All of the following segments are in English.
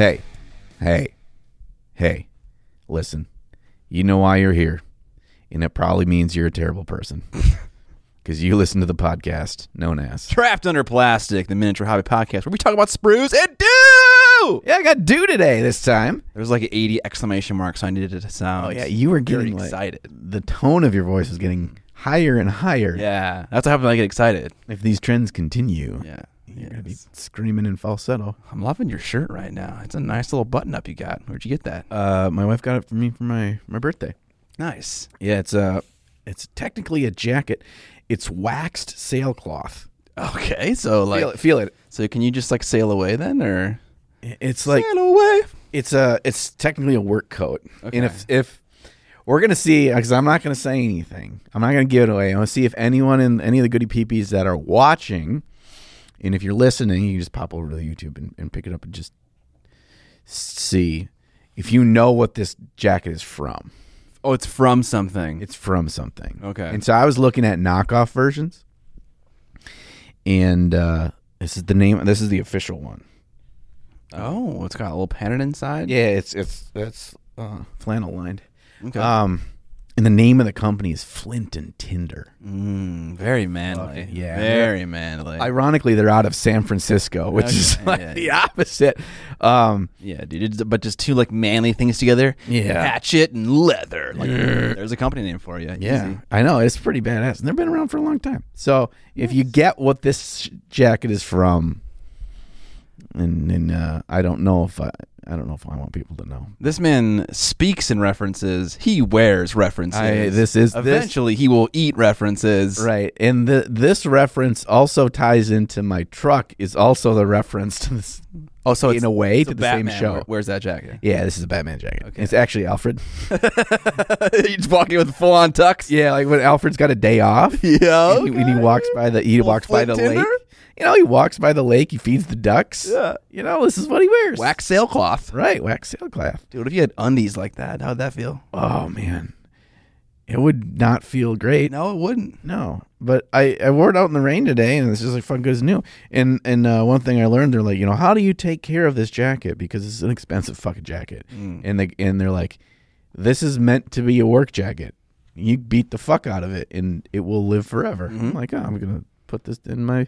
Hey, hey, hey, listen. You know why you're here, and it probably means you're a terrible person. Because you listen to the podcast known as. Trapped Under Plastic, the miniature hobby podcast where we talk about sprues and do. Yeah, I got do today this time. There was like 80 exclamation marks, so I needed it to sound. Oh, yeah, you were very getting like, excited. the tone of your voice was getting higher and higher. Yeah, that's what happens when I get excited. If these trends continue, Yeah. You're going to be screaming in falsetto. I'm loving your shirt right now. It's a nice little button up you got. Where'd you get that? Uh, my wife got it for me for my, my birthday. Nice. Yeah, it's a, it's technically a jacket. It's waxed sailcloth. Okay, so like, feel it, feel it. so can you just like sail away then, or It's like sail away? it's a it's technically a work coat. Okay. And if if we're gonna see, because I'm not gonna say anything, I'm not gonna give it away. I want to see if anyone in any of the goody peepees that are watching, and if you're listening, you just pop over to YouTube and, and pick it up and just see if you know what this jacket is from. Oh, it's from something. It's from something. Okay. And so I was looking at knockoff versions, and uh, this is the name. This is the official one. oh, it's got a little pennant inside. Yeah, it's it's it's uh, flannel lined. Okay. Um, and the name of the company is Flint and Tinder. Mm, very manly. Yeah. Very manly. Ironically, they're out of San Francisco, which Okay, is like yeah, the yeah. opposite. Um, yeah, dude. It's, but just two like manly things together. Yeah. Hatchet and leather. Like, there's a company name for you. yeah, Easy. I know it's pretty badass, and they've been around for a long time. So if you get what this jacket is from, and, and uh, I don't know if I, I don't know if I want people to know. This man speaks in references. He wears references. I- this is- this- eventually he will eat references. Right, and the this reference also ties into my truck. Is also the reference to this. Oh, so in it's, a way to the same show. Wears that jacket? Yeah, this is a Batman jacket. Okay. It's actually Alfred. He's walking with full on tux. Yeah, like when Alfred's got a day off. Yeah. and, he, when he walks by the he walks by the lake. You know, he walks by the lake. He feeds the ducks. Yeah. You know, this is what he wears. Wax sailcloth. Right, wax sailcloth. Dude, if you had undies like that, how'd that feel? Oh man, it would not feel great. No, it wouldn't. No, but I, I wore it out in the rain today, and it's just like fun good as new. And and uh, one thing I learned, they're like, you know, how do you take care of this jacket because it's an expensive fucking jacket. Mm. And they and they're like, this is meant to be a work jacket. You beat the fuck out of it, and it will live forever. Mm-hmm. I'm like, oh, I'm gonna put this in my,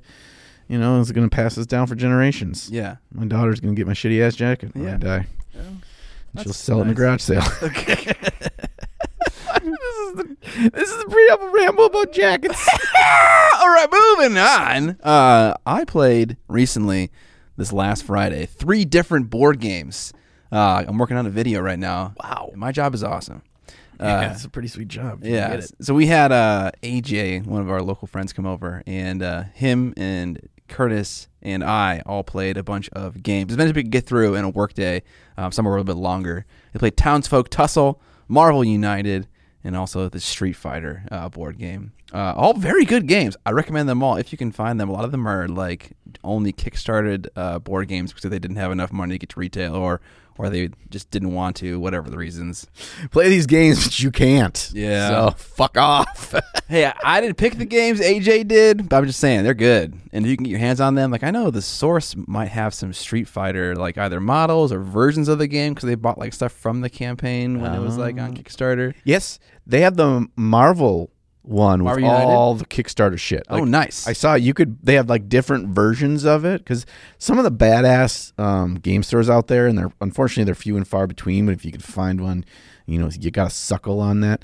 you know, it's gonna pass this down for generations. Yeah. My daughter's gonna get my shitty ass jacket when I Yeah. die. That's She'll sell it in the garage sale. this is the this is the pre-album ramble about jackets. All right, moving on. Uh, I played recently, this last Friday, three different board games. Uh, I'm working on a video right now. Wow. My job is awesome. Uh, yeah, it's a pretty sweet job. Yeah. So we had uh, AJ, one of our local friends, come over, and uh, him and Curtis and I all played a bunch of games. As many as we could get through in a workday. Um, some were a little bit longer. They played Townsfolk Tussle, Marvel United, and also the Street Fighter uh, board game. Uh, all very good games. I recommend them all if you can find them. A lot of them are like only kickstarted uh, board games because they didn't have enough money to get to retail, or or they just didn't want to, whatever the reasons. Play these games, but you can't. Yeah. So fuck off. Hey, I- I didn't pick the games. AJ did, but I'm just saying they're good. And if you can get your hands on them, like I know the source might have some Street Fighter, like either models or versions of the game because they bought like stuff from the campaign when it was like on oh. Kickstarter. yes, they have the Marvel one with Marvel United? all the Kickstarter shit. oh, Like, nice. I saw you could. They have like different versions of it because some of the badass um, game stores out there, and they're unfortunately they're few and far between. But if you could find one, you know you got to suckle on that.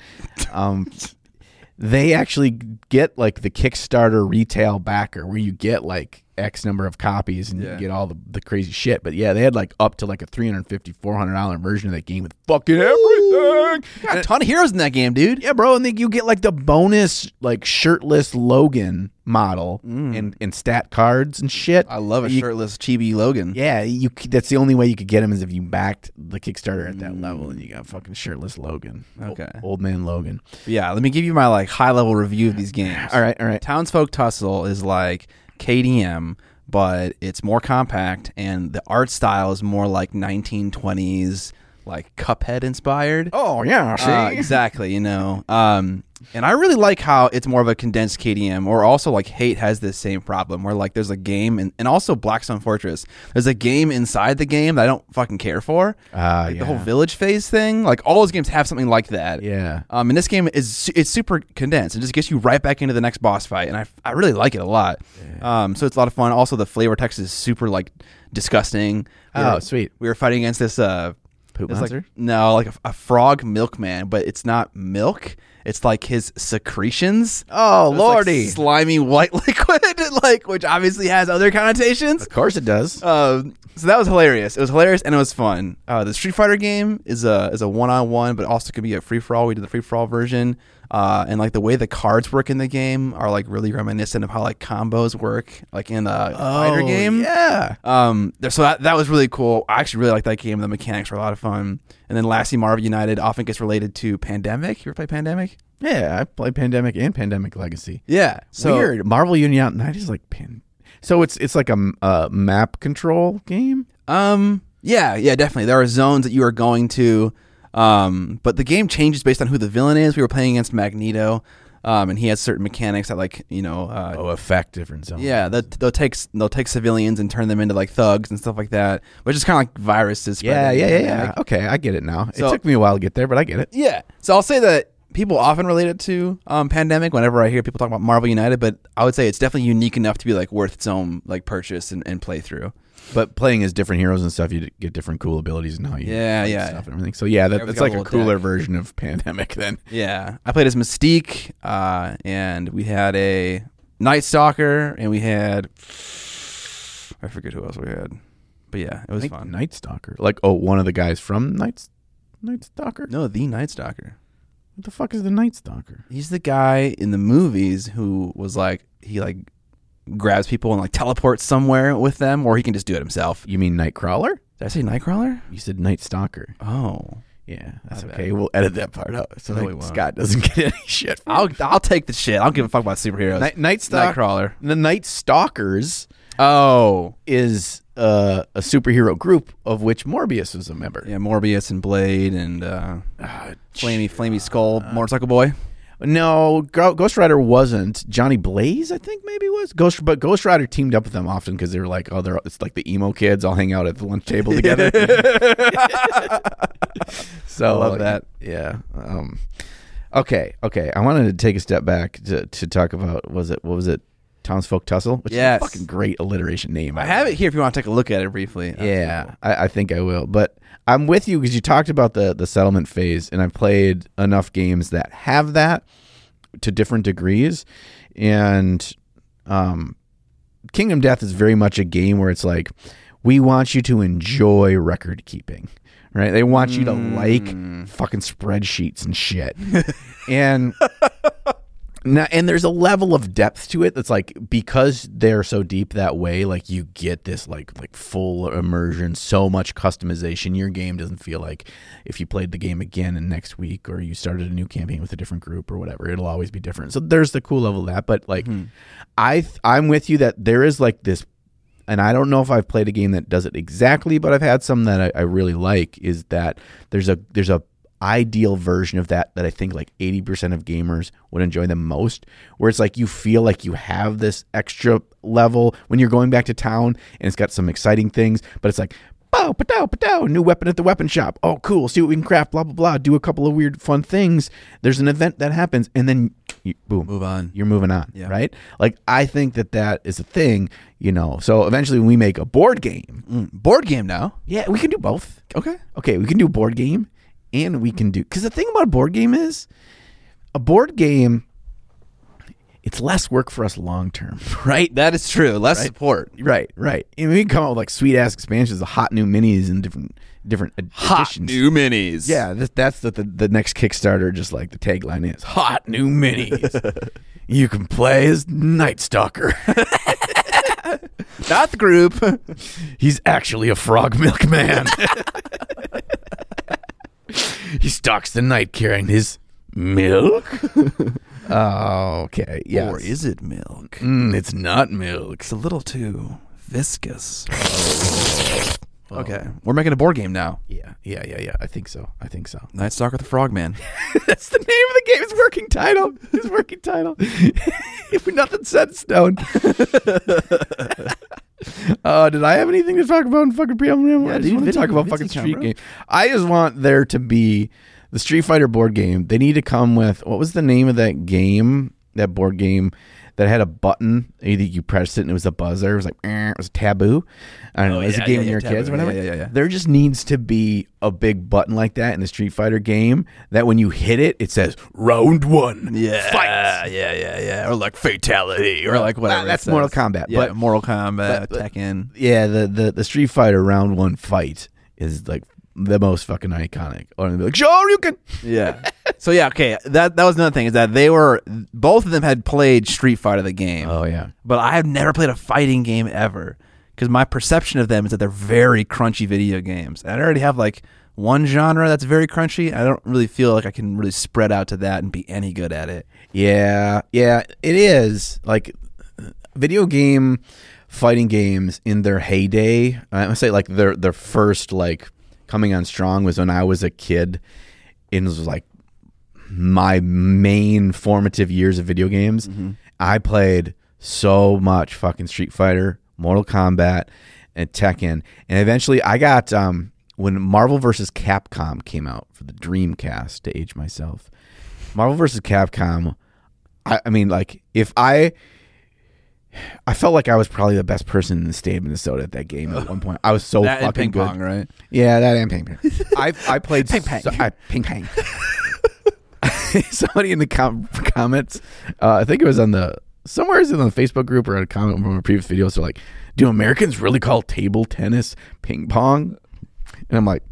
Um, they actually get like the Kickstarter retail backer, where you get like X number of copies and Yeah. you get all the, the crazy shit. But yeah, they had like up to like a $350, 400 dollar version of that game with fucking everything. Got a ton of heroes in that game, dude. Yeah, bro, and then you get like the bonus like shirtless Logan model and, and stat cards and shit. Mm. I love a You- shirtless chibi Logan. Yeah, you c- that's the only way you could get him is if you backed the Kickstarter at that Mm. level and you got fucking shirtless Logan. O- Okay. Old man Logan. Yeah, let me give you my like high level review of these games. All right, all right. Townsfolk Tussle is like KDM, but it's more compact, and the art style is more like 1920s, like Cuphead inspired. Oh yeah, Uh, exactly, you know. Um, and I really like how it's more of a condensed KDM, or also like Hate has this same problem where like there's a game, and, and also Blackstone Fortress, there's a game inside the game that I don't fucking care for. Ah, Like yeah. The whole village phase thing, like all those games have something like that. yeah. Um, and this game is it's super condensed and just gets you right back into the next boss fight, and I, I really like it a lot. Um, so it's a lot of fun. Also, the flavor text is super like disgusting. We Oh, were- sweet. We were fighting against this uh, Poop it's like no, like a, a frog milkman, but it's not milk. It's like his secretions. Oh It's like lordy! slimy white liquid, like which obviously has other connotations. of course it does. Um, so that was hilarious. It was hilarious and it was fun. Uh, the Street Fighter game is a is a one on one, but also could be a free for all. We did the free for all version, uh, and like the way the cards work in the game are like really reminiscent of how like combos work, like in the fighter game. Oh, Yeah. Um, there- so that, that was really cool. I actually really like that game. The mechanics were a lot of fun. And then lastly, Marvel United often gets related to Pandemic. You ever play Pandemic? Yeah, I played Pandemic and Pandemic Legacy. Yeah. So Weird. Marvel United is like pan. So it's it's like a map control game. Um. Yeah. Yeah. Definitely. There are zones that you are going to. Um. But the game changes based on who the villain is. We were playing against Magneto. Um. And he has certain mechanics that, like, you know. Uh, Oh, affect different zones. Yeah, they'll, they'll take they'll take civilians and turn them into like thugs and stuff like that, which is kind of like viruses. Yeah, yeah, yeah, yeah. Okay, I get it now. So- it took me a while to get there, but I get it. Yeah. So I'll say that people often relate it to um, pandemic whenever I hear people talk about Marvel United, but I would say it's definitely unique enough to be like worth its own like purchase and, and playthrough. But playing as different heroes and stuff, you get different cool abilities and how you Yeah, yeah. stuff and everything. So yeah, that, that's a like a cooler deck. version of Pandemic. Then Yeah. I played as Mystique, uh, and we had a Night Stalker, and we had I forget who else we had, but yeah, it was fun. Night Stalker, like oh, one of the guys from Night Night Stalker. No, the Night Stalker. What the fuck is the Night Stalker? He's the guy in the movies who was like he like grabs people and like teleports somewhere with them, or he can just do it himself. You mean Nightcrawler? Did I say Nightcrawler? You said Night Stalker. Oh. Yeah, that's My bad. okay. We'll edit that part out so No, that. Scott doesn't get any shit. from I'll. I'll take the shit. I don't give a fuck about superheroes. Night, Night Stalker. Nightcrawler. The Night Stalkers Oh. is uh, a superhero group of which Morbius is a member. Yeah, Morbius and Blade and uh Uh, Flamey Flamey Skull, Motorcycle Boy. No, Ghost Rider wasn't. Johnny Blaze, I think maybe was Ghost, but Ghost Rider teamed up with them often because they were like, oh, they're it's like the emo kids all hang out at the lunch table together. so I love like, that. Yeah. Um, okay. Okay. I wanted to take a step back to to talk about was it what was it Townsfolk Tussle? Which Yes. is a fucking great alliteration name. I have it here if you want to take a look at it briefly. Yeah, I, I think I will. But I'm with you because you talked about the the settlement phase, and I've played enough games that have that to different degrees. And um, Kingdom Death is very much a game where it's like we want you to enjoy record keeping, right? They want you to like fucking spreadsheets and shit, and. Now, and there's a level of depth to it that's like because they're so deep that way, like you get this like like full immersion, so much customization. Your game doesn't feel like if you played the game again and next week or you started a new campaign with a different group or whatever, it'll always be different. So there's the cool level of that. But like mm-hmm. I th- I'm with you that there is like this and I don't know if I've played a game that does it exactly, but I've had some that I, I really like. Is that there's a there's a ideal version of that that I think like 80% of gamers would enjoy the most, where it's like you feel like you have this extra level when you're going back to town and it's got some exciting things, but it's like Pow, pow, pow, new weapon at the weapon shop. Oh, cool. See what we can craft, blah, blah, blah. Do a couple of weird, fun things. There's an event that happens, and then you, boom, Move on. you're moving on, Yeah. right? Like I think that that is a thing, you know. So eventually, when we make a board game, Mm, board game now. yeah, we can do both. Okay. Okay, we can do board game, and we can do because the thing about a board game is a board game. It's less work for us long term, right? That is true. Less Right. support. Right, right. And we can come out with like sweet ass expansions, of hot new minis and different different ad- additions. minis. Yeah, this, that's the, the the next Kickstarter. Just like the tagline is, "Hot new minis." you can play as Night Stalker. Not the group. He's actually a frog milkman. he stalks the night carrying his milk. oh, okay. Yeah. Or is it milk? Mm, it's not milk. It's a little too viscous. okay. We're making a board game now. Yeah. yeah, yeah, yeah. I think so. I think so. Night Stalker the Frogman. That's the name of the game. It's working title. It's working title. if nothing set in stone. Uh, did I have anything to talk about in fucking preamble? Yeah, I just want to talk about fucking street game. I just want there to be the Street Fighter board game. They need to come with what was the name of that game? That board game that had a button. Either you pressed it and it was a buzzer. It was like it was taboo. I don't know. Oh, it was yeah, a game yeah, when you yeah, were kids or whatever. Yeah, yeah, yeah. There just needs to be a big button like that in the Street Fighter game that when you hit it, it says round one. Yeah, Fight. yeah, yeah, yeah. Or like fatality, or like whatever. that's. Mortal Kombat, Yeah, but- Mortal Kombat, but- but- Tekken. Yeah, the, the the Street Fighter round one fight is like the most fucking iconic. Or they'll be like, sure you can. Yeah. so yeah, okay. That that was another thing is that they were both of them had played Street Fighter the game, Oh yeah. but I have never played a fighting game ever because my perception of them is that they're very crunchy video games. And I already have like one genre that's very crunchy. I don't really feel like I can really spread out to that and be any good at it. Yeah, yeah, it is like video game fighting games in their heyday. I would say like their their first like coming on strong was when I was a kid. It was like my main formative years of video games. I played so much fucking Street Fighter, Mortal Kombat, and Tekken, and eventually I got um when Marvel vs. Capcom came out for the Dreamcast. To age myself, Marvel vs. Capcom. I, I mean, like if I. I felt like I was probably the best person in the state of Minnesota at that game at one point. I was so that and fucking ping good. pong, right? Yeah, that and ping pong. I I played Ping pong. so- I, ping pong. Somebody in the com- comments, uh, I think it was on the somewhere is it on the Facebook group or a comment from a previous video. So like, do Americans really call table tennis ping pong? And I'm like,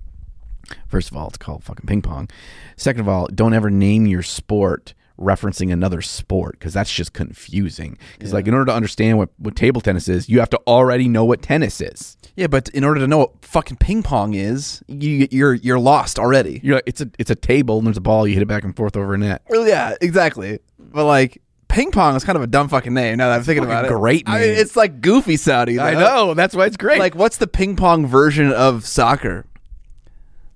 first of all, it's called fucking ping pong. Second of all, don't ever name your sport referencing another sport because that's just confusing. Because like in order to understand what, what table tennis is, you have to already know what tennis is. Yeah, but in order to know what fucking ping pong is, you you're you're lost already. You're like, it's a it's a table and there's a ball. You hit it back and forth over a net. Well, yeah, exactly. But like ping pong is kind of a dumb fucking name. Now that I'm thinking about it, great I mean, it's like goofy sounding. I know that's why it's great. Like, what's the ping pong version of soccer?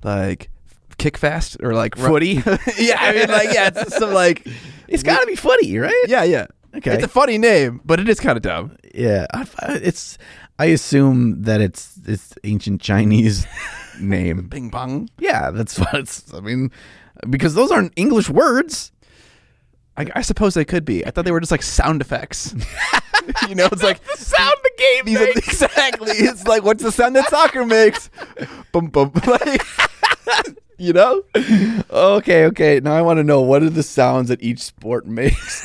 Like kick fast or like footy. yeah, I mean, like yeah, it's some like it's got to be footy, right? yeah, yeah. Okay. It's a funny name, but it is kind of dumb. yeah. I, I- it's. I assume that it's it's ancient Chinese name. Ping pong. Yeah, that's what it's. I mean, because those aren't English words. I, I suppose they could be. I thought they were just like sound effects. you know, it's like the sound the game These are, exactly. It's like what's the sound that soccer makes? Bum bum. Like, you know? Okay, okay. Now I want to know what are the sounds that each sport makes.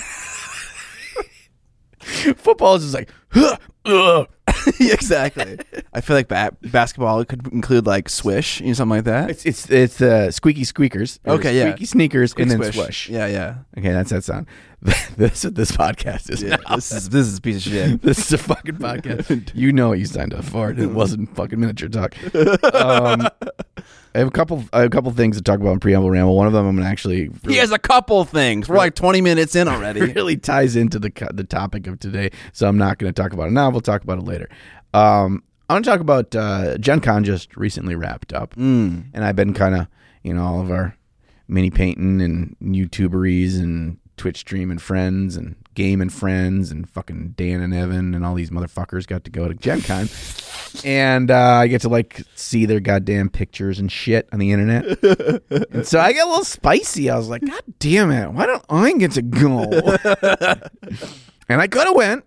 Football is just like, huh, ugh. exactly. I feel like ba- basketball could include like swish, you know, something like that. it's it's it's uh, squeaky squeakers. Okay, yeah. squeaky sneakers, and then Swish. swish. Yeah, yeah. Okay, that's that sound. this what this podcast is. yeah now. this is this is a piece of shit. this is a fucking podcast. You know what you signed up for. It wasn't fucking miniature talk. Um, I have a couple. I have a couple things to talk about in preamble ramble. One of them I'm gonna actually He has a couple things. We're like 20 minutes in already. really ties into the the topic of today, so I'm not going to talk about it now. We'll talk about it later. Um, I want to talk about uh, Gen Con just recently wrapped up, Mm. and I've been kind of you know all of our mini painting and YouTuberies and Twitch stream and friends and game and friends and fucking Dan and Evan and all these motherfuckers got to go to Gen Con. And uh, I get to like see their goddamn pictures and shit on the internet. and so I got a little spicy. I was like, God damn it, why don't I get to go? and I could have went.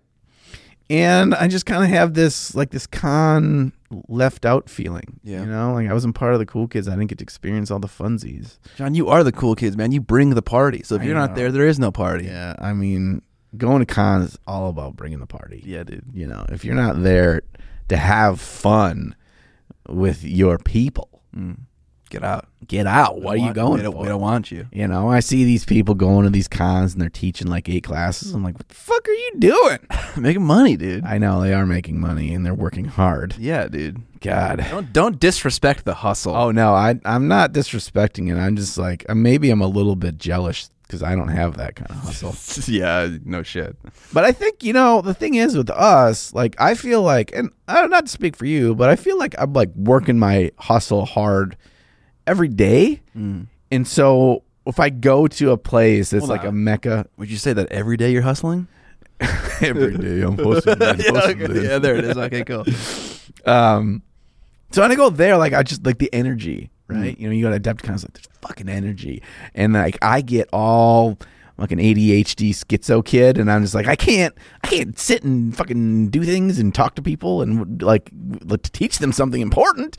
And I just kind of have this like this con left out feeling. Yeah. You know, like I wasn't part of the cool kids. I didn't get to experience all the funsies. John, you are the cool kids, man. You bring the party. So if I you're not there, there is no party. Yeah, I mean, going to cons is all about bringing the party. Yeah, dude. You know, if you're not there to have fun with your people, mm. Get out. get out. What are you going we don't, for? We don't want you. You know, I see these people going to these cons and they're teaching like eight classes. I'm like, what the fuck are you doing? Making money, dude. I know they are making money and they're working hard. yeah, dude. God. Don't don't disrespect the hustle. Oh no, I I'm not disrespecting it. I'm just like uh, maybe I'm a little bit jealous because I don't have that kind of hustle. yeah, no shit. But I think you know the thing is with us, like I feel like, and I don't not to speak for you, but I feel like I'm like working my hustle hard every day. Mm. And so if I go to a place that's Hold like a mecca Would you say that every day you're hustling? every day, I'm this, yeah, okay. yeah, there it is. Okay, cool. Um, so when I go there, like I just like the energy, right? Mm. You know, you go to Adepticon, like there's fucking energy, and like I get all like an ADHD schizo kid, and I'm just like I can't, I can't sit and fucking do things and talk to people and like like, to teach them something important.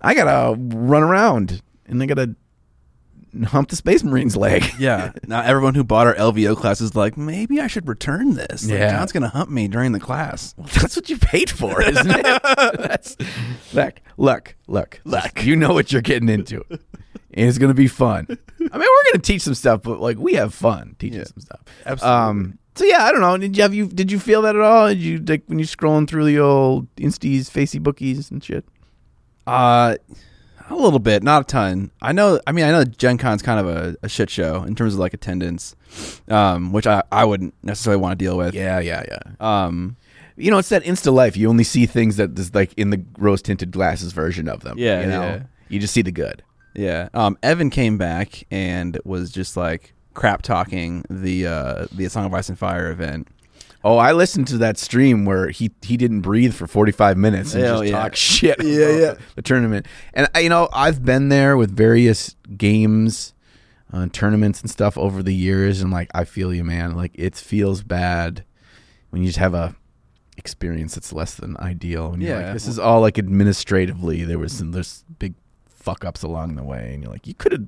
I gotta run around and I gotta hump the Space Marine's leg. Yeah. Now everyone who bought our LVO class is like, maybe I should return this. Like, Yeah. John's gonna hump me during the class. That's what you paid for, isn't it? That's look, look, look, look. You know what you're getting into, and it's gonna be fun. I mean, we're gonna teach some stuff, but like we have fun teaching Yeah. some stuff. Absolutely. Um. So yeah, I don't know. Did you have you did you feel that at all? Did you like when you're scrolling through the old Insties, Facey bookies and shit? Uh, a little bit, not a ton. I know. I mean, I know Gen Con's kind of a, a shit show in terms of like attendance, um, which I, I wouldn't necessarily want to deal with. Yeah, yeah, yeah. Um, You know, it's that Insta life. You only see things that is like in the rose tinted glasses version of them. Yeah, you know? yeah. You just see the good. yeah. Um, Evan came back and was just like crap talking the uh the Song of Ice and Fire event. Oh, I listened to that stream where he he didn't breathe for 45 minutes and Hell just yeah. talk shit. Yeah, about yeah. The tournament. And you know, I've been there with various games, uh, tournaments and stuff over the years and like I feel you, man. Like it feels bad when you just have a experience that's less than ideal and you're Yeah. like this is all like administratively there was some there's big fuck ups along the way and you're like you could have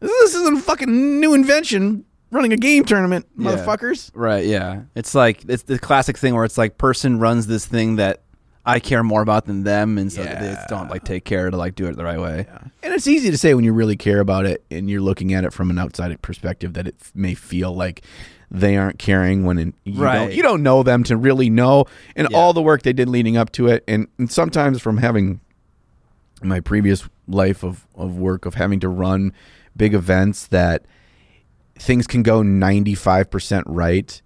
this isn't a fucking new invention running a game tournament, Yeah. motherfuckers. Right. Yeah. It's like it's the classic thing where it's like person runs this thing that I care more about than them, and so they Yeah. just don't like take care to like do it the right way. And it's easy to say when you really care about it and you're looking at it from an outside perspective that it f- may feel like they aren't caring when in, you, Right. don't, you don't know them to really know and Yeah. all the work they did leading up to it. And, and sometimes from having my previous life of, of work of having to run big events that things can go 95% right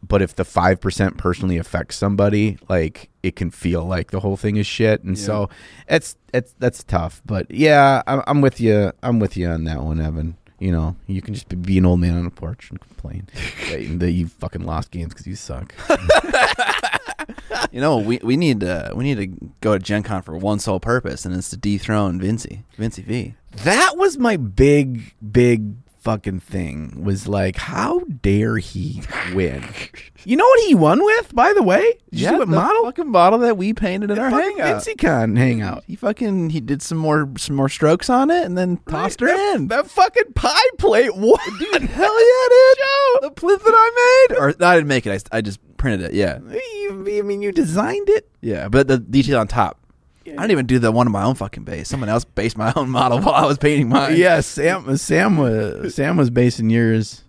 but if the 5% personally affects somebody like it can feel like the whole thing is shit and Yeah. so it's it's that's tough but yeah I'm, I'm with you i'm with you on that one evan you know you can just be, an old man on a porch and complain that, you- that you fucking lost games because you suck You know, we we need to we need to go to Gen Con for one sole purpose, and it's to dethrone Vinci, Vinci V. that was my big big fucking thing was like how dare he win you know what he won with by the way Did you see what model fucking bottle that we painted in our hangout. VinciCon hangout He fucking he did some more some more strokes on it, and then tossed her that, in. That fucking pie plate. What? Dude, hell yeah, dude! Show. The plinth that I made, or I didn't make it. I, I just printed it. Yeah, You, I mean, you designed it. yeah. But the detail on top, I didn't even do the one on my own fucking base. Someone else based my own model while I was painting mine. Yeah, Sam. Sam was Sam was basing yours,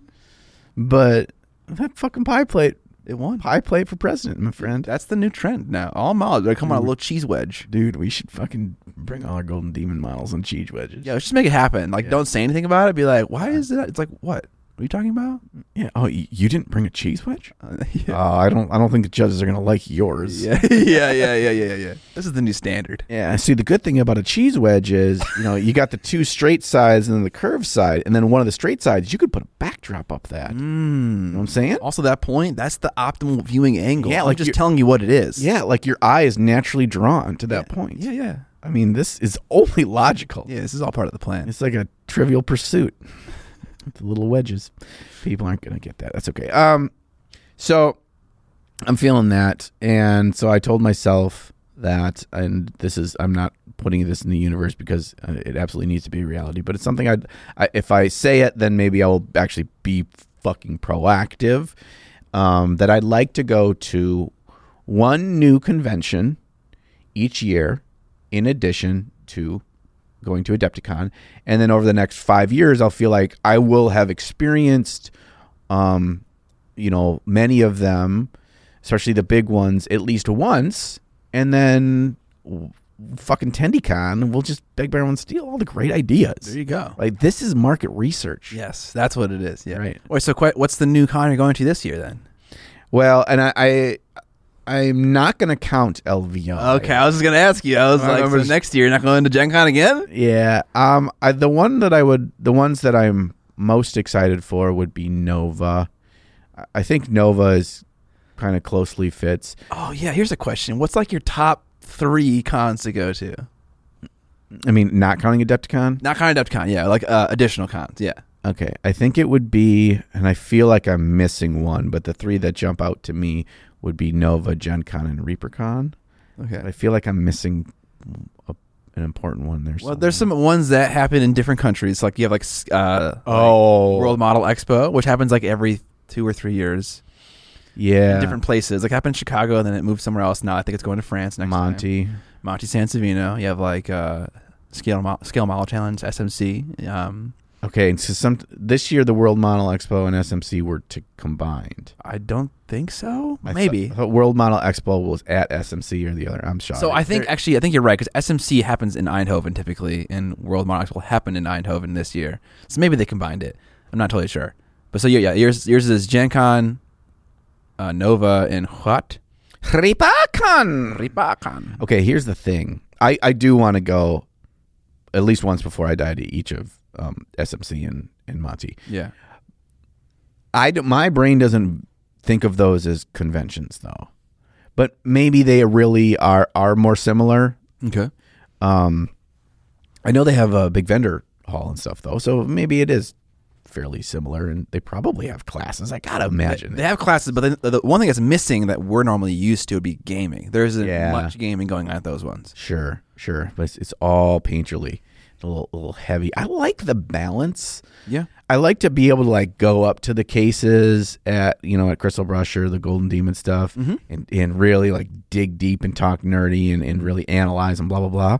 but that fucking pie plate. it won. Pie plate for president, my friend. That's the new trend now. All models they come on a little cheese wedge. Dude, we should fucking bring all our golden demon models on cheese wedges. Yeah, let's just make it happen. Like, Yeah. don't say anything about it. Be like, why is that? It's like, what? What are you talking about? Yeah. Oh, you, you didn't bring a cheese wedge? Uh, Oh, yeah. I don't. I don't think the judges are gonna like yours. yeah, yeah, yeah, yeah, yeah, yeah. This is the new standard. Yeah. See, the good thing about a cheese wedge is, you know, you got the two straight sides and then the curved side, and then one of the straight sides, you could put a backdrop up that. You know what I'm saying? Also, that point, that's the optimal viewing angle. Yeah, I'm like just telling you what it is. Yeah, like your eye is naturally drawn to that Yeah. point. Yeah, yeah. I mean, this is only logical. Yeah, this is all part of the plan. It's like a trivial pursuit. The little wedges. People aren't going to get that. That's okay. Um, so I'm feeling that, and so I told myself that, and this is I'm not putting this in the universe because uh, it absolutely needs to be reality, but it's something I'd, I if I say it, then maybe I will actually be fucking proactive. Um, that I'd like to go to one new convention each year, in addition to going to Adepticon, and then over the next five years, I'll feel like I will have experienced, um, you know, many of them, especially the big ones, at least once, and then fucking TendyCon we'll just beg, borrow, and steal all the great ideas. There you go. Like this is market research. Yes, that's what it is. Yeah. Right. Wait, so quite, what's the new con you're going to this year then? Well, and I, I I'm not going to count LVO. Okay, I was just gonna ask you. I was I like, so next year you're not going to Gen Con again? Yeah. Um. I, the one that I would, the ones that I'm most excited for would be Nova. I- think Nova is kind of closely fits. Oh yeah. Here's a question. What's like your top three cons to go to? I mean, not counting Adepticon. Not kind Adepticon, yeah, like uh, additional cons, yeah. Okay. I think it would be, and I feel like I'm missing one, but the three that jump out to me would be Nova, Gen Con, and ReaperCon. But I feel like I'm missing a, an important one there. Well, there's some ones that happen in different countries. Like you have like uh, Oh. like World Model Expo, which happens like every two or three years, yeah. in different places. Like happened in Chicago, and then it moved somewhere else. Now I think it's going to France next time. Monty. Monte San Savino. You have like uh, Scale Mo- Scale Model Challenge, SMC. Um, Okay, and so some this year the World Model Expo and SMC were to combined. I don't think so. I Maybe. thought- I thought World Model Expo was at SMC or the other. I'm sorry. So I think actually I think you're right because SMC happens in Eindhoven typically, and World Model Expo happened in Eindhoven this year. So maybe they combined it. I'm not totally sure. But so yeah, yeah yours yours is Gen Con, uh, Nova, and what? ReaperCon. Ripacon. Okay, here's the thing. I I do want to go at least once before I die to each of um, SMC and and Monty. Yeah. I do, my brain doesn't think of those as conventions though, but maybe they really are are more similar. Okay. Um, I know they have a big vendor hall and stuff though, so maybe it is fairly similar, and they probably have classes. I gotta imagine. They have classes, but then the the one thing that's missing that we're normally used to would be gaming. There isn't Yeah. much gaming going on at those ones. Sure, sure, but it's, it's all painterly, a little, a little heavy. I like the balance. Yeah. I like to be able to like go up to the cases at you know at Crystal Brush or the Golden Demon stuff mm-hmm. and and really like dig deep and talk nerdy and, and really analyze and blah blah blah.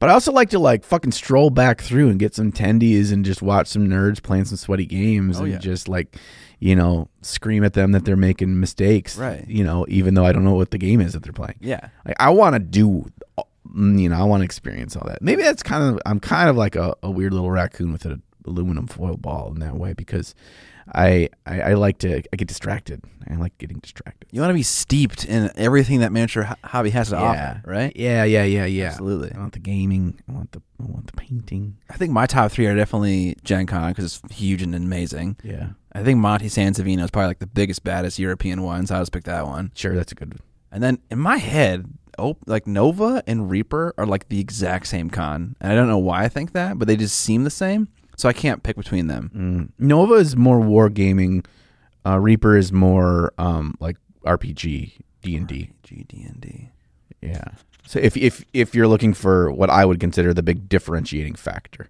But I also like to like fucking stroll back through and get some tendies and just watch some nerds playing some sweaty games Oh, and yeah. just like you know scream at them that they're making mistakes. Right. You know, even though I don't know what the game is that they're playing. Yeah. Like I want to do, you know, I want to experience all that. Maybe that's kind of I'm kind of like a, a weird little raccoon with an aluminum foil ball in that way because I, I I like to I get distracted. I like getting distracted. You want to be steeped in everything that miniature ho- hobby has to Yeah. offer, right? Yeah, yeah, yeah, yeah. Absolutely. I want the gaming. I want the I want the painting. I think my top three are definitely Gen Con because it's huge and amazing. Yeah, I think Monte San Savino is probably like the biggest, baddest European one, so I just pick that one. sure, that's a good. one. And then in my head, oh, like Nova and Reaper are like the exact same con, and I don't know why I think that, but they just seem the same, so I can't pick between them. Mm. Nova is more wargaming. Uh, Reaper is more um like RPG D and D. GD and D. Yeah. So if if if you're looking for what I would consider the big differentiating factor,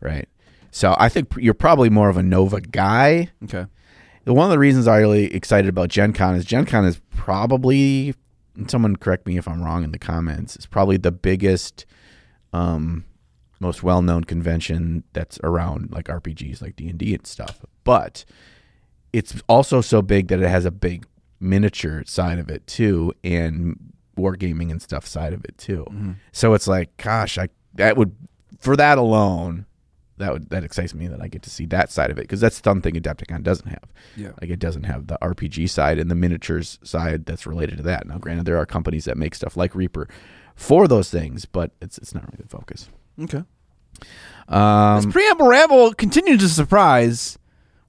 right? So I think you're probably more of a Nova guy. Okay. One of the reasons I'm really excited about Gen Con is Gen Con is probably someone correct me if I'm wrong in the comments. It's probably the biggest um most well-known convention that's around like RPGs like D&D and stuff. But it's also so big that it has a big miniature side of it too and wargaming and stuff side of it too. So it's like gosh, I that would for that alone that would that excites me that I get to see that side of it because that's something Adepticon doesn't have. Yeah. Like it doesn't have the RPG side and the miniatures side that's related to that. Now, granted, there are companies that make stuff like Reaper for those things, but it's it's not really the focus. Okay. Um, This preamble ramble continues to surprise.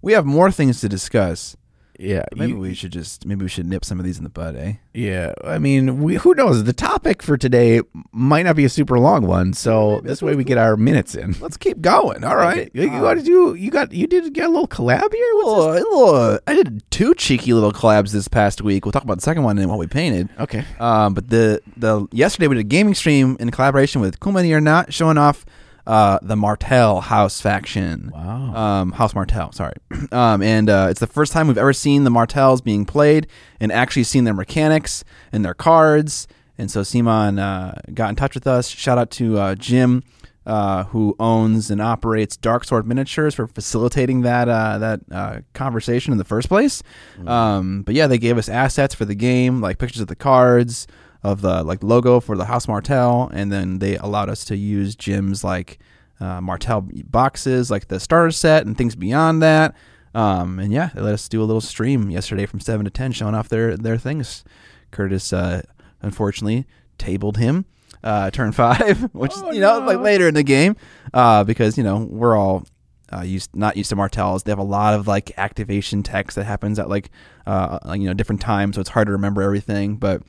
We have more things to discuss. Yeah, Maybe you- we should just maybe we should nip some of these in the bud, eh? yeah. I mean, we, who knows? The topic for today might not be a super long one, so this way we get our minutes in. Let's keep going. All right. Okay, you, you got to do. You got you did get a little collab here. What's Little, little, uh, I did two cheeky little collabs this past week. We'll talk about the second one and what we painted. Okay. Um, but the the yesterday we did a gaming stream in collaboration with Mini or Not, showing off uh, the Martell House faction. Wow. Um, House Martell, sorry. um, and uh, it's the first time we've ever seen the Martells being played and actually seen their mechanics and their cards. And so CMON uh, got in touch with us. Shout out to uh, Jim, uh, who owns and operates Dark Sword Miniatures, for facilitating that uh, that uh, conversation in the first place. Um, but yeah, they gave us assets for the game, like pictures of the cards, of the like logo for the House Martell, and then they allowed us to use Jim's like uh, Martell boxes, like the starter set and things beyond that. Um, and yeah, they let us do a little stream yesterday from seven to ten, showing off their their things. Curtis uh, unfortunately tabled him uh, turn five, which Oh, you know no. like later in the game uh, because you know we're all uh, used not used to Martells. They have a lot of like activation text that happens at like uh, like, you know different times, so it's hard to remember everything. But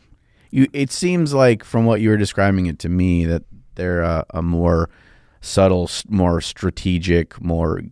You, it seems like from what you were describing it to me that they're a, a more subtle, more strategic, more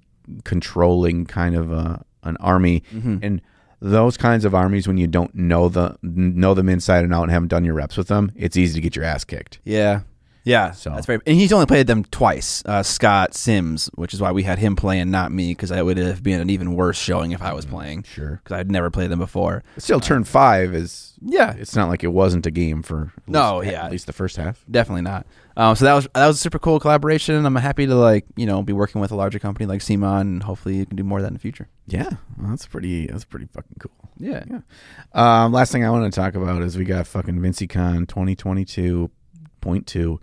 controlling kind of uh an army, and those kinds of armies when you don't know the know them inside and out and haven't done your reps with them, it's easy to get your ass kicked. Yeah. Yeah, So- that's very. And he's only played them twice. Uh, Scott Sims, which is why we had him playing, not me, because I would have been an even worse showing if I was playing. Sure. because I'd never played them before. Still, turn five is Yeah, it's not like it wasn't a game for at No, least- yeah. at least the first half. definitely not. Um, so that was that was a super cool collaboration. I'm happy to like you know be working with a larger company like CMON, and hopefully you can do more of that in the future. Yeah, well, that's pretty. That's pretty fucking cool. Yeah, Yeah. Um, last thing I want to talk about is we got fucking VinciCon 2022.2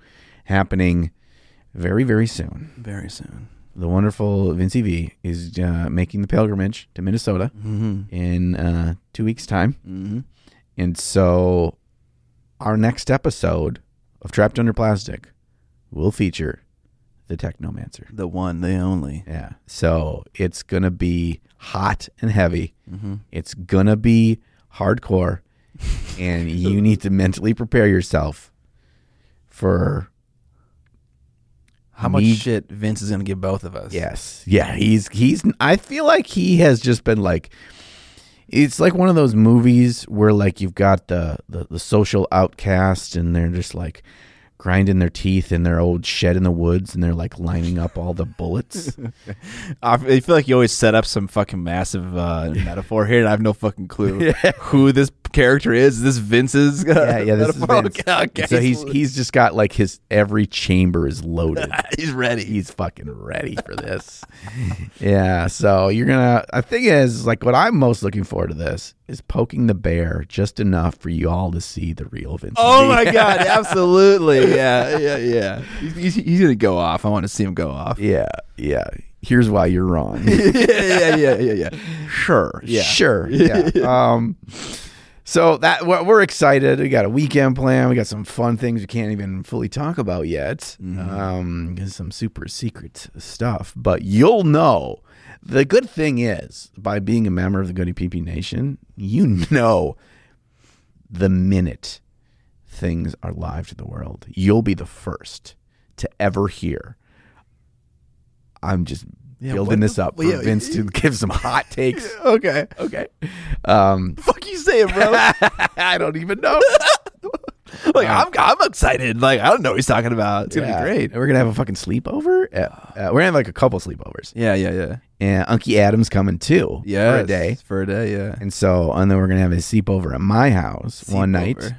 happening very, very soon. very soon. The wonderful Vinci V is uh, making the pilgrimage to Minnesota Mm-hmm. in uh, two weeks' time. Mm-hmm. And so our next episode of Trapped Under Plastic will feature the Technomancer. The one, the only. Yeah. So it's going to be hot and heavy. Mm-hmm. It's gonna be hardcore, and you need to mentally prepare yourself for. How much Me- shit Vince is gonna give both of us? Yes, yeah, he's he's. I feel like he has just been like. It's like one of those movies where like you've got the the, the social outcast, and they're just like grinding their teeth in their old shed in the woods, and they're like lining up all the bullets. I feel like you always set up some fucking massive uh, metaphor here, and I have no fucking clue who this character is. Is this Vince's? Uh, yeah, yeah. This is? Vince. Okay, okay. So he's he's just got like his every chamber is loaded. he's ready. he's fucking ready for this. yeah, so you're gonna. The thing is, like, what I'm most looking forward to this is poking the bear just enough for you all to see the real Vince. Oh my god, absolutely. Yeah, yeah, yeah. He's, he's, he's gonna go off. I want to see him go off. Yeah, yeah. Here's why you're wrong. yeah, yeah, yeah, yeah, yeah. Sure. Yeah. Sure. Yeah. um. So that we're, we're excited. We got a weekend plan. We got some fun things we can't even fully talk about yet. Um, some super secret stuff, but you'll know. The good thing is, by being a member of the Goody PP Nation, you know the minute things are live to the world, you'll be the first to ever hear. I'm just Yeah, building this the- up for yeah, Vince to give some hot takes. Okay. Okay. Um, Fuck you saying, bro? I don't even know. like I'm, I'm excited. Like I don't know what he's talking about. It's gonna be great. We're gonna have a fucking sleepover. Uh, uh, we're gonna have like a couple sleepovers, Yeah, yeah, yeah. and Unky Adam's coming too Yeah, for a day. For a day, yeah. And so, and then we're gonna have a sleepover at my house one night.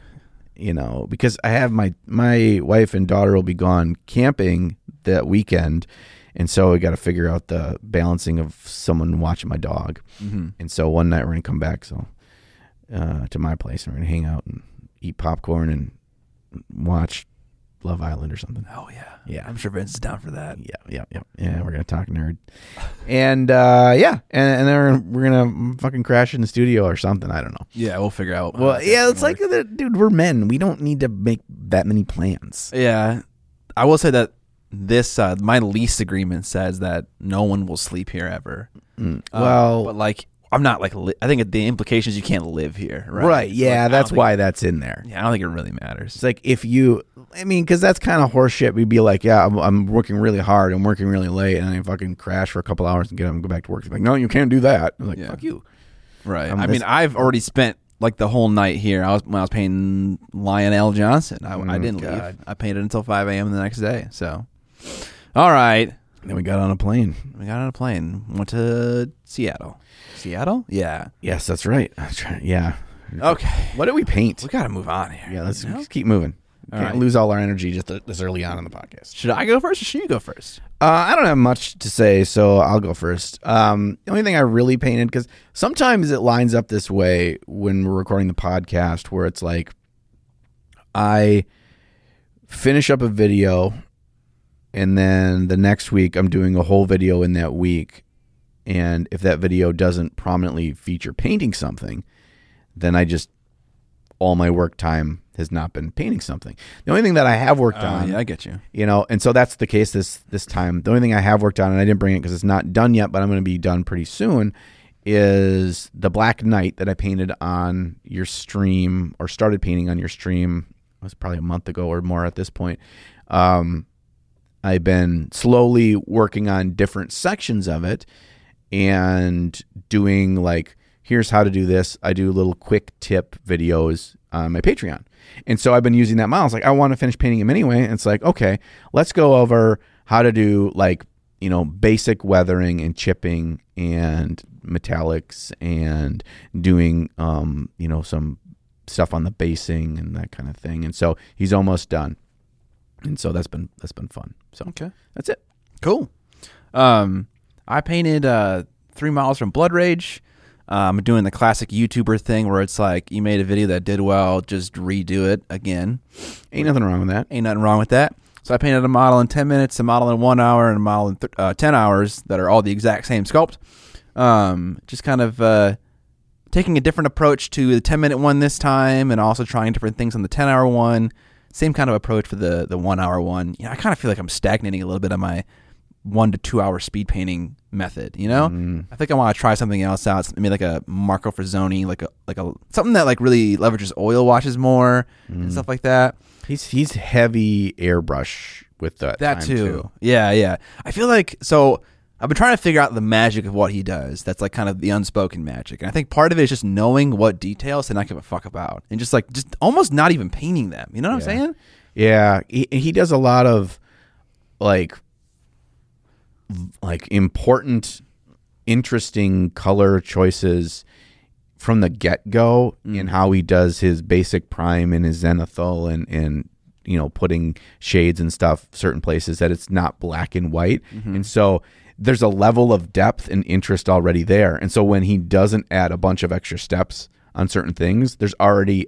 You know, because I have my my wife and daughter will be gone camping that weekend, and so we got to figure out the balancing of someone watching my dog. Mm-hmm. And so one night we're gonna come back so uh, to my place and we're gonna hang out and eat popcorn and watch Love Island or something. Oh yeah. Yeah. I'm sure Vince is down for that. Yeah, yeah, yeah, yeah. We're gonna talk nerd, and uh, yeah, and, and then we're gonna fucking crash in the studio or something. I don't know. Yeah, we'll figure out. Well, that's yeah, it's like, the- dude, we're men. We don't need to make that many plans. Yeah, I will say that this uh, my lease agreement says that no one will sleep here ever. Mm. Uh, well, but like I'm not like li- I think the implications you can't live here, right? right, yeah, like, that's why that's in there. Yeah, I don't think it really matters. It's like if you, I mean, because that's kind of horseshit. We'd be like, yeah, I'm, I'm working really hard, I'm working really late, and I fucking crash for a couple hours and get up and go back to work. It's like, no, you can't do that. I'm like, Yeah. fuck you. Right. Um, I mean, I've already spent like the whole night here. I was when I was paying Lionel Johnson. I, I Mm, didn't God. leave. I painted until 5 a.m. the next day. So, all right, Then we got on a plane. we got on a plane. Went to Seattle. Seattle? Yeah. Yes, that's right. That's. Yeah. Okay. What did we paint? We got to move on here. Yeah, let's you know? just keep moving. All Can't right. lose all our energy just this early on in the podcast. Should I go first or should you go first? Uh, I don't have much to say, so I'll go first. Um, the only thing I really painted because sometimes it lines up this way when we're recording the podcast, where it's like I finish up a video, and then the next week I'm doing a whole video in that week, and if that video doesn't prominently feature painting something, then I just all my work time has not been painting something. The only thing that I have worked Uh, on, yeah, I get you. you know, and so that's the case this this time. The only thing I have worked on, and I didn't bring it because it's not done yet, but I'm going to be done pretty soon, is the Black Knight that I painted on your stream or started painting on your stream. It was probably a month ago or more at this point. Um, I've been slowly working on different sections of it and doing like here's how to do this. I do little quick tip videos on my Patreon. And so I've been using that model. It's like I want to finish painting him anyway. And it's like, okay, let's go over how to do like, you know, basic weathering and chipping and metallics and doing um, you know, some stuff on the basing and that kind of thing. And so he's almost done. And so that's been that's been fun. So Okay. that's it. Cool. Um, I painted uh, three miles from Blood Rage. Um, I'm doing the classic YouTuber thing where it's like you made a video that did well, just redo it again. Ain't nothing wrong with that. Ain't nothing wrong with that. So I painted a model in 10 minutes, a model in one hour, and a model in th- uh, 10 hours that are all the exact same sculpt. Um, just kind of uh, taking a different approach to the 10 minute one this time and also trying different things on the 10 hour one. Same kind of approach for the, the one hour one. You know, I kind of feel like I'm stagnating a little bit on my one to two hour speed painting method. You know, Mm. I think I want to try something else out. Maybe like a Marco Frazzoni, like a like a something that like really leverages oil washes more and stuff like that. He's he's heavy airbrush with that. That time, too. Yeah, yeah. I feel like so I've been trying to figure out the magic of what he does. That's like kind of the unspoken magic. And I think part of it is just knowing what details to not give a fuck about. And just like just almost not even painting them. You know what I'm saying? Yeah, he, he does a lot of like like important, interesting color choices from the get go mm. in how he does his basic prime and his zenithal and and you know putting shades and stuff certain places that it's not black and white mm-hmm. and so there's a level of depth and interest already there and so when he doesn't add a bunch of extra steps on certain things there's already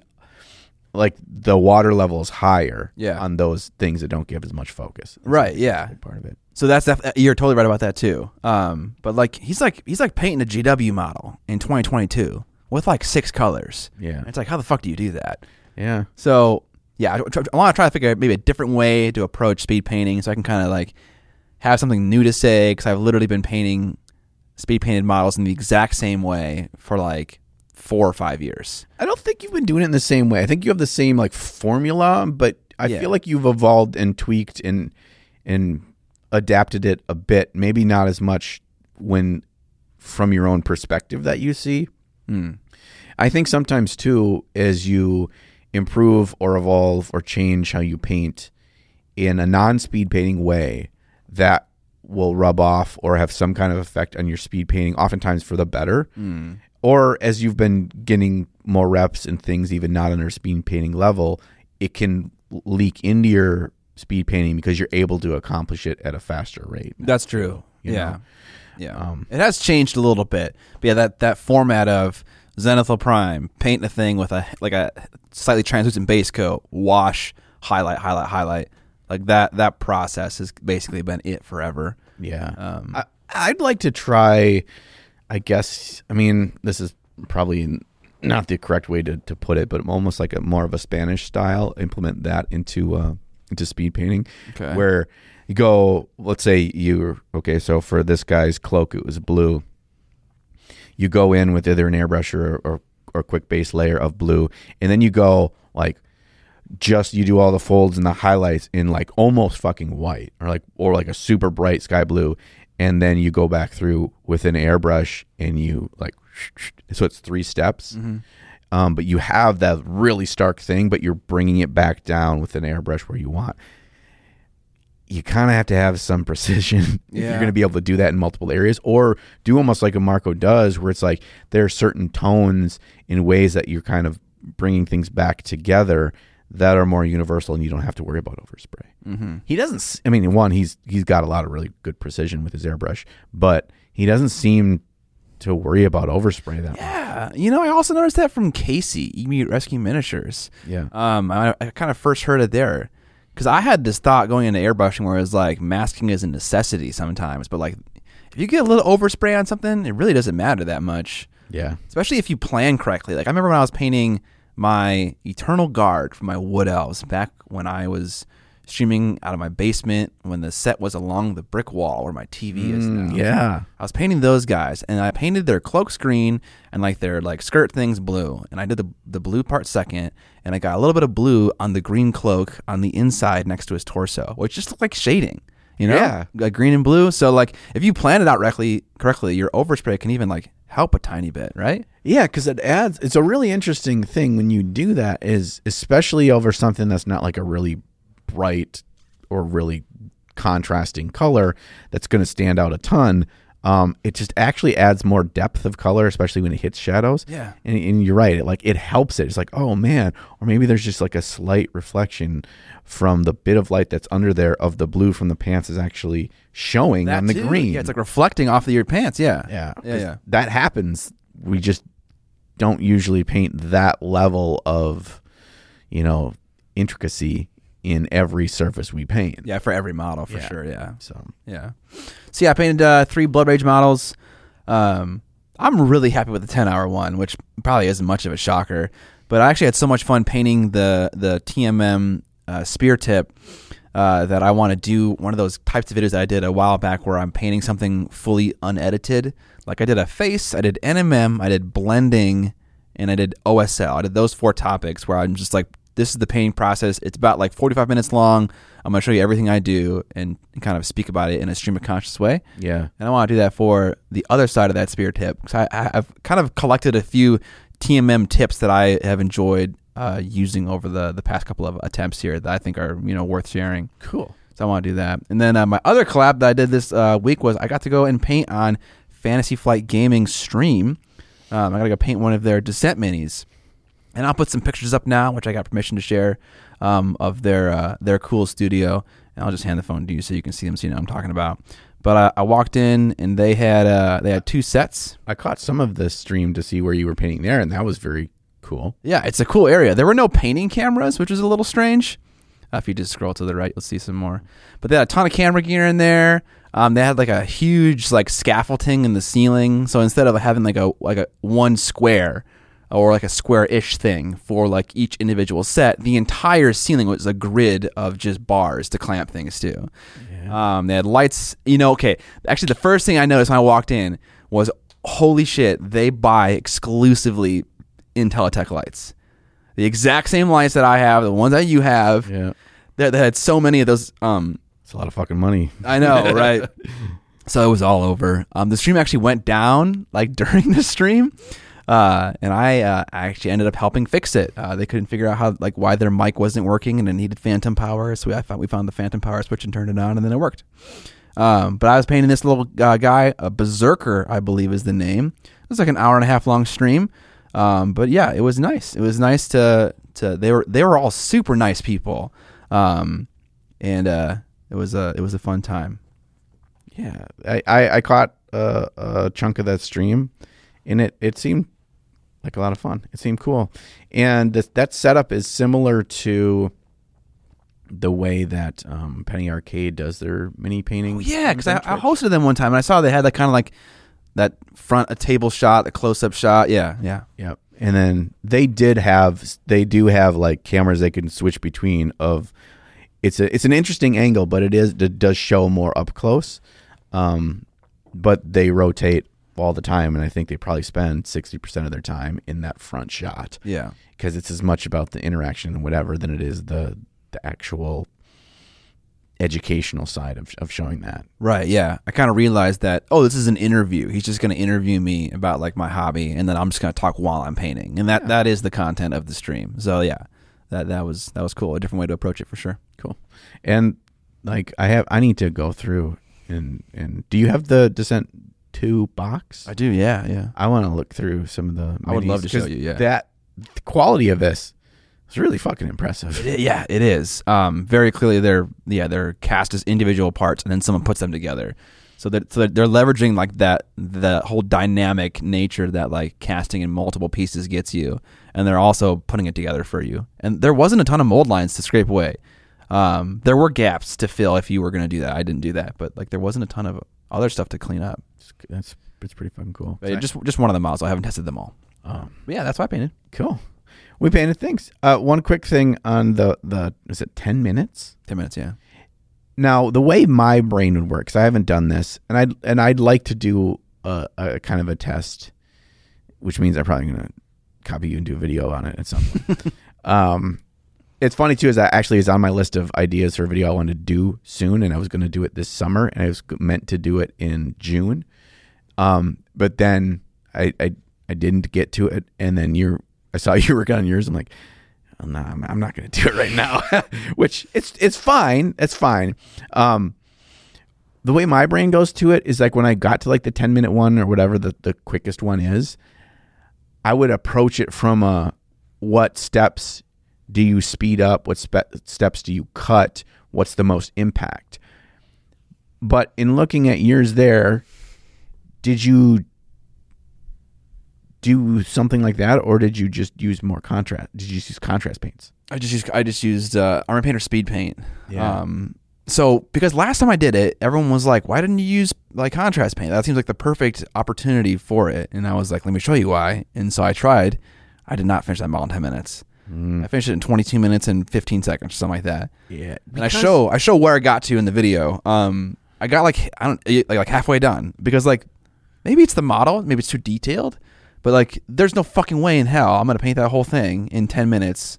like the water level is higher Yeah. on those things that don't give as much focus. That's Right, yeah. part of it. So that's def- you're totally right about that too. Um, but like he's like he's like painting a GW model in 2022 with like six colors. Yeah. And it's like how the fuck do you do that? Yeah. So yeah, I, I want to try to figure out maybe a different way to approach speed painting, so I can kind of like have something new to say because I've literally been painting speed painted models in the exact same way for like four or five years. I don't think you've been doing it in the same way. I think you have the same like formula, but I Yeah. feel like you've evolved and tweaked and and adapted it a bit. Maybe not as much when from your own perspective that you see. Hmm. I think sometimes too, as you improve or evolve or change how you paint in a non-speed painting way, that will rub off or have some kind of effect on your speed painting, oftentimes for the better. Hmm. Or as you've been getting more reps and things, even not on your speed painting level, it can leak into your speed painting because you're able to accomplish it at a faster rate. That's true. You yeah, know? yeah. Um, it has changed a little bit, but yeah, that that format of Zenithal Prime, paint a thing with a like a slightly translucent base coat, wash, highlight, highlight, highlight, like that. That process has basically been it forever. Yeah. Um, I, I'd like to try, I guess, I mean, this is probably not the correct way to, to put it, but almost like a more of a Spanish style, implement that into, uh, into speed painting Okay. where you go, let's say you, okay, so for this guy's cloak, it was blue. You go in with either an airbrush or, or, or quick base layer of blue, and then you go like, just you do all the folds and the highlights in like almost fucking white or like or like a super bright sky blue and then you go back through with an airbrush and you like so it's three steps mm-hmm. Um, but you have that really stark thing but you're bringing it back down with an airbrush where you want. You kind of have to have some precision if you're going to be able to do that in multiple areas or do almost like a marco does where it's like there are certain tones in ways that you're kind of bringing things back together that are more universal and you don't have to worry about overspray. Mm-hmm. he doesn't I mean one he's he's got a lot of really good precision with his airbrush but he doesn't seem to worry about overspray that much Yeah, you know, I also noticed that from Casey, Emu Rescue Miniatures. yeah Um, I, I kind of first heard it there because I had this thought going into airbrushing where it was like masking is a necessity sometimes, but like if you get a little overspray on something, it really doesn't matter that much. yeah especially if you plan correctly. Like I remember when I was painting my Eternal Guard for my Wood Elves back when I was streaming out of my basement when the set was along the brick wall where my TV is now. Mm, yeah. I was painting those guys, and I painted their cloak green and like their like skirt things blue, and I did the the blue part second, and I got a little bit of blue on the green cloak on the inside next to his torso, which just looked like shading, you know, Yeah. like green and blue. So like if you plan it out correctly, correctly, your overspray can even like help a tiny bit, right? Yeah, because it adds. It's a really interesting thing when you do that. Is especially over something that's not like a really bright or really contrasting color that's going to stand out a ton. Um, it just actually adds more depth of color, especially when it hits shadows. Yeah. and, and you're right. It like it helps it. It's like oh man, or maybe there's just like a slight reflection from the bit of light that's under there of the blue from the pants is actually showing on the too. green. yeah, it's like reflecting off of your pants. Yeah, Yeah, yeah, yeah. That happens. We just don't usually paint that level of, you know, intricacy in every surface we paint. Yeah, for every model for Yeah. sure. Yeah. So Yeah. So yeah, I painted uh, three Blood Rage models. Um, I'm really happy with the 10 hour one, which probably isn't much of a shocker. But I actually had so much fun painting the the TMM uh, spear tip uh, that I want to do one of those types of videos that I did a while back where I'm painting something fully unedited. Like I did a face, I did NMM, I did blending, and I did OSL. I did those four topics where I'm just like, this is the painting process. It's about like 45 minutes long. I'm going to show you everything I do and, kind of speak about it in a stream of conscious way. yeah, And I want to do that for the other side of that spear tip. 'Cause I, I've kind of collected a few TMM tips that I have enjoyed uh, using over the, the past couple of attempts here that I think are you know worth sharing. cool. So I want to do that. And then uh, my other collab that I did this uh, week was I got to go and paint on Fantasy Flight Gaming stream. Um, I got to go paint one of their Descent minis, and I'll put some pictures up now, which I got permission to share um, of their uh, their cool studio. And I'll just hand the phone to you so you can see them, so you know what I'm talking about. But uh, I walked in and they had uh, they had two sets. I caught some of the stream to see where you were painting there, and that was very cool. Yeah, it's a cool area. There were no painting cameras, which is a little strange. Uh, if you just scroll to the right, you'll see some more. But they had a ton of camera gear in there. Um, they had like a huge like scaffolding in the ceiling. So instead of having like a like a one square or like a square-ish thing for like each individual set, the entire ceiling was a grid of just bars to clamp things to. Um, they had lights. You know, okay. Actually, the first thing I noticed when I walked in was, holy shit! They buy exclusively Intellytech lights. The exact same lights that I have, the ones that you have. Yeah, that had so many of those. Um, it's a lot of fucking money. I know, right? so it was all over. Um, the stream actually went down like during the stream, uh, and I uh, actually ended up helping fix it. Uh, they couldn't figure out how like why their mic wasn't working, and it needed phantom power. So we, I found we found the phantom power switch and turned it on, and then it worked. Um, but I was painting this little uh, guy, a berserker, I believe is the name. It was like an hour and a half long stream. Um, but yeah, it was nice. It was nice to to they were they were all super nice people. Um, and uh, it was a it was a fun time. Yeah, I I, I caught a, a chunk of that stream, and it it seemed like a lot of fun. It seemed cool, and this, that setup is similar to the way that um, Penny Arcade does their mini paintings. Oh, yeah, because I, I hosted them one time and I saw they had that kind of like that front a table shot, a close up shot. Yeah, yeah. Yep. And then they did have they do have like cameras they can switch between of it's a it's an interesting angle, but it is it does show more up close. Um but they rotate all the time and I think they probably spend 60% of their time in that front shot Yeah. because it's as much about the interaction and whatever than it is the the actual educational side of, of showing that. Right, yeah. I kind of realized that, oh, this is an interview. He's just going to interview me about like my hobby and then I'm just going to talk while I'm painting. And that that is the content of the stream. So, yeah. That that was that was cool. A different way to approach it for sure. Cool. And like I have I need to go through and and do you have the Descent 2 box? I do. Yeah, yeah. I want to look through some of the. I would minis, love to show 'cause you, yeah. that the quality of this is really fucking impressive. It- yeah, it is. Um, very clearly, they're yeah they're cast as individual parts, and then someone puts them together. So that so they're, they're leveraging like that the whole dynamic nature that like casting in multiple pieces gets you, and they're also putting it together for you. And there wasn't a ton of mold lines to scrape away. Um, there were gaps to fill if you were going to do that. I didn't do that, but like there wasn't a ton of other stuff to clean up. It's, that's it's pretty fucking cool. But just just one of the models. I haven't tested them all. um, But yeah, that's why I painted. cool. we painted things. Uh, one quick thing on the the is it ten minutes? Ten minutes, yeah. Now the way my brain would work, 'cause I haven't done this, and I and I'd like to do a, a kind of a test, which means I'm probably gonna copy you and do a video on it at some point. um, it's funny too, is that actually is on my list of ideas for a video I wanted to do soon, and I was going to do it this summer, and I was meant to do it in June, um, but then I, I I didn't get to it, and then you I saw you work on yours. I'm like, oh, no, I'm, I'm not going to do it right now. Which it's it's fine. It's fine. Um, the way my brain goes to it is like when I got to like the 10 minute one or whatever the, the quickest one is, I would approach it from a what steps do you speed up? What spe- steps do you cut? What's the most impact? But in looking at yours there, did you do something like that, or did you just use more contrast? Did you use contrast paints? I just used I just used uh, Army Painter Speed Paint. Yeah. Um, so because last time I did it, everyone was like, "Why didn't you use like contrast paint? That seems like the perfect opportunity for it." And I was like, "Let me show you why." And so I tried. I did not finish that model in ten minutes. I finished it in 22 minutes and 15 seconds, or something like that. Yeah, And I show I show where I got to in the video. Um, I got like I don't like, like halfway done because like maybe it's the model, maybe it's too detailed, but like there's no fucking way in hell I'm gonna paint that whole thing in 10 minutes,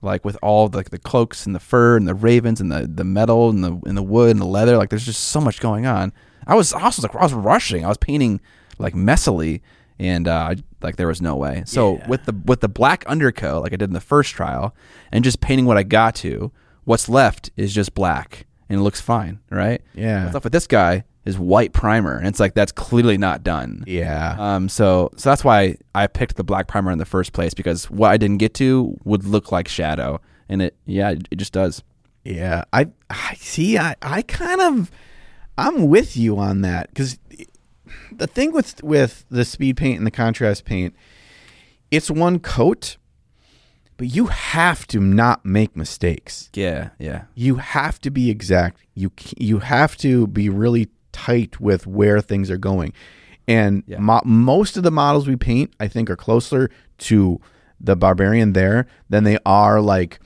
like with all like the cloaks and the fur and the ravens and the the metal and the and the wood and the leather. Like there's just so much going on. I was also like I was rushing. I was painting like messily. And uh, like there was no way. So Yeah. with the with the black undercoat, like I did in the first trial, and just painting what I got to, what's left is just black and it looks fine, right? Yeah. Stuff with this guy is white primer, and it's like that's clearly not done. Yeah. Um. So so that's why I picked the black primer in the first place because what I didn't get to would look like shadow, and it yeah it, it just does. Yeah, I I see. I I kind of I'm with you on that because the thing with with the speed paint and the contrast paint, it's one coat, but you have to not make mistakes. Yeah. Yeah. You have to be exact. You you have to be really tight with where things are going, and Yeah. mo- most of the models we paint, I think, are closer to the barbarian there than they are like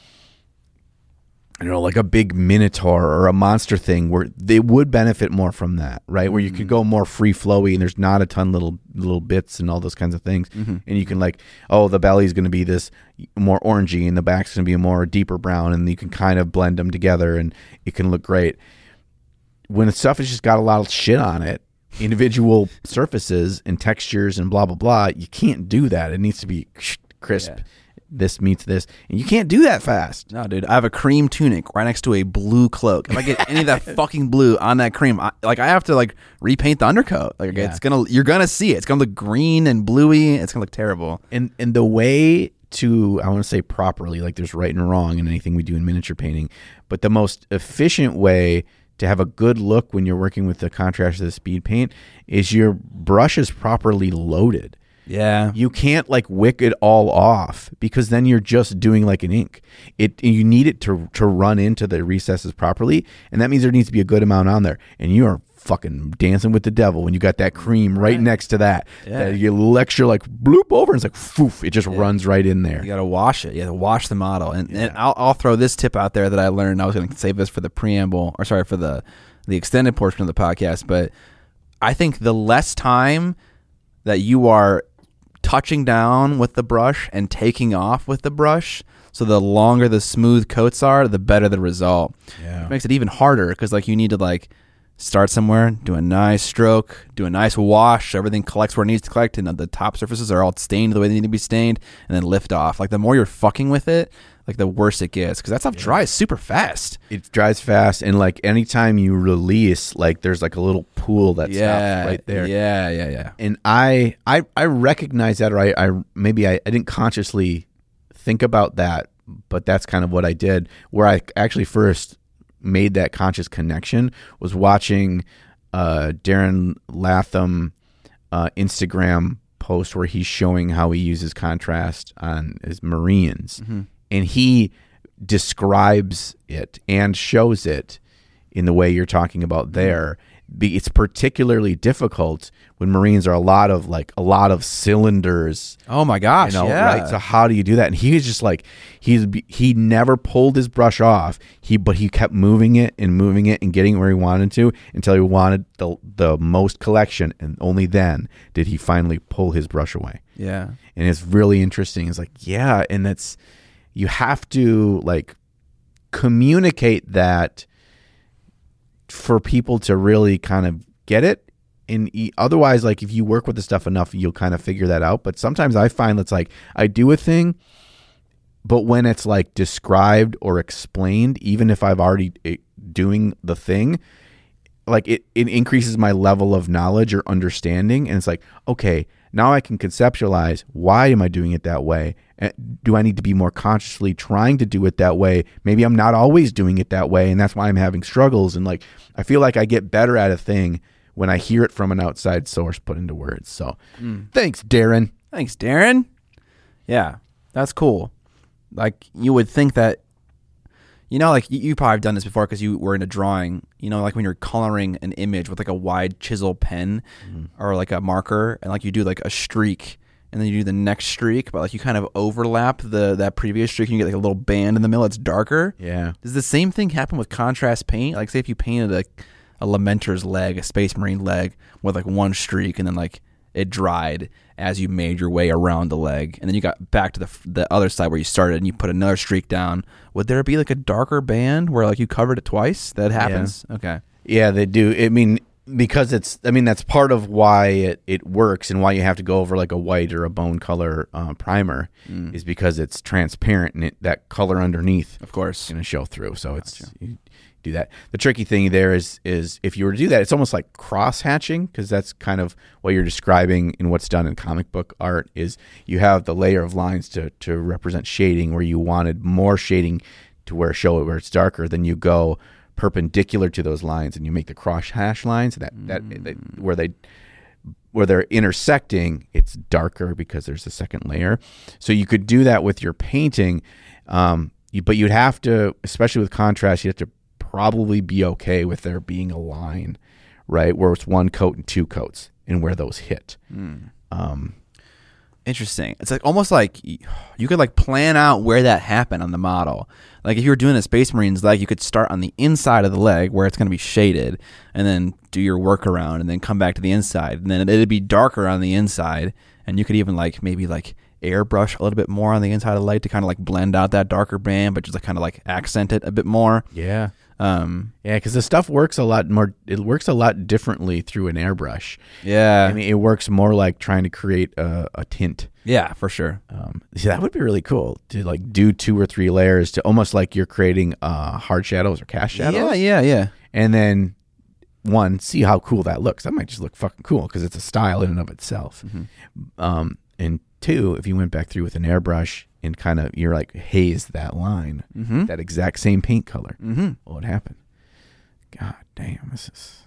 you know, like a big minotaur or a monster thing where they would benefit more from that, right? Where you could mm-hmm. go more free flowy and there's not a ton little little bits and all those kinds of things. Mm-hmm. And you can like, oh, the belly's going to be this more orangey and the back's going to be a more deeper brown and you can kind of blend them together and it can look great. When the stuff has just got a lot of shit on it, individual surfaces and textures and blah blah blah, you can't do that. It needs to be crisp. Yeah. This meets this, and you can't do that fast. No, dude, I have a cream tunic right next to a blue cloak. If I get any of that fucking blue on that cream, I, like I have to like repaint the undercoat. Like Yeah. it's gonna, you're gonna see it. It's gonna look green and bluey. It's gonna look terrible. and and the way to I want to say properly, like there's right and wrong in anything we do in miniature painting, but the most efficient way to have a good look when you're working with the contrast of the speed paint is your brush is properly loaded. Yeah, You can't like wick it all off because then you're just doing like an ink. It you need it to to run into the recesses properly, and that means there needs to be a good amount on there. And you are fucking dancing with the devil when you got that cream right, next to that. Yeah. That you lecture like bloop over, and it's like foof, it just runs right in there. You got to wash it. You got to wash the model. And, and I'll, I'll throw this tip out there that I learned. I was going to save this for the preamble, or sorry, for the the extended portion of the podcast. But I think the less time that you are touching down with the brush and taking off with the brush, so the longer the smooth coats are, the better the result. Yeah. It makes it even harder because like you need to like start somewhere, do a nice stroke, do a nice wash, everything collects where it needs to collect, and the top surfaces are all stained the way they need to be stained, and then lift off. Like the more you're fucking with it, like the worse it gets because that stuff dries super fast. It dries fast, and like anytime you release, like there's like a little pool that's yeah, right there. Yeah, yeah, yeah. and I I I recognize that, or I, I maybe I, I didn't consciously think about that, but that's kind of what I did. Where I actually first made that conscious connection was watching uh, Darren Latham uh, Instagram post where he's showing how he uses contrast on his Marines, and he describes it and shows it in the way you're talking about mm-hmm. there. it's particularly difficult when Marines are a lot of like a lot of cylinders Oh my gosh! you know, yeah. right? So how do you do that? And he was just like he's he never pulled his brush off. He but he kept moving it and moving it and getting where he wanted to until he wanted the the most collection, and only then did he finally pull his brush away. yeah. And it's really interesting. It's like yeah, and that's you have to like communicate that for people to really kind of get it. And otherwise like if you work with the stuff enough you'll kind of figure that out. But sometimes i find it's like i do a thing but when it's like described or explained even if i've already eh, doing the thing like it, it increases my level of knowledge or understanding. And it's like okay now i can conceptualize why am i doing it that way do i need to be more consciously trying to do it that way maybe i'm not always doing it that way and that's why i'm having struggles and like i feel like i get better at a thing when i hear it from an outside source put into words so hmm. thanks darren Thanks, Darren. Yeah, that's cool. Like you would think that, you know, like you, you probably have done this before because you were in a drawing. You know, like when you're coloring an image with like a wide chisel pen mm-hmm. or like a marker, and like you do like a streak, and then you do the next streak, but like you kind of overlap the that previous streak, and you get like a little band in the middle. It's darker. yeah Does the same thing happen with contrast paint? Like, say if you painted a, a Lamenter's leg, a Space Marine leg, with like one streak, and then like it dried as you made your way around the leg, and then you got back to the the other side where you started, and you put another streak down. Would there be like a darker band where like you covered it twice? That happens. Okay. Yeah, they do. I mean, because it's. I mean, that's part of why it, it works and why you have to go over like a white or a bone color uh, primer is because it's transparent and it, that color underneath Of course. is going to show through. So it's you do that. The tricky thing there is is if you were to do that, it's almost like cross hatching because that's kind of what you're describing in what's done in comic book art. Is you have the layer of lines to to represent shading where you wanted more shading to where show it where it's darker. Then you go perpendicular to those lines and you make the cross hash lines that that, that where they where they're intersecting, it's darker because there's a second layer. So you could do that with your painting, um, you, but you'd have to, especially with contrast, you have to probably be okay with there being a line, right, where it's one coat and two coats, and where those hit. Um, Interesting. It's like almost like you could like plan out where that happened on the model. Like if you were doing a Space Marines leg, you could start on the inside of the leg where it's going to be shaded, and then do your workaround, and then come back to the inside, and then it'd be darker on the inside, and you could even like maybe like airbrush a little bit more on the inside of the light to kind of like blend out that darker band, but just like kind of like accent it a bit more. yeah, Um, yeah, because the stuff works a lot more. It works a lot differently through an airbrush. yeah, I mean, it works more like trying to create a, a tint. yeah, for sure. Um, see, that would be really cool to like do two or three layers to almost like you're creating uh, hard shadows or cast shadows. Yeah, yeah, yeah. and then one see how cool that looks that might just look fucking cool because it's a style in and of itself um, and two if you went back through with an airbrush and kind of you're like haze that line Mm-hmm. that exact same paint color Mm-hmm. what would happen god damn this is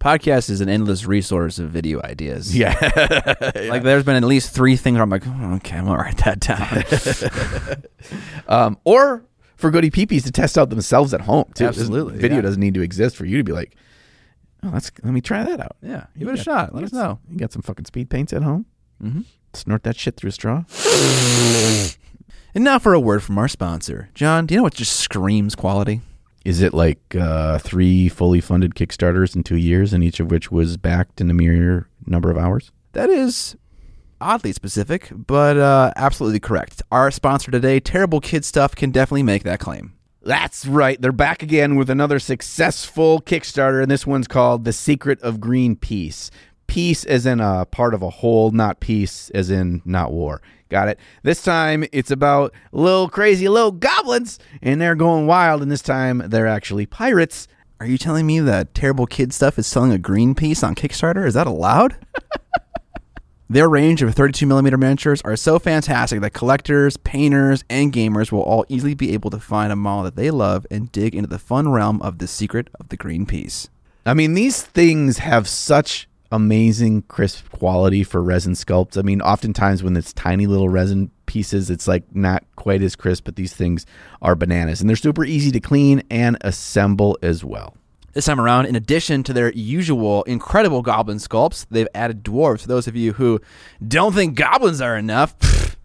Podcast is an endless resource of video ideas. yeah Like there's been at least three things where I'm like, oh, okay, I'm gonna write that down. um, or for goody peepees to test out themselves at home too This Absolutely, video yeah. doesn't need to exist for you to be like oh let's let me try that out yeah, give it a shot. Let us know. you got some fucking speed paints at home Mm-hmm. snort that shit through a straw And now for a word from our sponsor, John. Do you know what just screams quality? Is it like uh, three fully funded Kickstarters in two years, and each of which was backed in a mere number of hours? That is oddly specific, but uh, absolutely correct. Our sponsor today, Terrible Kid Stuff, can definitely make that claim. That's right. They're back again with another successful Kickstarter, and this one's called The Secret of Green Piece. Piece as in a part of a whole, not peace as in not war. Got it? This time it's about little crazy little goblins, and they're going wild, and this time they're actually pirates. Are you telling me that Terrible Kid Stuff is selling a green piece on Kickstarter? Is that allowed? Their range of 32 millimeter miniatures are so fantastic that collectors, painters, and gamers will all easily be able to find a model that they love and dig into the fun realm of the secret of the green piece. I mean, these things have such amazing crisp quality for resin sculpts. I mean, oftentimes when it's tiny little resin pieces, it's like not quite as crisp, but these things are bananas and they're super easy to clean and assemble as well. This time around, in addition to their usual incredible goblin sculpts, they've added dwarves. For those of you who don't think goblins are enough,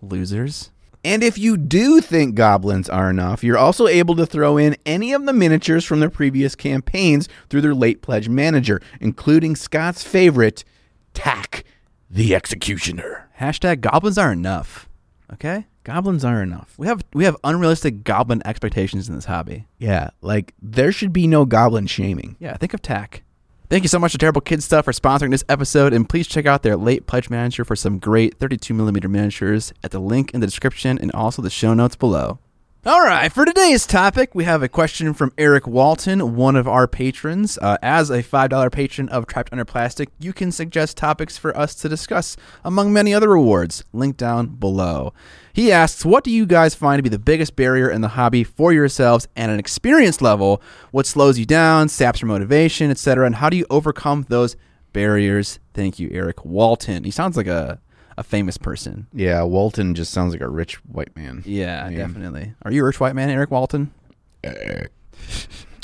losers. And if you do think goblins are enough, you're also able to throw in any of the miniatures from their previous campaigns through their late pledge manager, including Scott's favorite, Tack the Executioner. Hashtag goblins are enough. Okay? Goblins are enough. We have we have unrealistic goblin expectations in this hobby. Yeah, like there should be no goblin shaming. Yeah, think of tack. Thank you so much to Terrible Kid Stuff for sponsoring this episode, and please check out their late pledge manager for some great 32 millimeter miniatures at the link in the description and also the show notes below. All right, for today's topic, we have a question from Eric Walton, one of our patrons. Uh, as a $5 patron of Trapped Under Plastic, you can suggest topics for us to discuss, among many other rewards. Link down below. He asks, What do you guys find to be the biggest barrier in the hobby for yourselves and an experience level? What slows you down, saps your motivation, etc., and how do you overcome those barriers? Thank you, Eric Walton. He sounds like a a famous person. Yeah, Walton just sounds like a rich white man. Yeah, definitely. Are you a rich white man, Eric Walton?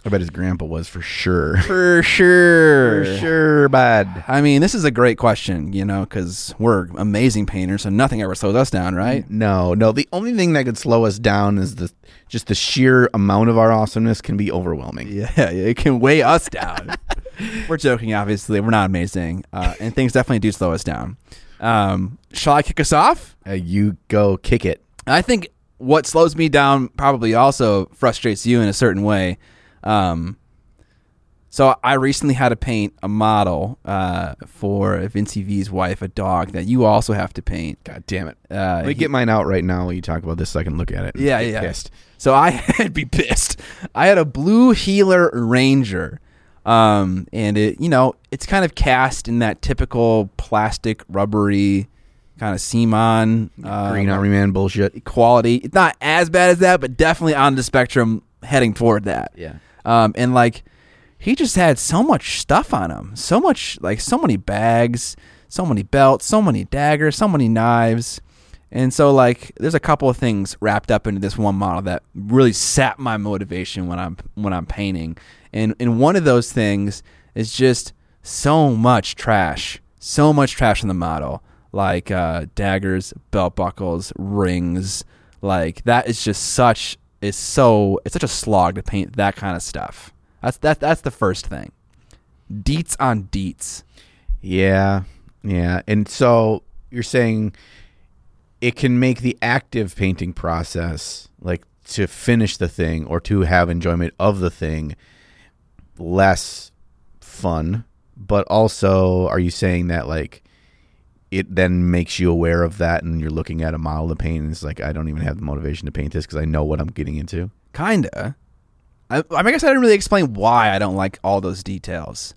I bet his grandpa was for sure. For sure. For sure, bud. I mean, this is a great question, you know, because we're amazing painters, so nothing ever slows us down, right? No, no. The only thing that could slow us down is the just the sheer amount of our awesomeness can be overwhelming. Yeah, it can weigh us down. we're joking, obviously. We're not amazing, uh, and things definitely do slow us down. Um, shall I kick us off? Uh, you go kick it. I think what slows me down probably also frustrates you in a certain way. Um, so I recently had to paint a model uh, for Vinci V's wife, a dog that you also have to paint. God damn it. Uh, Let me he- get mine out right now while you talk about this so I can look at it. Yeah, yeah. Pissed. So I had be pissed. I had a blue heeler ranger. Um, and it, you know, it's kind of cast in that typical plastic, rubbery kind of Simon uh, Green Army Man bullshit. quality. It's not as bad as that, but definitely on the spectrum heading toward that. Yeah. Um, and like he just had so much stuff on him, so much like so many bags, so many belts, so many daggers, so many knives. And so like there's a couple of things wrapped up into this one model that really sap my motivation when I'm when I'm painting. And and one of those things is just so much trash. So much trash in the model. Like uh, daggers, belt buckles, rings. Like that is just such is so it's such a slog to paint that kind of stuff. That's that that's the first thing. Deets on deets. Yeah. Yeah. And so you're saying it can make the active painting process, like to finish the thing or to have enjoyment of the thing, less fun. But also, are you saying that like it then makes you aware of that and you're looking at a model to paint and it's like, I don't even have the motivation to paint this because I know what I'm getting into? Kinda. I, I guess I didn't really explain why I don't like all those details.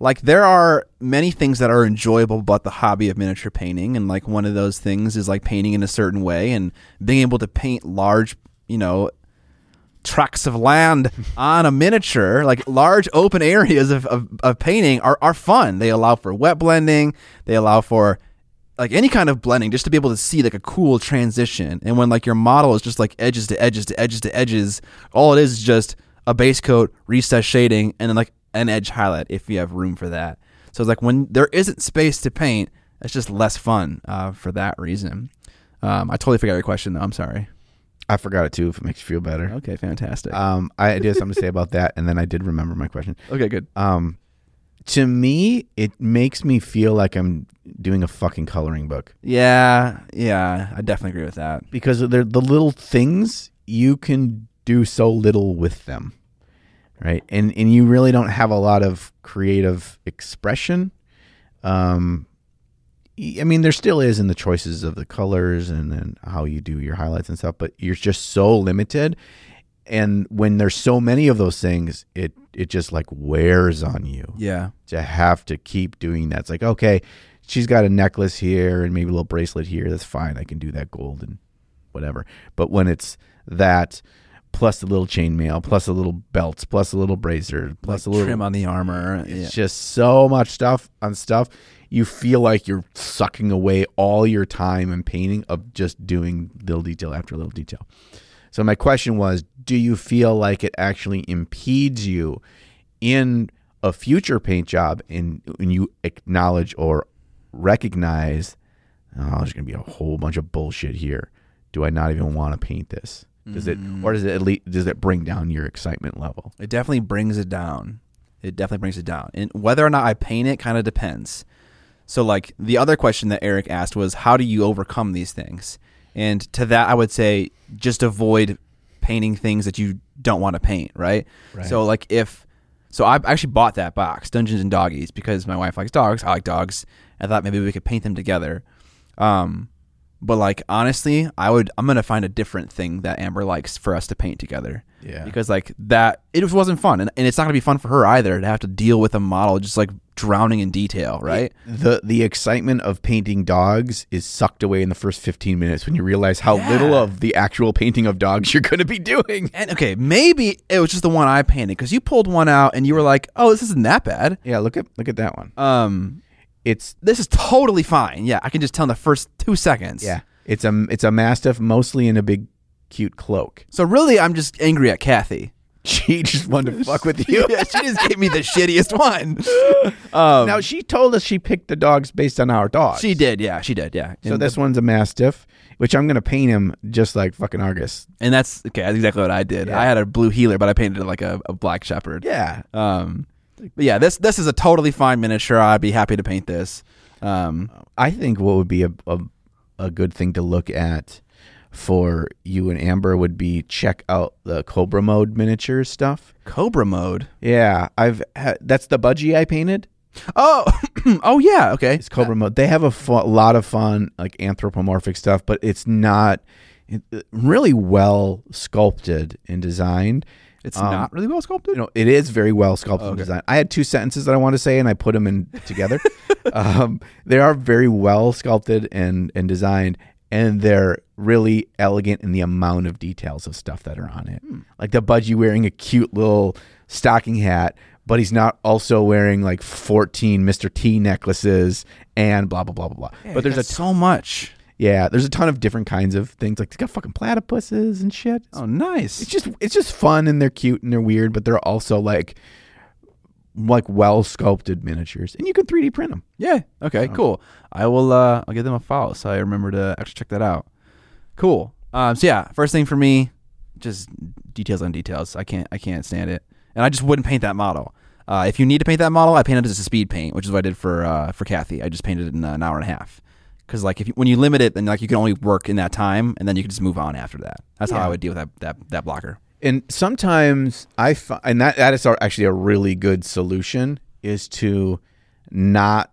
Like there are many things that are enjoyable about the hobby of miniature painting, and like one of those things is like painting in a certain way and being able to paint large, you know, tracts of land on a miniature, like large open areas of, of, of painting are, are fun. They allow for wet blending, they allow for like any kind of blending just to be able to see like a cool transition. And when like your model is just like edges to edges to edges to edges, all it is is just a base coat, recess shading, and then like an edge highlight if you have room for that. So it's like when there isn't space to paint, it's just less fun uh, for that reason. Um, I totally forgot your question though. I'm sorry. I forgot it too, if it makes you feel better. Okay, fantastic. Um, I did have something to say about that, and then I did remember my question. okay, good. Um, to me, it makes me feel like I'm doing a fucking coloring book Yeah, yeah, I definitely agree with that. because they're the little things you can do so little with them, right? And and you really don't have a lot of creative expression. Um, I mean, there still is in the choices of the colors and then how you do your highlights and stuff, but you're just so limited. And when there's so many of those things, it it just like wears on you Yeah, to have to keep doing that. It's like, okay, she's got a necklace here and maybe a little bracelet here. That's fine. I can do that gold and whatever. But when it's that plus a little chainmail, plus a little belts, plus a little bracer, plus like a little trim on the armor. it's Yeah. just so much stuff on stuff. You feel like you're sucking away all your time and painting of just doing little detail after little detail. So my question was, do you feel like it actually impedes you in a future paint job and when you acknowledge or recognize oh there's going to be a whole bunch of bullshit here do i not even want to paint this does it or does it at least does it bring down your excitement level It definitely brings it down. It definitely brings it down. And whether or not I paint it kind of depends. So like the other question that Eric asked was how do you overcome these things? And to that I would say just avoid painting things that you don't want to paint, right? Right. So like if so I actually bought that box, Dungeons and Doggies, because my wife likes dogs, I like dogs. I thought maybe we could paint them together. Um but like honestly, I would I'm gonna find a different thing that Amber likes for us to paint together. Yeah. Because like that it just wasn't fun. And, and it's not gonna be fun for her either to have to deal with a model just like drowning in detail right? the the excitement of painting dogs is sucked away in the first 15 minutes when you realize how Yeah. little of the actual painting of dogs you're going to be doing. And okay maybe it was just the one i painted because you pulled one out and you were like oh this isn't that bad. Yeah look at look at that one. Um it's this is totally fine. Yeah i can just tell in the first two seconds. Yeah it's a it's a mastiff mostly in a big cute cloak. So really i'm just angry at kathy. She just wanted to fuck with you? Yeah she just gave me the shittiest one. Um now she told us she picked the dogs based on our dogs. She did yeah she did yeah. So and, this one's a mastiff which i'm going to paint him just like fucking argus. And that's okay that's exactly what i did. Yeah. i had a blue heeler but i painted it like a, a black shepherd. Yeah. Um, but yeah, this this is a totally fine miniature. I'd be happy to paint this. Um, I think what would be a, a a good thing to look at for you and Amber would be check out the Cobra mode miniature stuff. Cobra mode. Yeah, I've had, that's the budgie I painted. Oh, oh yeah. Okay. It's Cobra mode. They have a fu- lot of fun like anthropomorphic stuff, but it's not really well sculpted and designed. It's Um, not really well sculpted. you know, it is very well sculpted and Okay. designed. I had two sentences that I want to say, and I put them in together. um, they are very well sculpted and and designed, and they're really elegant in the amount of details of stuff that are on it. Hmm. Like the budgie wearing a cute little stocking hat, but he's not also wearing like fourteen Mr. T necklaces and blah blah blah blah blah. but there's a so much. Yeah, there's a ton of different kinds of things. Like he's got fucking platypuses and shit. Oh, nice. It's just it's just fun and they're cute and they're weird, but they're also like like well sculpted miniatures, and you can 3D print them. yeah. Okay. Cool. I will. Uh, I'll give them a follow so I remember to actually check that out. Cool. Um. So yeah, first thing for me, just details on details. I can't. I can't stand it, and I just wouldn't paint that model. Uh, if you need to paint that model, I painted it as a speed paint, which is what I did for uh, for Kathy. I just painted it in an hour and a half. Because like if you, when you limit it, then like you can only work in that time, and then you can just move on after that. That's how I would deal with that that, that blocker. And sometimes I find, and that that is actually a really good solution is to not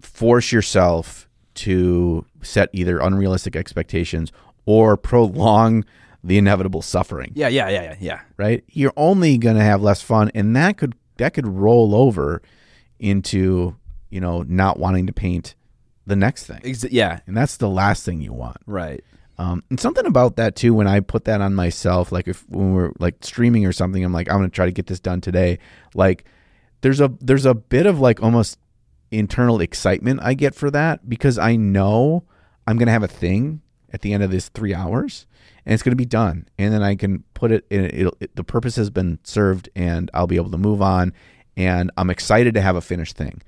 force yourself to set either unrealistic expectations or prolong the inevitable suffering. Yeah, yeah, yeah, yeah, yeah. right? You're only going to have less fun, and that could that could roll over into you know not wanting to paint the next thing, Ex- yeah, and that's the last thing you want. right. Um, and something about that too, when I put that on myself, like if when we're like streaming or something, I'm like, I'm going to try to get this done today. Like, there's a there's a bit of like almost internal excitement I get for that because I know I'm going to have a thing at the end of this three hours, and it's going to be done, and then I can put it in. It'll, it, the purpose has been served, and I'll be able to move on, and I'm excited to have a finished thing.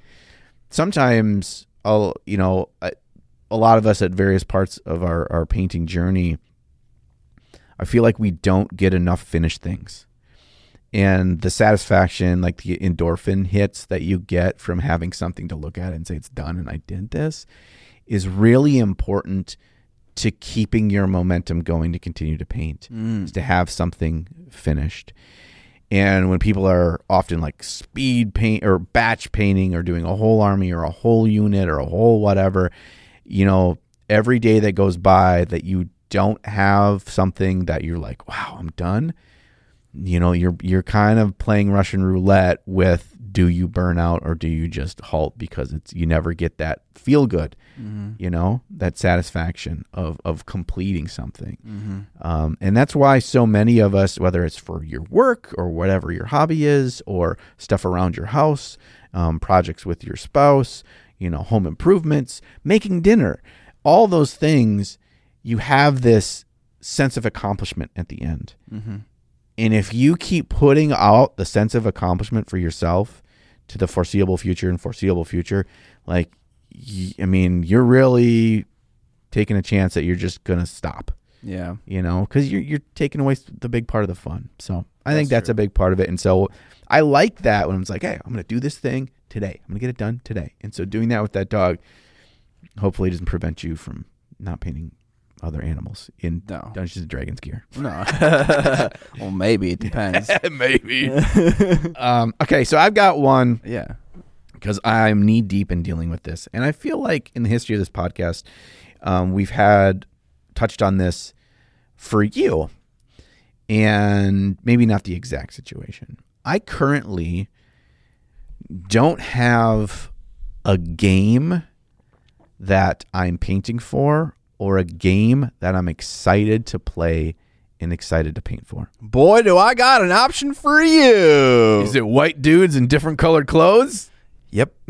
Sometimes I'll, you know, a lot of us at various parts of our, our painting journey, I feel like we don't get enough finished things. And the satisfaction, like the endorphin hits that you get from having something to look at and say it's done and I did this, is really important to keeping your momentum going to continue to paint. Mm. Is to have something finished. And when people are often like speed paint or batch painting or doing a whole army or a whole unit or a whole whatever, you know, every day that goes by that you don't have something that you're like, wow, I'm done. You know, you're you're kind of playing Russian roulette with do you burn out or do you just halt because it's you never get that feel good, you know, that satisfaction of of completing something. Um, and that's why so many of us, whether it's for your work or whatever your hobby is, or stuff around your house, um, projects with your spouse, you know, home improvements, making dinner, all those things, you have this sense of accomplishment at the end. And if you keep putting out the sense of accomplishment for yourself to the foreseeable future and foreseeable future, like, I mean, you're really taking a chance that you're just going to stop, Yeah. you know, because you're, you're taking away the big part of the fun. So I think That's that's a big part of it. And so I like that when I'm like, hey, I'm going to do this thing today. I'm going to get it done today. And so doing that with that dog hopefully doesn't prevent you from not painting other animals in No. Dungeons and Dragons gear. No. well, maybe it depends. Maybe. um, okay, so I've got one yeah. Because I'm knee deep in dealing with this, and I feel like in the history of this podcast, um, we've had touched on this for you, and maybe not the exact situation. I currently don't have a game that I'm painting for or a game that I'm excited to play and excited to paint for. Boy, do I got an option for you. Is it white dudes in different colored clothes Yep.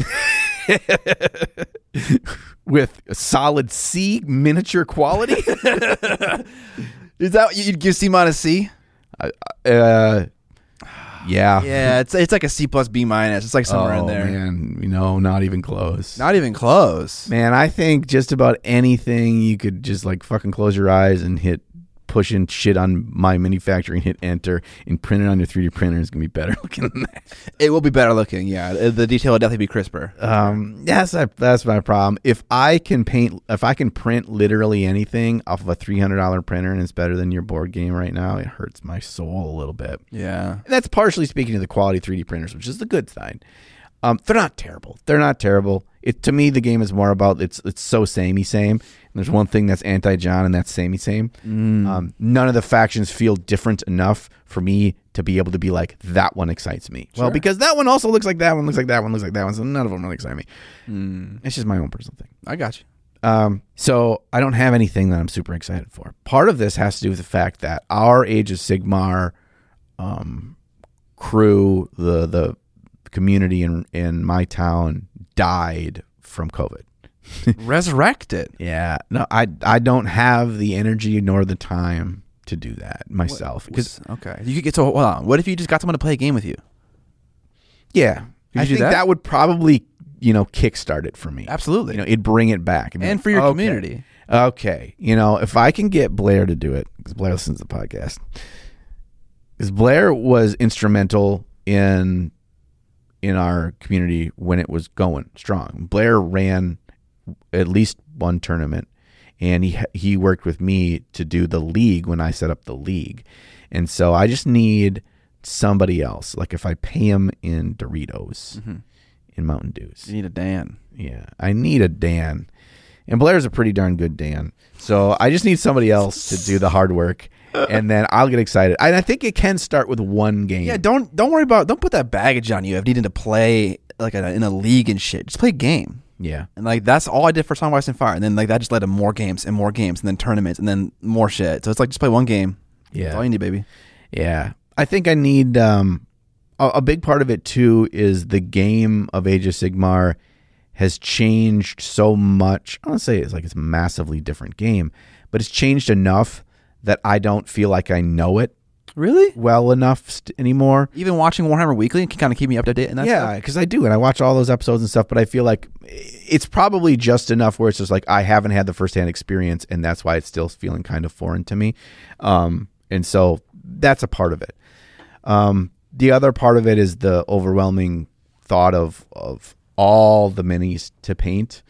with a solid C miniature quality? Is that you'd give C minus C? uh, yeah. Yeah, it's it's like a C plus B minus. It's like somewhere oh, in there. man, you know, not even close. Not even close. Man, I think just about anything you could just like fucking close your eyes and hit pushing shit on my manufacturing, hit enter, and print it on your 3D printer is gonna be better looking than that. It will be better looking. Yeah, Uh, the detail will definitely be crisper. Um, yes, I, that's my problem. If I can paint, if I can print literally anything off of a three hundred dollar printer and it's better than your board game right now, it hurts my soul a little bit. Yeah. And that's partially speaking to the quality 3D printers, which is the good side. Um, they're not terrible. They're not terrible. It to me, the game is more about it's it's so samey same. And there's one thing that's anti John, and that's samey same. Um, none of the factions feel different enough for me to be able to be like that one excites me. Well, because that one also looks like that one, looks like that one, looks like that one. So none of them really excite me. It's just my own personal thing. I got you. Um, so I don't have anything that I'm super excited for. Part of this has to do with the fact that our Age of Sigmar um, crew, the the community in in my town died from COVID. Resurrect it. Yeah, no, I I don't have the energy nor the time to do that myself because okay, you could get so hold on. What if you just got someone to play a game with you? yeah, I think that? that? would probably you know kickstart it for me. Absolutely. You know, it'd bring it back It'd and for your okay. community. Okay, you know, if I can get Blair to do it, because Blair listens to the podcast, because Blair was instrumental in in our community when it was going strong. Blair ran at least one tournament, and he he worked with me to do the league when I set up the league, and so I just need somebody else. Like if I pay him in Doritos, mm-hmm. in Mountain Dews, You need a Dan. yeah, I need a Dan. And Blair's a pretty darn good Dan. So I just need somebody else to do the hard work. And then I'll get excited. And I think it can start with one game. Yeah, don't don't worry about don't put that baggage on you of needing to play like a, in a league and shit. Just play a game. Yeah. And like that's all I did for Song of Ice and Fire, and then like that just led to more games and more games, and then tournaments, and then more shit. So it's like just play one game. Yeah. That's all you need, baby. Yeah. I think I need um a, a big part of it too is the game of Age of Sigmar has changed so much. I don't say it's like it's a massively different game, but it's changed enough that I don't feel like I know it Really? well enough st- anymore. Even watching Warhammer Weekly can kind of keep me up to date. And yeah, because I do, and I watch all those episodes and stuff. But I feel like it's probably just enough where it's just like I haven't had the firsthand experience, and that's why it's still feeling kind of foreign to me. Um, and so that's a part of it. Um, the other part of it is the overwhelming thought of of all the minis to paint.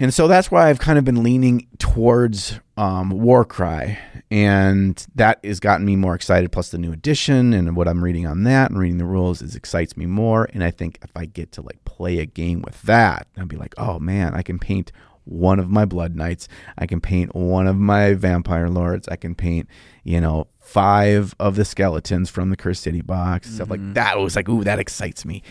And so that's why I've kind of been leaning towards um, Warcry, and that has gotten me more excited. Plus the new edition and what I'm reading on that and reading the rules is excites me more. And I think if I get to like play a game with that, I'd be like, oh man, I can paint one of my Blood Knights, I can paint one of my Vampire Lords, I can paint, you know, five of the skeletons from the Cursed City box, stuff like that. It was like, ooh, that excites me.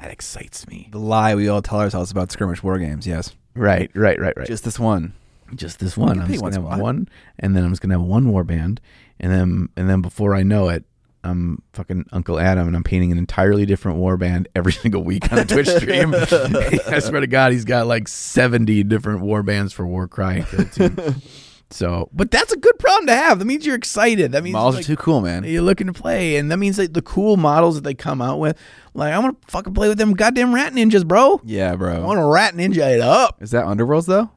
That excites me. the lie we all tell ourselves about skirmish war games. Yes, Right, right, right, right. just this one. just this one. I'm just gonna have one, and then I'm just gonna have one war band, and then and then before I know it, I'm fucking Uncle Adam, and I'm painting an entirely different war band every single week on a Twitch stream. I swear to God, he's got like 70 different war bands for and Kill Team. So, but that's a good problem to have. That means you're excited. That means Models like, are too cool, man. you're looking to play, and that means like the cool models that they come out with. Like, I want to fucking play with them goddamn rat ninjas, bro. Yeah, bro. I want to rat ninja it up. Is that Underworlds though?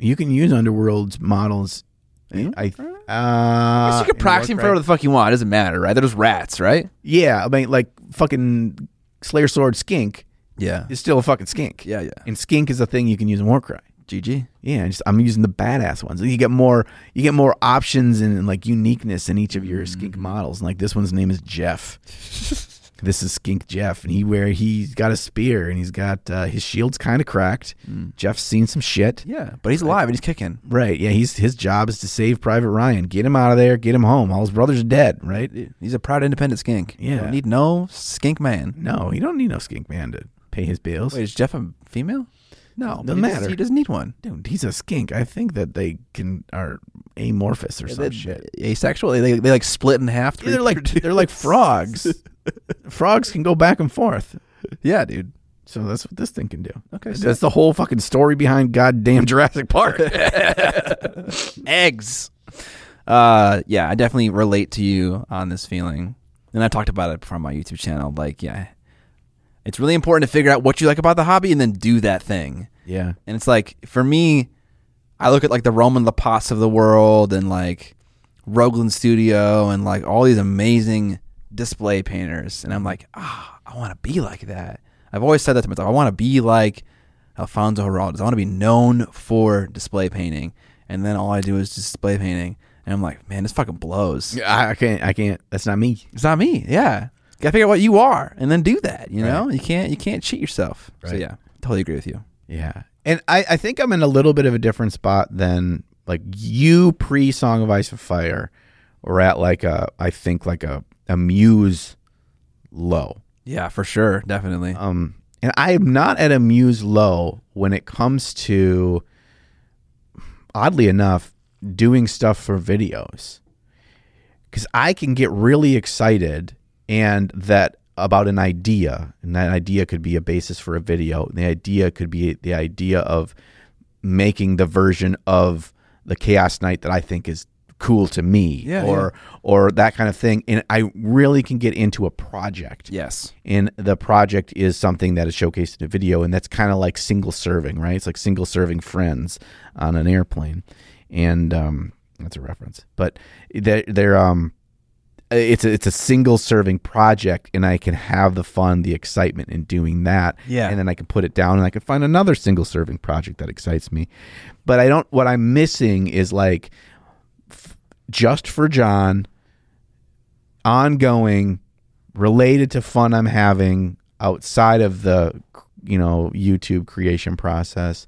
You can use Underworld's models. Yeah. I, uh, I guess you can in proxy them for whatever the fuck you want. It doesn't matter, right? They're just rats, right? Yeah, I mean, like fucking Slayer Sword Skink Yeah. is still a fucking skink. Yeah, yeah. and skink is a thing you can use in Warcry. GG. Yeah, just, I'm using the badass ones. You get more, you get more options and, like uniqueness in each of your skink models. And like this one's name is Jeff. this is Skink Jeff, and he where he's got a spear and he's got uh, his shield's kind of cracked. Jeff's seen some shit. Yeah, but he's alive and he's kicking. Right? Yeah, he's his job is to save Private Ryan, get him out of there, get him home. All his brothers are dead. Right? He's a proud independent skink. Yeah. Don't need no skink man. No, you don't need no skink man to pay his bills. Wait, is Jeff a female? No, Doesn't he does- matter. He doesn't need one. Dude, he's a skink. I think that they can are amorphous or some shit. Asexual. They, they like split in half. Yeah, they're like they're like frogs. frogs can go back and forth. yeah, dude. So that's what this thing can do. Okay, That's the whole fucking story behind goddamn Jurassic Park. eggs. Uh, yeah, I definitely relate to you on this feeling, and I talked about it before on my YouTube channel. Like, yeah, it's really important to figure out what you like about the hobby and then do that thing. yeah. And it's like for me, I look at like the Roman Lappats of the world and like Roglan Studio and like all these amazing display painters, and I'm like, ah, I want to be like that. I've always said that to myself. I want to be like Alfonso Giraldes. I want to be known for display painting, and then all I do is display painting, and I'm like, man, this fucking blows. I, I can't. I can't. That's not me. It's not me. Yeah, gotta figure out what you are, and then do that. You know, you can't you can't cheat yourself. So yeah, totally agree with you. Yeah. And I, I think I'm in a little bit of a different spot than like you pre Song of Ice and Fire, or at like a I think like a a Muse low. Yeah, for sure, definitely. Um, and I am not at a muse low when it comes to, oddly enough, doing stuff for videos. Because I can get really excited and that about an idea, and that idea could be a basis for a video. And the idea could be the idea of making the version of the Chaos Knight that I think is cool to me, Yeah, or or that kind of thing. And I really can get into a project yes. and the project is something that is showcased in a video and that's kind of like single serving right it's like single serving friends on an airplane and um that's a reference but they're, they're um it's a, it's a single serving project and i can have the fun the excitement in doing that Yeah. and then i can put it down and i can find another single serving project that excites me but i don't what i'm missing is like f- just for john ongoing related to fun I'm having outside of the you know YouTube creation process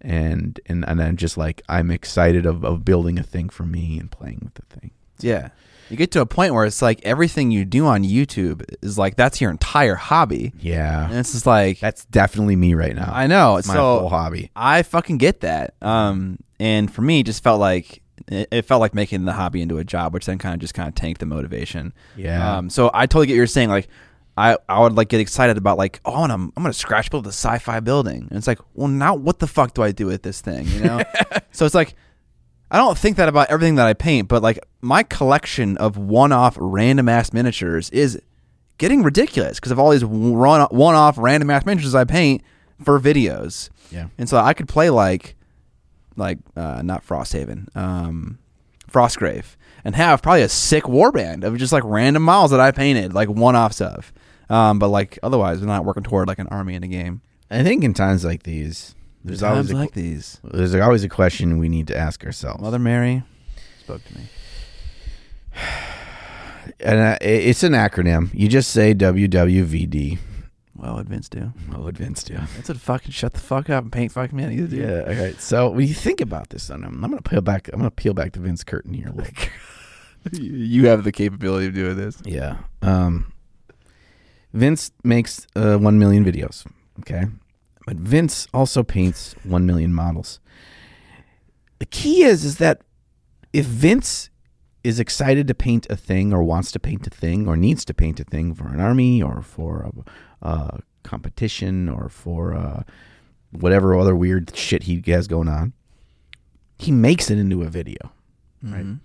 and and and I'm just like I'm excited of, of building a thing for me and playing with the thing. Yeah. You get to a point where it's like everything you do on YouTube is like that's your entire hobby. Yeah. And it's just like That's definitely me right now. I know. It's my so whole hobby. I fucking get that. Um, and for me, it just felt like it, it felt like making the hobby into a job, which then kind of just kind of tanked the motivation. Yeah. Um, so I totally get what you're saying. Like, I I would like get excited about like, oh, and I'm I'm gonna scratch build the sci-fi building, and it's like, well, now what the fuck do I do with this thing? You know. so it's like. I don't think that about everything that I paint, but like my collection of one-off random ass miniatures is getting ridiculous because of all these one- one-off random ass miniatures I paint for videos. Yeah. And so I could play like, like uh, not Frosthaven, um, Frostgrave, and have probably a sick warband of just like random models that I painted, like one-offs of. Um, but like otherwise, we're not working toward like an army in a game. I think in times like these there's always a, like these. there's always a question we need to ask ourselves. Mother Mary spoke to me. and uh, it's an acronym. You just say WWVD. Well, what Vince do? Oh, advanced, yeah. That's what fucking shut the fuck up and paint fucking man. Either, dude. Yeah. All right. So when you think about this, I'm, I'm gonna peel back. I'm gonna peel back the Vince curtain here Like, you have the capability of doing this. Yeah. Um, Vince makes uh, 1 million videos. Okay. But Vince also paints 1 million models. The key is, is that if Vince is excited to paint a thing or wants to paint a thing or needs to paint a thing for an army or for a, a competition or for uh, whatever other weird shit he has going on, he makes it into a video. Right. Mhm.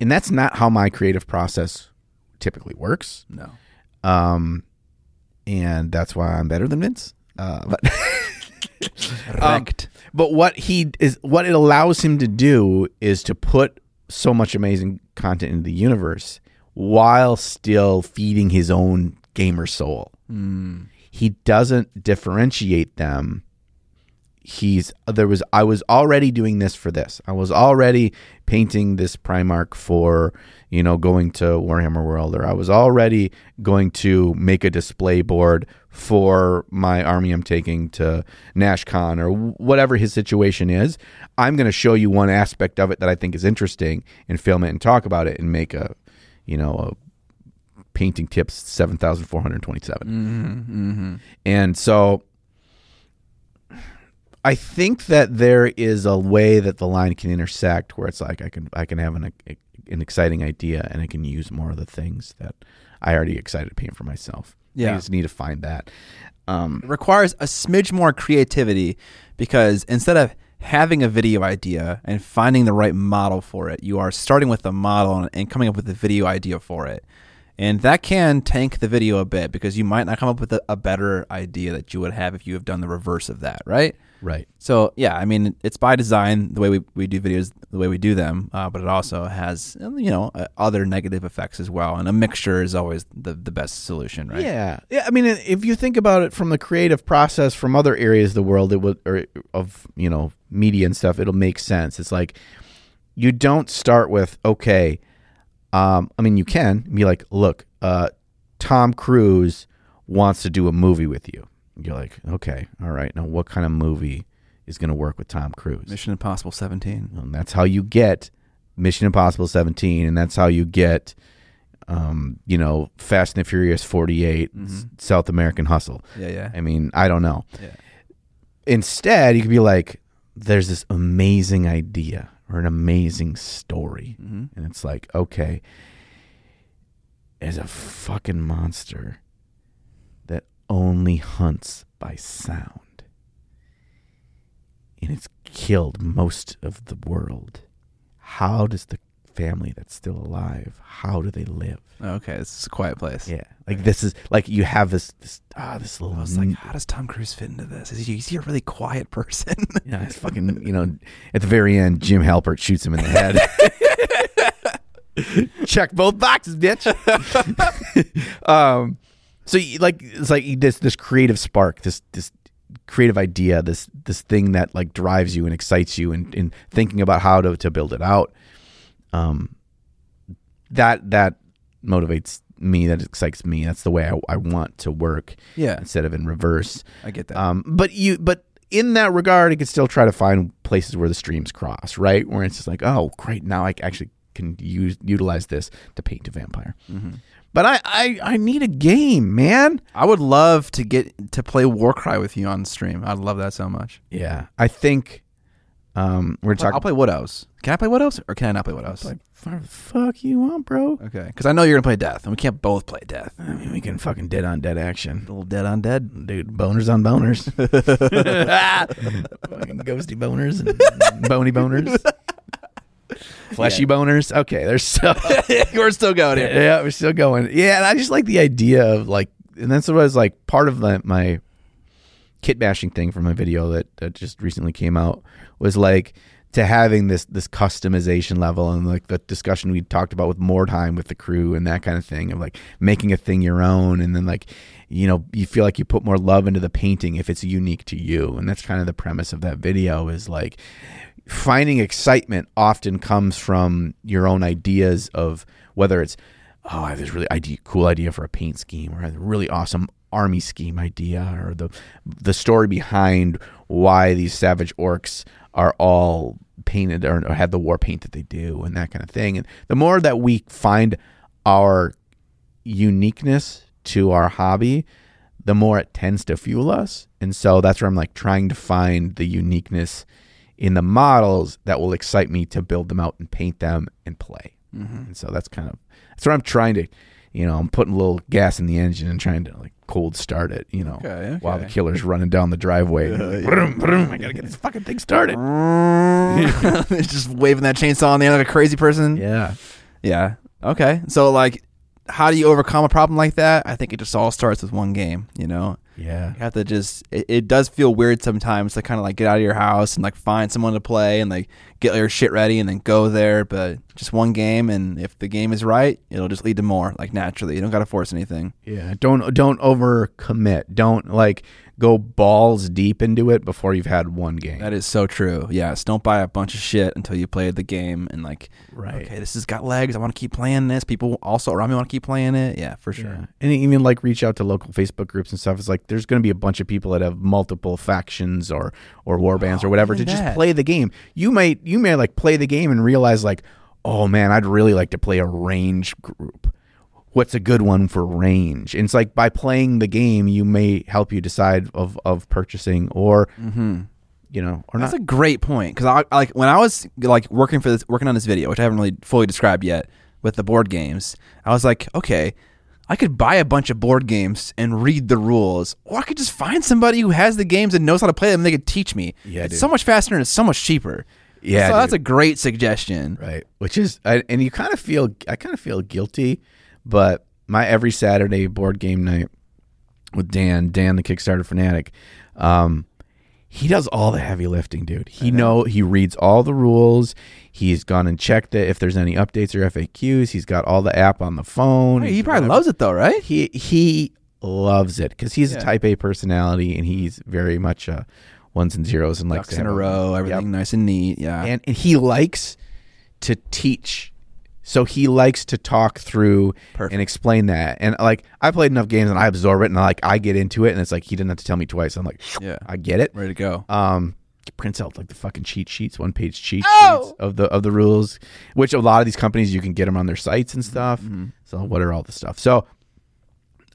And that's not how my creative process typically works. No. Um, and that's why I'm better than Vince. Uh, but Um, but what he is, what it allows him to do is to put so much amazing content into the universe while still feeding his own gamer soul. Mm. He doesn't differentiate them. He's there was I was already doing this for this. I was already painting this Primarch for you know going to Warhammer World, or I was already going to make a display board for my army I'm taking to NashCon or whatever his situation is. I'm going to show you one aspect of it that I think is interesting and film it and talk about it and make a you know a painting tips seven thousand four hundred twenty seven. Mm-hmm. Mm-hmm. And so I think that there is a way that the line can intersect where it's like I can I can have an an exciting idea and I can use more of the things that I already excited to paint for myself. Yeah. I just need to find that. Um, It requires a smidge more creativity because instead of having a video idea and finding the right model for it, you are starting with the model and, and coming up with a video idea for it. And that can tank the video a bit because you might not come up with a, a better idea that you would have if you have done the reverse of that, right? right. So yeah, I mean, it's by design the way we, we do videos, the way we do them, uh, but it also has you know uh, other negative effects as well. And a mixture is always the the best solution, right? Yeah, yeah. I mean, if you think about it from the creative process from other areas of the world, it would or of you know media and stuff, it'll make sense. It's like you don't start with okay. Um, I mean, you can be like, look, uh, Tom Cruise wants to do a movie with you. You're like, okay, all right. Now, what kind of movie is going to work with Tom Cruise? Mission Impossible 17. And that's how you get Mission Impossible 17, and that's how you get, um, you know, Fast and the Furious 48, S- South American Hustle. Yeah, yeah. I mean, I don't know. Yeah. Instead, you could be like, there's this amazing idea or an amazing story. Mm-hmm. And it's like, okay, there's a fucking monster that only hunts by sound. And it's killed most of the world. How does the family that's still alive, how do they live? Okay, it's a quiet place. Yeah. Like this is like you have this this ah this little I was like, how does Tom Cruise fit into this? Is he, is he a really quiet person? Yeah, it's fucking, you know, at the very end, Jim Halpert shoots him in the head. Check both boxes, bitch. um, so you- like it's like this this creative spark, this this creative idea, this this thing that like drives you and excites you, and, and thinking about how to to build it out. Um, that that motivates me. That excites me. That's the way I, I want to work yeah, instead of in reverse. I get that. Um, but you, but in that regard, you could still try to find places where the streams cross, right? Where it's just like, oh, great, now I actually can use utilize this to paint a vampire. Mm-hmm. But I, I, I need a game, man. I would love to get to play Warcry with you on stream. I'd love that so much. Yeah, I think um, we're talking. I'll play Wood House. Can I play Wood House or can I not play Wood House? Like, fuck you want, bro? Okay, because I know you're gonna play Death, and we can't both play Death. I mean, we can fucking dead on dead action, A little Dead on Dead. dude. Boners on boners, fucking ghosty boners and bony boners, fleshy boners. Okay, there's so we're still going here. Yeah, we're still going. Yeah, and I just like the idea of like, and that's what I was like part of the, my kit bashing thing from a video that, that just recently came out was like to having this this customization level and like the discussion we talked about with more time with the crew and that kind of thing of like making a thing your own and then like you know you feel like you put more love into the painting if it's unique to you. And that's kind of the premise of that video is like finding excitement often comes from your own ideas of whether it's oh I have this really idea cool idea for a paint scheme or a really awesome army scheme idea or the the story behind why these savage orcs are all painted or, or have the war paint that they do and that kind of thing. And the more that we find our uniqueness to our hobby the more it tends to fuel us. And so that's where i'm like trying to find the uniqueness in the models that will excite me to build them out and paint them and play. Mm-hmm. and so that's kind of that's what i'm trying to you know i'm putting a little gas in the engine and trying to like cold start it, you know, Okay, while the killer's running down the driveway. Vroom, vroom, I gotta get this fucking thing started. It's just waving that chainsaw in the air like a crazy person. Yeah. Yeah. Okay. So like, how do you overcome a problem like that? I think it just all starts with one game. You know, Yeah. you have to just. It, it does feel weird sometimes to kind of like get out of your house and like find someone to play and like get your shit ready and then go there. But just one game, and if the game is right, it'll just lead to more. Like naturally, you don't got to force anything. Yeah. Don't don't over commit. Don't like go balls deep into it before you've had one game. That is so true. Yes. Don't buy a bunch of shit until you play the game and like, Right. okay, this has got legs. I want to keep playing this. People also around me want to keep playing it. Yeah, for sure. Yeah. And even like reach out to local Facebook groups and stuff. It's like there's going to be a bunch of people that have multiple factions or or war bands or whatever to even just play the game. You might you may like play the game and realize like, oh man, I'd really like to play a range group. What's a good one for range? And it's like by playing the game, you may help you decide of of purchasing or mm-hmm. you know or not. That's not. a great point because I- like when I was like working for this, working on this video, which I haven't really fully described yet with the board games. I was like, okay, I could buy a bunch of board games and read the rules, or I could just find somebody who has the games and knows how to play them. and They could teach me. Yeah, it's dude. so much faster and it's so much cheaper. Yeah, so that's a great suggestion. right which is I, and you kind of feel i kind of feel guilty but my every saturday board game night with dan dan the kickstarter fanatic um he does all the heavy lifting dude he know he reads all the rules he's gone and checked it if there's any updates or faqs he's got all the app on the phone Hey, he probably loves it though, right? he he loves it because he's Yeah. a type a personality and he's very much uh ones and zeros and likes Ducks in a row, everything nice and neat. Yeah. and, and he likes to teach so he likes to talk through Perfect. and explain that and like i played enough games and i absorb it and like i get into it and it's like he didn't have to tell me twice i'm like Yeah. i get it Ready to go. um prints out like the fucking cheat sheets one page cheat Oh! sheets of the of the rules which a lot of these companies you can get them on their sites and stuff Mm-hmm. so what are all the stuff so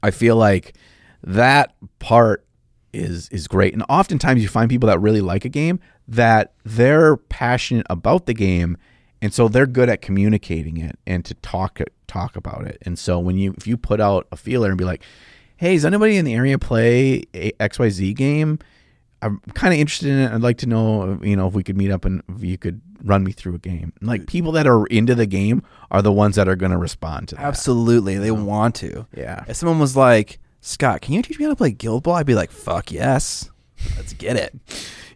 i feel like that part is is great and oftentimes you find people that really like a game that they're passionate about the game and so they're good at communicating it and to talk talk about it. And so when you if you put out a feeler and be like hey is anybody in the area play a xyz game? I'm kind of interested in it. I'd like to know you know if we could meet up and if you could run me through a game. And, like people that are into the game are the ones that are going to respond to that. Absolutely, they want to. yeah. If someone was like, Scott, can you teach me how to play Guild Ball? I'd be like, fuck yes. Let's get it.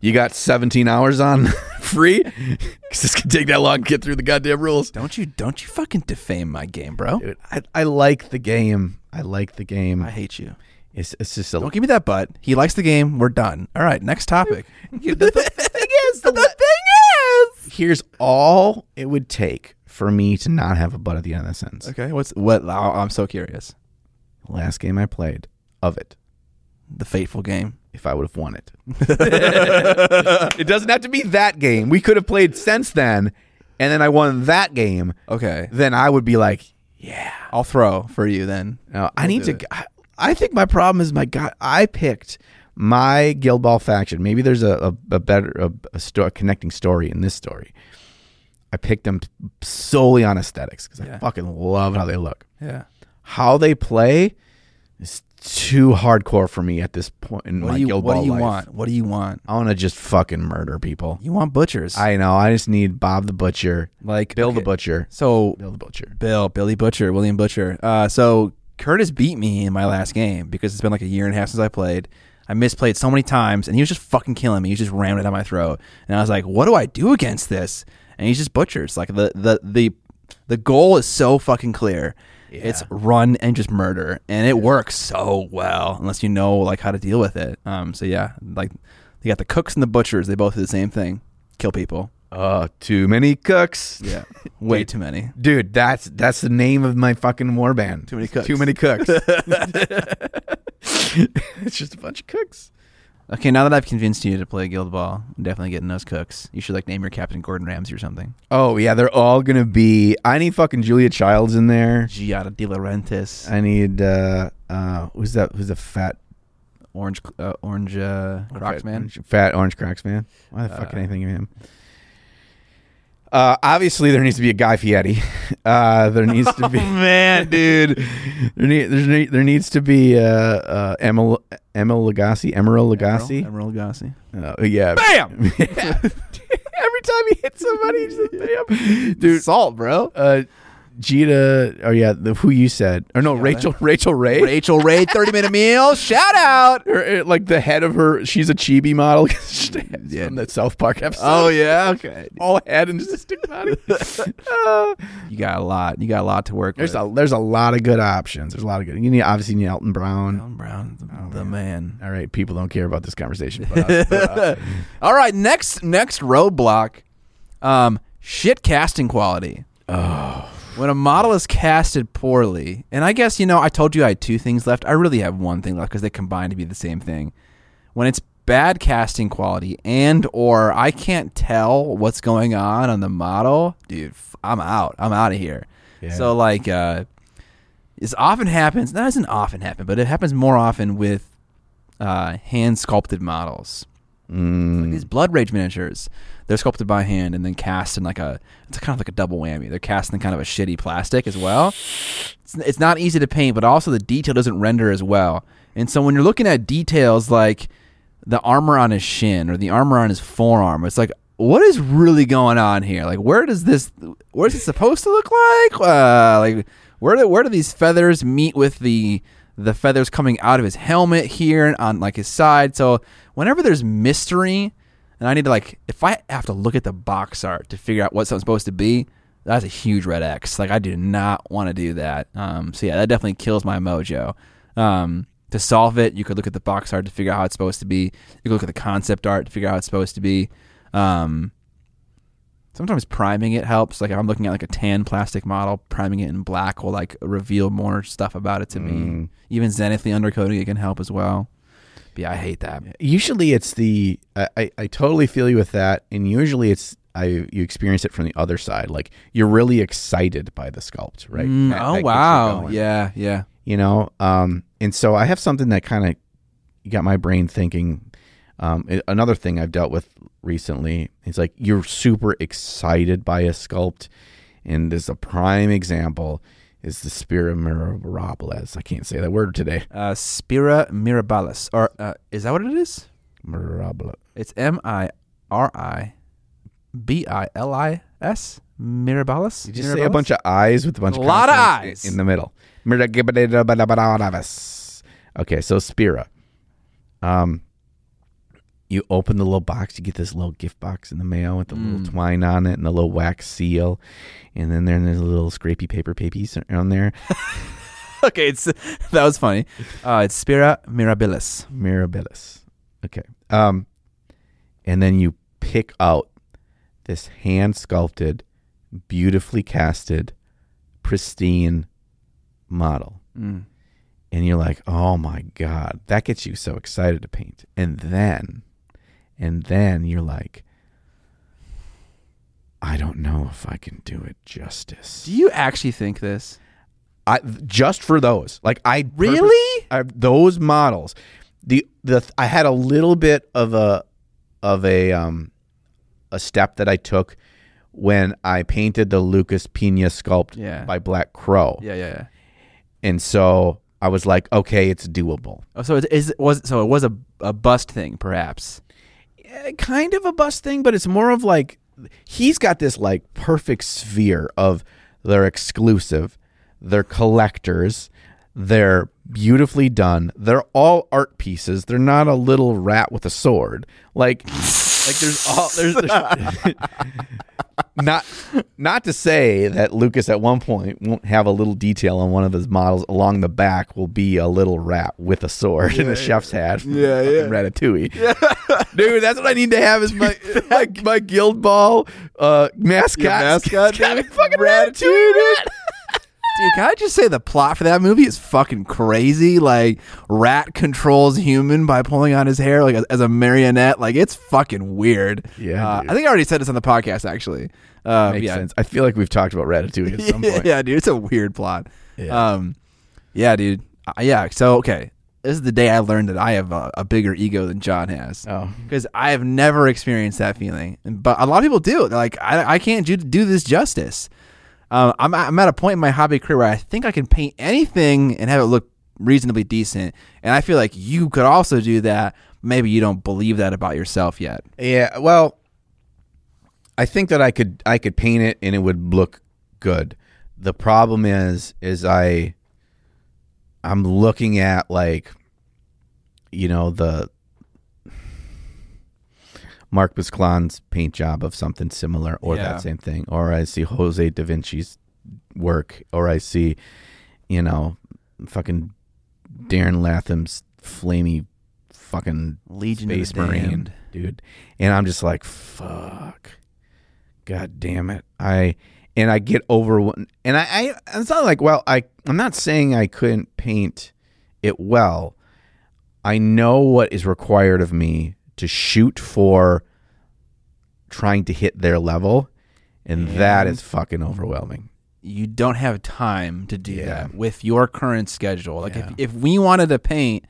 you got 17 hours on free because this can take that long to get through the goddamn rules Don't you don't you fucking defame my game, bro. Dude, I, I like the game i like the game I hate you. it's, it's just a Don't give me that butt. He likes the game. We're done. All right, next topic. the, the thing is the, thing is, here's all it would take for me to not have a butt at the end of that sentence okay. What's what? I'm so curious. last game i played of it The fateful game. If I would have won it. it doesn't have to be that game. We could have played since then, and then I won that game. Okay, Then I would be like, yeah. I'll throw for you then. No, I need to. I, I think my problem is my God. I picked my Guild Ball faction. Maybe there's a, a, a better a, a, sto- a connecting story in this story. I picked them solely on aesthetics because Yeah. I fucking love how they look. Yeah. How they play is too hardcore for me at this point in What my do you Guild What Ball do you life. want? What do you want? I want to just fucking murder people. You want butchers? I know. I just need Bob the Butcher, like Bill the okay, Butcher, So Bill the Butcher. Bill, Billy Butcher, William Butcher. Uh, so Curtis beat me in my last game because it's been like a year and a half since I played. I misplayed so many times, and he was just fucking killing me. He was just ramming it down my throat, and I was like, "What do I do against this?" And he's just butchers. Like the the the the goal is so fucking clear. It's run and just murder, and it works so well unless you know like how to deal with it. Um. So yeah, like they got the cooks and the butchers. They both do the same thing: kill people. Uh, too many cooks. Yeah, way too many. Dude, that's that's the name of my fucking war band. Too many cooks. Too many cooks. it's just a bunch of cooks. Okay, now that I've convinced you to play Guild Ball, I'm definitely getting those cooks. You should like name your captain Gordon Ramsay or something. Oh yeah, they're all gonna be. I need fucking Julia Childs in there. Giada De Laurentiis, I need uh uh who's that? Who's the fat Orange, uh, Orange uh, Crocs fat, man. Fat orange cracks man. Why the fuck Uh, can I think of him? Uh, obviously, there needs to be a Guy Fieri. Uh, there needs to be man, dude. there, need, there's there needs to be uh, uh, Emil Emil Lagasse, Emerald Lagasse. Emerald Lagasse. Uh, yeah, Bam! Every time he hits somebody, he's just bam. Dude, Salt, bro. uh, Gita, or yeah, the, who you said, or no, Rachel, Rachael Ray, Rachael Ray, 30 minute meal. Shout out. Her, uh, like the head of her, she's a chibi model Yeah. from that South Park episode. Oh, yeah. Okay. all head and just a stick body. Uh, You got a lot. You got a lot to work there's with. a there's a lot of good options. There's a lot of good. You need obviously you need Alton Brown. Tom Brown, the, the man. All right, people don't care about this conversation. But, uh, but, uh, All right, next next roadblock, um, shit casting quality. oh, When a model is casted poorly, and I guess you know, I told you I had two things left. I really have one thing left because they combine to be the same thing. When it's bad casting quality and or I can't tell what's going on on the model, dude, I'm out. I'm out of here. Yeah. So like, uh, this often happens. That doesn't often happen, but it happens more often with uh, hand sculpted models. Mm, These blood rage miniatures, they're sculpted by hand and then cast in like a it's kind of like a double whammy. They're cast in kind of a shitty plastic as well. It's, it's not easy to paint, but also the detail doesn't render as well. And so when you're looking at details like the armor on his shin or the armor on his forearm, it's like what is really going on here? Like where does this where is it supposed to look like? Uh, like where do where do these feathers meet with the the feathers coming out of his helmet here and on like his side? So whenever there's mystery and I need to like if I have to look at the box art to figure out what something's supposed to be, that's a huge red X. Like I do not want to do that. Um, so yeah, that definitely kills my mojo. Um, to solve it, you could look at the box art to figure out how it's supposed to be. You could look at the concept art to figure out how it's supposed to be. Um, sometimes priming it helps. Like if I'm looking at like a tan plastic model, priming it in black will like reveal more stuff about it to me. Mm. Even zenithly undercoating it can help as well. But yeah, I hate that. usually it's the I, I, I totally feel you with that, and usually it's I you experience it from the other side. Like you're really excited by the sculpt, right? Mm, That- that oh you wow, yeah, yeah. you know um and so i have something that kind of got my brain thinking um another thing i've dealt with recently is like you're super excited by a sculpt and as a prime example is the Spira Mirabilis. I can't say that word today. Uh, Spira Mirabilis, or uh, is that what it is? Mirabilis. It's M I R I B I L I S. Mirabilis. You just say a bunch of eyes with a bunch of A of lot of eyes. in the middle. Okay, so Spira. Um, you open the little box, you get this little gift box in the mail with the Mm. little twine on it and the little wax seal, and then there- there's a little scrapey paper papies on there. okay, it's that was funny. Uh, it's Spira Mirabilis. Mirabilis. Okay. Um, and then you pick out this hand sculpted, beautifully casted, pristine model. Mm. and you're like, "Oh my god, that gets you so excited to paint." And then and then you're like, "I don't know if I can do it justice." Do you actually think this? I just for those. Like I purpose- Really? I, those models. The the I had a little bit of a of a um a step that I took when I painted the Lucas Pina sculpt Yeah. by Black Crow. Yeah, yeah, yeah. And so I was like, "Okay, it's doable." Oh, so it is was so it was a a bust thing, perhaps. Eh, kind of a bust thing, but it's more of like he's got this like perfect sphere of they're exclusive, they're collectors, they're beautifully done, they're all art pieces. They're not a little rat with a sword. Like like there's all there's, there's not not to say that Lucas at one point won't have a little detail on one of his models along the back will be a little rat with a sword and a chef's hat. from Yeah, fucking yeah. Ratatouille. Dude, that's what I need to have is my my, my guild ball uh, mascot. Your mascot, dude? fucking Ratatouille, Ratatouille, dude. Can I just say the plot for that movie is fucking crazy? Like, rat controls human by pulling on his hair like as, as a marionette. Like, it's fucking weird. Yeah, uh. I think I already said this on the podcast. Actually, uh, Makes yeah, sense. I feel like we've talked about Ratatouille at some point. yeah, dude, it's a weird plot. Yeah. Um, yeah, dude, Uh, yeah. So okay, this is the day I learned that I have a, a bigger ego than John has. Oh, Because I have never experienced that feeling, but a lot of people do. They're like, I, I can't do, do this justice. Um, I'm, I'm at a point in my hobby career where I think I can paint anything and have it look reasonably decent. And I feel like you could also do that. Maybe you don't believe that about yourself yet. Yeah, well, I think that I could I could paint it and it would look good. The problem is is I I'm looking at like you know the Marc Masclans's paint job of something similar or Yeah. that same thing or I see Jose Da Vinci's work or I see you know fucking Darren Latham's flamey fucking Legion Space Marine, dude. And I'm just like, fuck. God damn it. I and I get over and I, I it's not like well, I I'm not saying I couldn't paint it well. I know what is required of me to shoot for trying to hit their level, and that And- is fucking overwhelming. you don't have time to do Yeah. that with your current schedule. Like Yeah. if, if we wanted to paint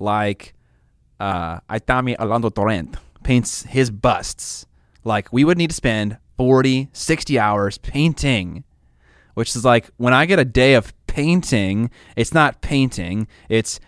like uh Aitami Alonso Torrent paints his busts, like we would need to spend 40, 60 hours painting, which is like when I get a day of painting, it's not painting, it's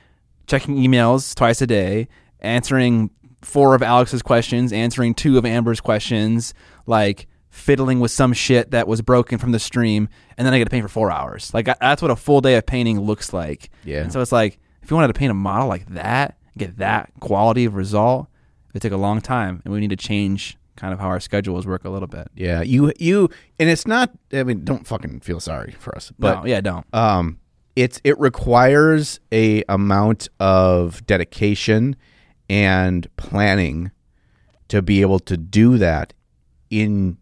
checking emails twice a day, answering four of Alex's questions, answering two of Amber's questions, like fiddling with some shit that was broken from the stream, and then I get to paint for four hours. Like I- that's what a full day of painting looks like. Yeah. And so it's like if you wanted to paint a model like that, get that quality of result, it would take a long time, and we need to change kind of how our schedules work a little bit. Yeah, you you and it's not I mean, don't fucking feel sorry for us. But no, yeah, don't. um it's it requires a amount of dedication and planning to be able to do that in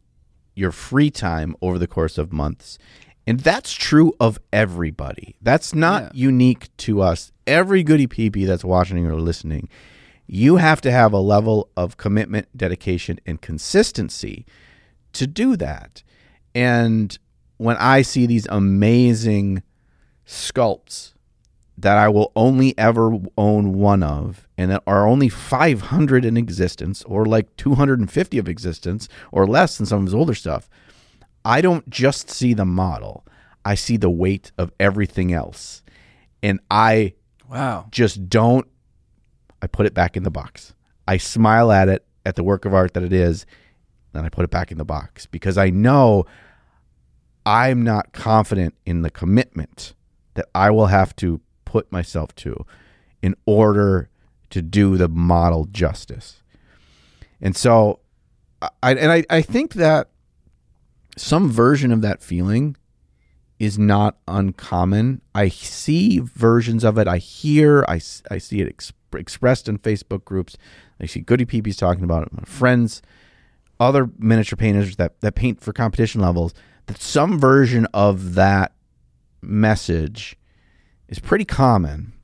your free time over the course of months. And that's true of everybody. That's not unique to us. Every goody peepee that's watching or listening you have to have a level of commitment dedication and consistency to do that. And when i see these amazing sculpts that I will only ever own one of, and that are only 500 in existence, or like 250 of existence, or less than some of his older stuff. I don't just see the model, I see the weight of everything else. And I Wow. just don't, I put it back in the box. I smile at it, at the work of art that it is, and I put it back in the box because I know I'm not confident in the commitment that I will have to put myself to in order to do the model justice. And so, I and I, I think that some version of that feeling is not uncommon. I see versions of it. I hear. I, I see it exp- expressed in Facebook groups. I see Goody Peepees talking about it. My friends, other miniature painters that that paint for competition levels. That some version of that message is pretty common.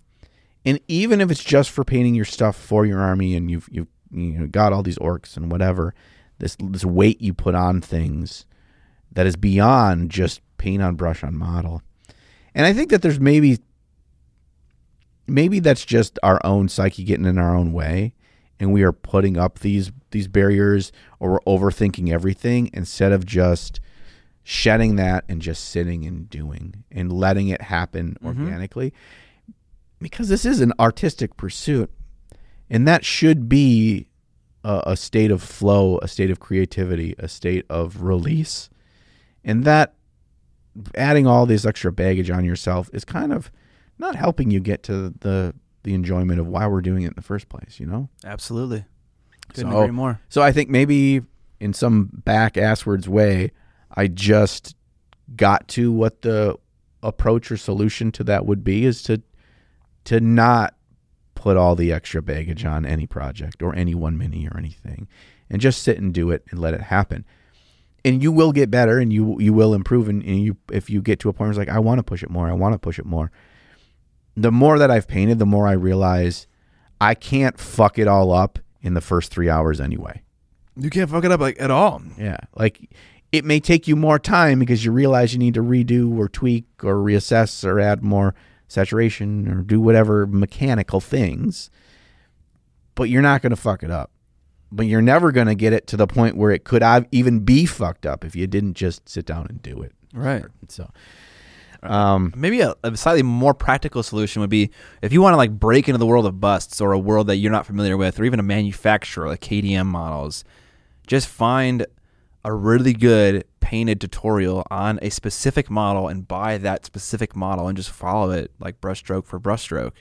And even if it's just for painting your stuff for your army and you've you've you know got all these orcs and whatever, this this weight you put on things that is beyond just paint on brush on model. And I think that there's maybe maybe that's just our own psyche getting in our own way and we are putting up these these barriers or we're overthinking everything instead of just shedding that and just sitting and doing and letting it happen mm-hmm. organically because this is an artistic pursuit and that should be a, a state of flow a state of creativity a state of release and that adding all this extra baggage on yourself is kind of not helping you get to the the enjoyment of why we're doing it in the first place you know Absolutely. Couldn't So- agree more. so I think maybe in some back asswards way, I just got to what the approach or solution to that would be is to to not put all the extra baggage on any project or any one mini or anything and just sit and do it and let it happen. And you will get better and you you will improve and, and you if you get to a point where it's like I want to push it more, I want to push it more. The more that I've painted, the more I realize I can't fuck it all up in the first 3 hours anyway. You can't fuck it up like at all. Yeah. Like it may take you more time because you realize you need to redo or tweak or reassess or add more saturation or do whatever mechanical things, but you're not going to fuck it up. But you're never going to get it to the point where it could even be fucked up if you didn't just sit down and do it. Right. So, um, Maybe a, a slightly more practical solution would be if you want to like break into the world of busts or a world that you're not familiar with, or even a manufacturer like KDM models, just find a really good painted tutorial on a specific model and buy that specific model and just follow it like brushstroke for brushstroke.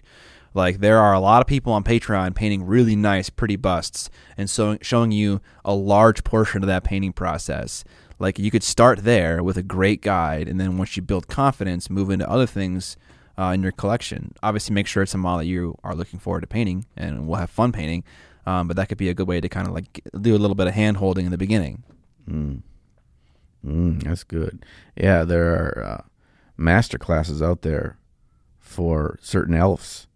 Like there are a lot of people on Patreon painting really nice, pretty busts, and so showing you a large portion of that painting process. Like you could start there with a great guide, and then once you build confidence, move into other things uh, in your collection. Obviously, make sure it's a model that you are looking forward to painting, and we'll have fun painting. Um, but that could be a good way to kind of like do a little bit of hand holding in the beginning. Mm. Mm, that's good. Yeah, there are uh, master classes out there for certain elves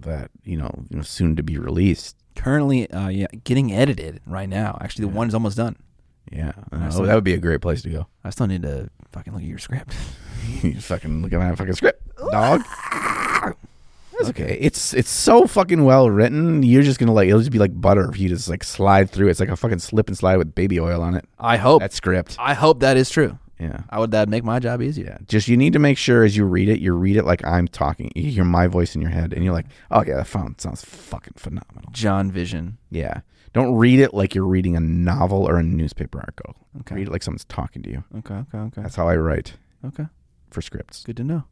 that you know, you know soon to be released. Currently, uh, yeah, getting edited right now. Actually, the Yeah. one is almost done. Yeah, oh, that would be a great place to go. I still need to fucking look at your script. you fucking look at my fucking script, dog. Okay. It's it's so fucking well written. You're just gonna like it'll just be like butter if you just like slide through. It's like a fucking slip and slide with baby oil on it. I hope. That script. I hope that is true. Yeah. I would that make my job easier. Yeah. Just you need to make sure as you read it, you read it like I'm talking. You hear my voice in your head, and you're like, "Oh yeah, that font sounds fucking phenomenal." John Vision. Yeah. Don't read it like you're reading a novel or a newspaper article. Okay. Read it like someone's talking to you. Okay. Okay. Okay. That's how I write Okay. for scripts. Good to know.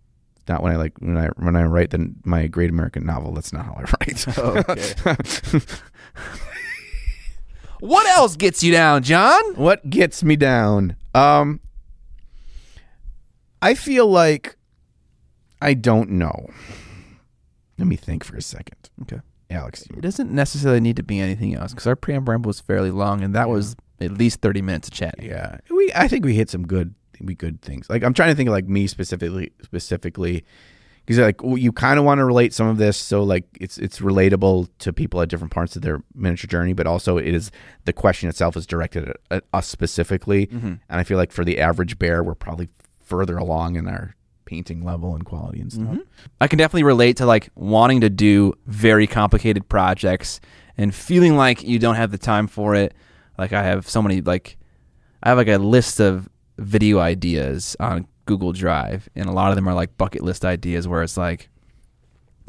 Not when I like when I when I write the, my Great American Novel. That's not how I write. Okay. What else gets you down, John? what gets me down? Um, I feel like I don't know. Let me think for a second, Okay. Alex. It doesn't necessarily need to be anything else because our preamble was fairly long, and that was at least thirty minutes of chat. Yeah, we. I think we hit some good, we good things. Like I'm trying to think of like me specifically, specifically, because like well, you kind of want to relate some of this, so like it's it's relatable to people at different parts of their miniature journey, but also it is the question itself is directed at, at us specifically, mm-hmm. and I feel like for the average bear, we're probably further along in our painting level and quality and stuff. Mm-hmm. I can definitely relate to like wanting to do very complicated projects and feeling like you don't have the time for it. Like I have so many like I have like a list of video ideas on Google Drive and a lot of them are like bucket list ideas where it's like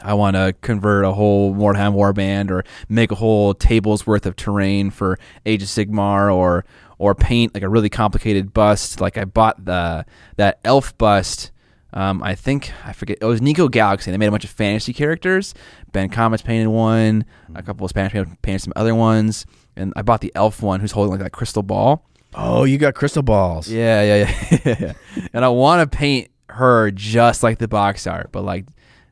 I want to convert a whole Mordheim warband or make a whole table's worth of terrain for Age of Sigmar or or paint like a really complicated bust. Like I bought the that elf bust. Um, I think I forget it was Nico Galaxy. They made a bunch of fantasy characters. Ben Komets painted one. A couple of Spanish painted some other ones. And I bought the elf one who's holding like that crystal ball. Oh, you got crystal balls. Yeah, yeah, yeah. and I want to paint her just like the box art, but like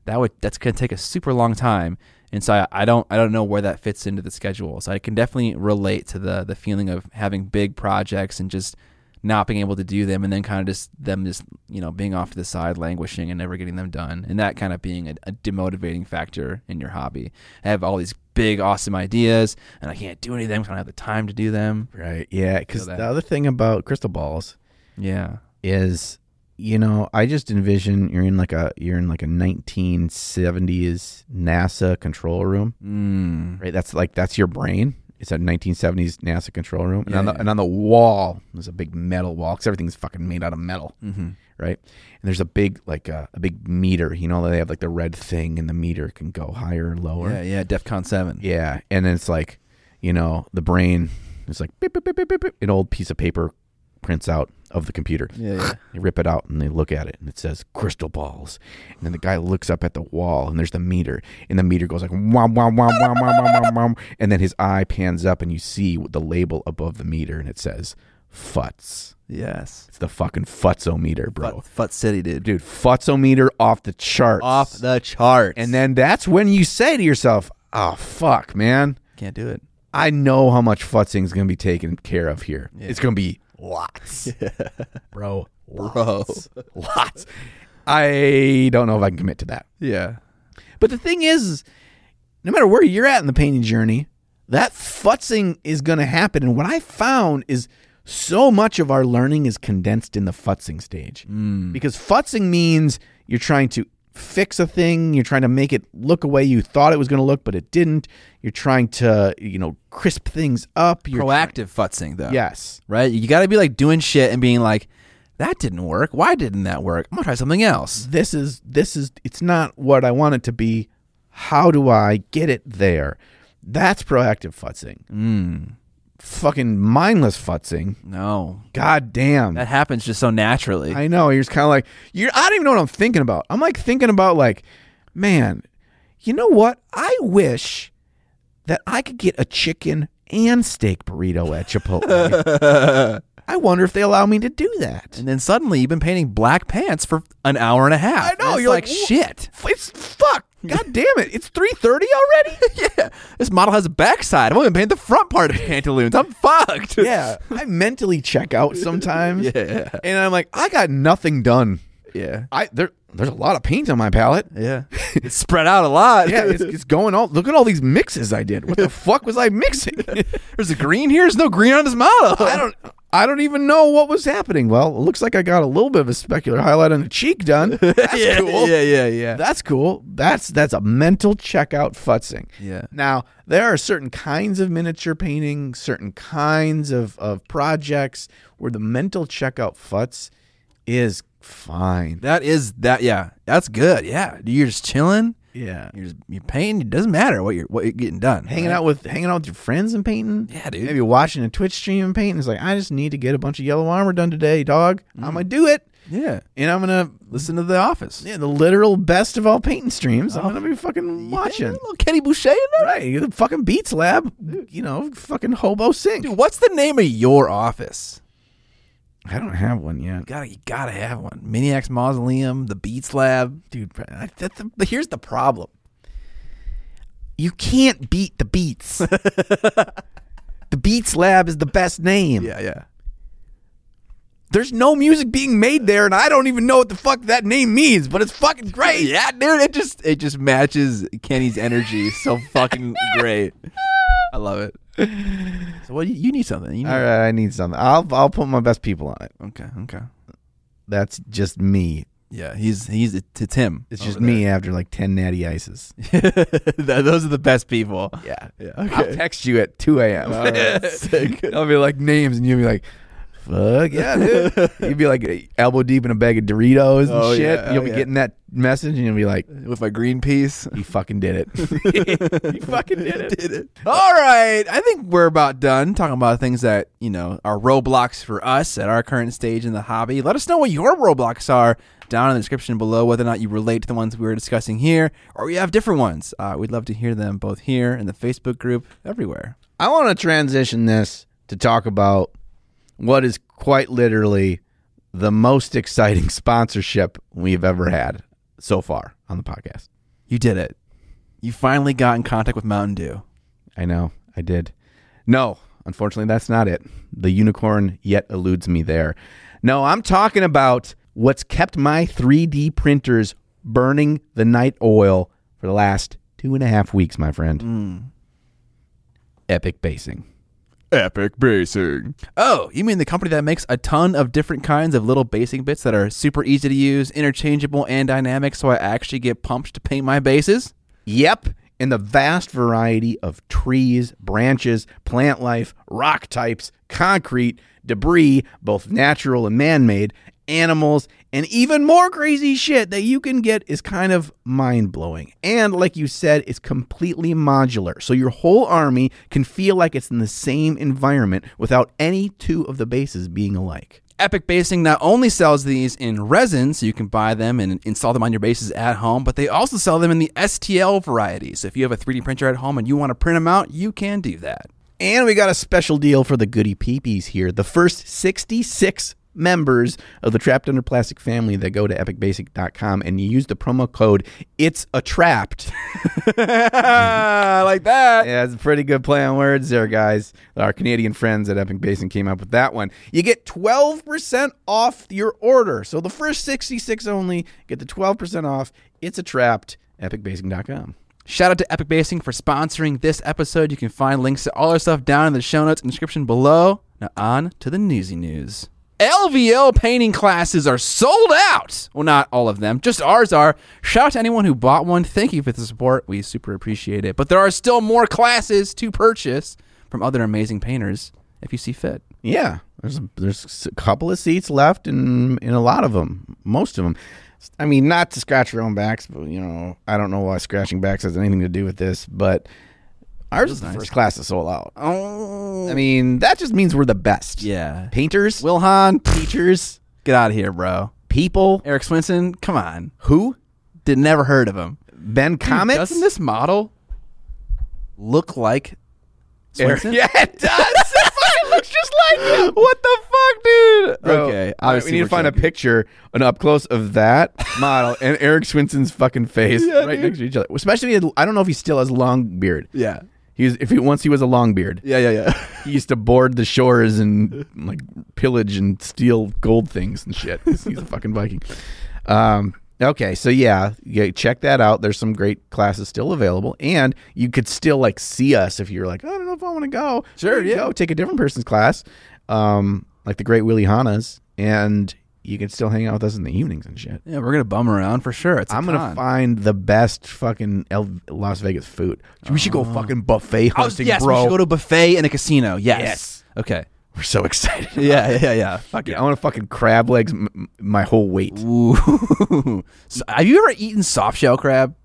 that would that's gonna take a super long time. And so I, I don't I don't know where that fits into the schedule. So I can definitely relate to the the feeling of having big projects and just not being able to do them and then kind of just them just you know being off to the side languishing and never getting them done and that kind of being a, a demotivating factor in your hobby i have all these big awesome ideas and i can't do anything because i don't have the time to do them Right. Yeah. Because that. the other thing about crystal balls yeah is you know i just envision you're in like a you're in like a 1970s nasa control room mm. right that's like that's your brain it's a 1970s nasa control room and, Yeah, on the, yeah. and on the wall there's a big metal wall because everything's fucking made out of metal mm-hmm. right and there's a big like uh, a big meter you know they have like the red thing and the meter can go higher or lower Yeah, yeah, DEFCON seven. yeah, and then it's like, you know, the brain is like beep, beep, beep, beep, beep, beep. an old piece of paper prints out of the computer. Yeah, yeah. They rip it out and they look at it and it says crystal balls. And then the guy looks up at the wall and there's the meter and the meter goes like wom wom wom wom wom wom wom and then his eye pans up and you see the label above the meter and it says futz. Yes. It's the fucking futzometer, bro. Futz City, dude. Dude, futzometer off the charts. Off the charts. And then that's when you say to yourself, "Oh fuck, man. Can't do it." I know how much futzing is going to be taken care of here. Yeah. It's going to be lots, bro. Bro. Lots. lots. I don't know if I can commit to that. Yeah. But the thing is, is no matter where you're at in the painting journey, that futzing is going to happen. And what I found is so much of our learning is condensed in the futzing stage. Mm. Because futzing means you're trying to fix a thing. You're trying to make it look a way you thought it was going to look, but it didn't. You're trying to, you know, crisp things up. You're Proactive futzing though. yes. Right? You got to be like doing shit and being like, that didn't work. Why didn't that work? I'm gonna try something else. This is this is it's not what I want it to be. How do I get it there? That's proactive futzing. Mm, Fucking mindless futzing. no, God damn. that happens just so naturally. I know. You're just kind of like, you're, I don't even know what I'm thinking about. I'm like thinking about, like, man, you know what? I wish that I could get a chicken and steak burrito at Chipotle. I wonder if they allow me to do that. and then suddenly you've been painting black pants for an hour and a half. I know, you're like, like, shit. It's fuck. God damn it. It's 3.30 already? yeah, this model has a backside. I'm only painting the front part of pantaloons. I'm fucked. yeah. I mentally check out sometimes. Yeah. And I'm like, I got nothing done. Yeah. I there There's a lot of paint on my palette. Yeah. it's spread out a lot. Yeah, it's, it's going all. Look at all these mixes I did. What the fuck was I mixing? There's a green here. There's no green on this model. I don't. I don't even know what was happening. Well, it looks like I got a little bit of a specular highlight on the cheek done. That's yeah, cool. Yeah, yeah, yeah. That's cool. That's that's a mental checkout futzing. Yeah. Now there are certain kinds of miniature painting, certain kinds of of projects where the mental checkout futz is fine. That is that. Yeah, that's good. Yeah, you're just chilling. Yeah. You're just you're painting. It doesn't matter what you're what you're getting done. Hanging right? out with hanging out with your friends and painting. Yeah, dude. Maybe watching a Twitch stream and painting. It's like I just need to get a bunch of yellow armor done today, dog. I'm mm. gonna do it, Yeah. and I'm gonna Listen to The Office. yeah the literal best of all painting streams. I'm oh. gonna be fucking watching. Yeah, little Kenny Boucher in there. Right, you're the fucking Beats Lab. You know, fucking hobo sink. Dude, what's the name of your office? I don't have one yet, You gotta, you gotta have one. Maniac's Mausoleum, the Beats Lab. dude. I- That's the, but here's the problem. You can't beat the Beats. the Beats Lab is the best name. Yeah, yeah. There's no music being made there, and I don't even know what the fuck that name means, but it's fucking great. Yeah, dude, it just it just matches Kenny's energy so fucking great. I love it. So what you, you need something. You need, All right, I need something. I'll I'll put my best people on it. Okay, okay. That's just me. Yeah, he's he's it's him. It's just me after like ten natty ices. Those are the best people. Yeah, Yeah. I'll text you at two a.m. All right, sick. I'll be like names, and you'll be like, "Fuck yeah, dude!" You'd be like elbow deep in a bag of Doritos and Oh, shit. yeah, you'll be yeah. getting that message, and you'll be like, With my green piece. "He fucking did it. he fucking did it." did it. All right. I think we're about done talking about things that, you know, are roadblocks for us at our current stage in the hobby. Let us know what your roadblocks are down in the description below, whether or not you relate to the ones we were discussing here or you have different ones. Uh, we'd love to hear them both here in the Facebook group, everywhere. I want to transition this to talk about what is quite literally the most exciting sponsorship we've ever had so far on the podcast. You did it. You finally got in contact with Mountain Dew. I know, I did. No, unfortunately, that's not it. The unicorn yet eludes me there. No, I'm talking about what's kept my 3D printers burning the night oil for the last two and a half weeks, my friend. Mm. Epic basing. Epic Basing. Oh, you mean the company that makes a ton of different kinds of little basing bits that are super easy to use, interchangeable, and dynamic so I actually get pumped to paint my bases? Yep. In the vast variety of trees, branches, plant life, rock types, concrete, debris, both natural and man made, animals, and even more crazy shit that you can get is kind of mind blowing. And like you said, it's completely modular. So your whole army can feel like it's in the same environment without any two of the bases being alike. Epic Basing not only sells these in resin, so you can buy them and install them on your bases at home, but they also sell them in the STL variety. So if you have a 3D printer at home and you want to print them out, you can do that. And we got a special deal for the goody peepees here. The first 66 members of the Trapped Under Plastic family that go to epicbasing.com and you use the promo code It's a Trapped. like that. yeah, it's a pretty good play on words there, guys. Our Canadian friends at Epic Basing came up with that one. You get 12% off your order. So the first 66 only get the 12% off. It's a Trapped. Epicbasing.com. Shout out to Epic Basing for sponsoring this episode. You can find links to all our stuff down in the show notes and description below. Now on to the newsy news. LVO painting classes are sold out. Well, not all of them, just ours are. Shout out to anyone who bought one. Thank you for the support. We super appreciate it. But there are still more classes to purchase from other amazing painters if you see fit. Yeah, there's a, there's a couple of seats left in in a lot of them, most of them. I mean, not to scratch your own backs, but you know, I don't know why scratching backs has anything to do with this, but ours is the nice. first class to sold out. Oh, I mean, that just means we're the best. yeah. Painters, Wilhan, teachers, get out of here, bro. people Erik Swinson, come on. who Did never heard of him. Ben Komets. doesn't this model look like Erik- Swinson? Yeah, it does. it looks just like him. What the fuck, dude? Bro, okay, right, obviously we need to we're find a picture, an up close of that model and Erik Swinson's fucking face right next to each other. Especially, I don't know if he still has long beard. Yeah, He was if he once he was a long beard. yeah, yeah, yeah. He used to board the shores and like pillage and steal gold things and shit. He's a fucking Viking. Um, okay, so yeah, yeah, check that out. There's some great classes still available, and you could still like see us if you're like, I don't know if I want to go. Sure, yeah. Go take a different person's class, um, like the Great Willie Hanas, and you can still hang out with us in the evenings and shit. yeah, we're gonna bum around for sure. It's a I'm gonna con. find the best fucking El- Las Vegas food. We should go oh. fucking buffet Oh, yes, bro. we should go to a buffet and a casino. Yes. Yes. Okay. We're so excited. Yeah, yeah, yeah. Fuck Yeah, I want to fucking crab legs m- m- my whole weight. Ooh. So, have you ever eaten soft shell crab?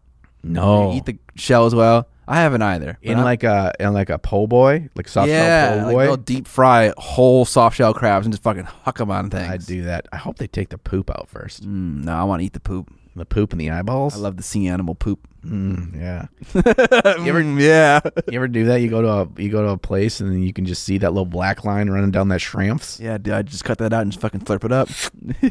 No, You eat the shell as well. I haven't either. in I'm- like a in like a po' boy, like soft yeah, shell po' like boy. they'll deep fry whole soft shell crabs and just fucking huck them on things. I do that. I hope they take the poop out first. Mm, no, I want to eat the poop. The poop and the eyeballs. I love the sea animal poop. Mm, yeah. you ever, yeah. You ever do that? You go to a you go to a place and then you can just see that little black line running down that shrimps. Yeah, dude, I just cut that out and just fucking slurp it up.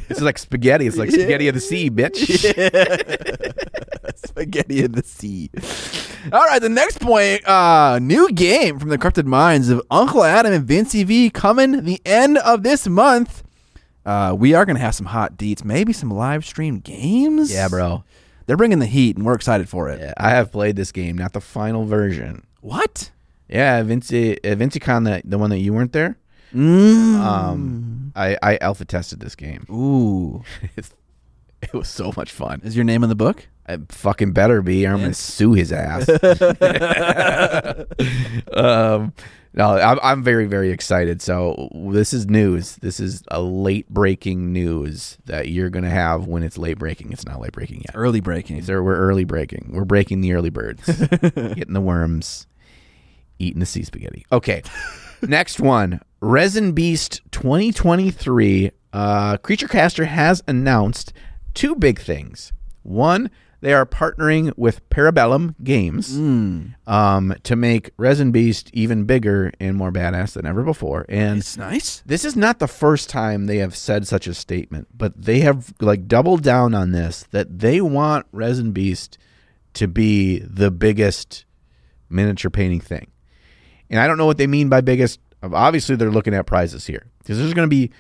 It's like spaghetti. It's like spaghetti of the sea, bitch. Spaghetti of the sea. All right, the next point, uh, new game from the corrupted minds of Uncle Adam and Vincy V coming the end of this month. Uh, we are gonna have some hot deets, maybe some live stream games. Yeah, bro. They're bringing the heat, and we're excited for it. Yeah, I have played this game, not the final version. What? Yeah, Vinci, uh, VinciCon, that the one that you weren't there. Mm. Um, I I alpha tested this game. Ooh, It's, it was so much fun. is your name in the book? I fucking better be, or I'm gonna sue his ass. um, no, I'm, I'm very very excited. So this is news. This is a late breaking news that you're gonna have when it's late breaking. It's not late breaking yet. Early breaking. So we're early breaking. We're breaking the early birds, getting the worms, eating the sea spaghetti. Okay, next one, Resin Beast 2023. Uh, Creature Caster has announced two big things. One, they are partnering with Parabellum Games um, to make Resin Beast even bigger and more badass than ever before. And It's nice. this is not the first time they have said such a statement, but they have like doubled down on this that they want Resin Beast to be the biggest miniature painting thing. And I don't know what they mean by biggest. Obviously, they're looking at prizes here because there's going to be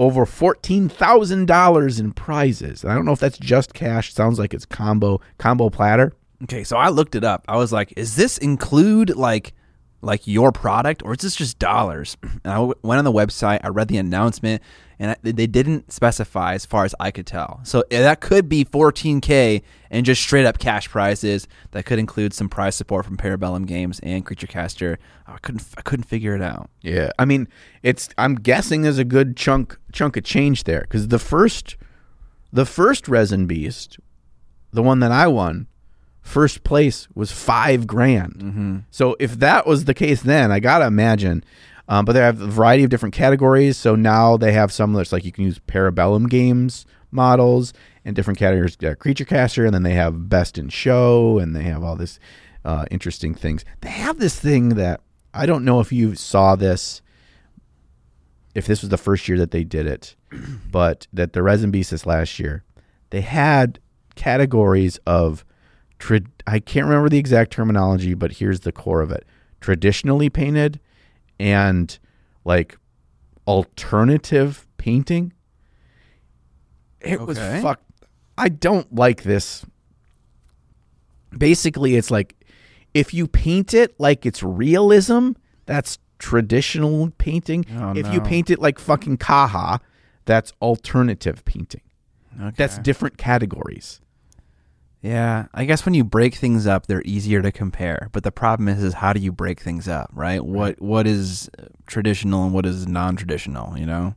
over fourteen thousand dollars in prizes. And I don't know if that's just cash. Sounds like it's combo combo platter. Okay, so I looked it up. I was like, "Is this include like like your product, or is this just dollars?" And I went on the website. I read the announcement, and they didn't specify as far as I could tell. So that could be 14k and just straight up cash prizes. That could include some prize support from Parabellum Games and Creature Caster. I couldn't I couldn't figure it out. Yeah, I mean, it's. I'm guessing there's a good chunk chunk of change there because the first, the first resin beast, the one that I won, first place was five grand. Mm-hmm. So if that was the case, then I gotta imagine. Um, but they have a variety of different categories. So now they have some that's like you can use Parabellum games models and different categories, uh, Creature Caster, and then they have Best in Show, and they have all this uh, interesting things. They have this thing that I don't know if you saw this, if this was the first year that they did it, but that the Resin Beast this last year, they had categories of, tra- I can't remember the exact terminology, but here's the core of it traditionally painted and like alternative painting. It was Okay. fuck. I don't like this. Basically, it's like if you paint it like it's realism, that's traditional painting. Oh, if you paint it like fucking Kaha, That's alternative painting. Okay. That's different categories. Yeah, I guess when you break things up, they're easier to compare. But the problem is, is how do you break things up, right? What what is traditional and what is non-traditional? You know?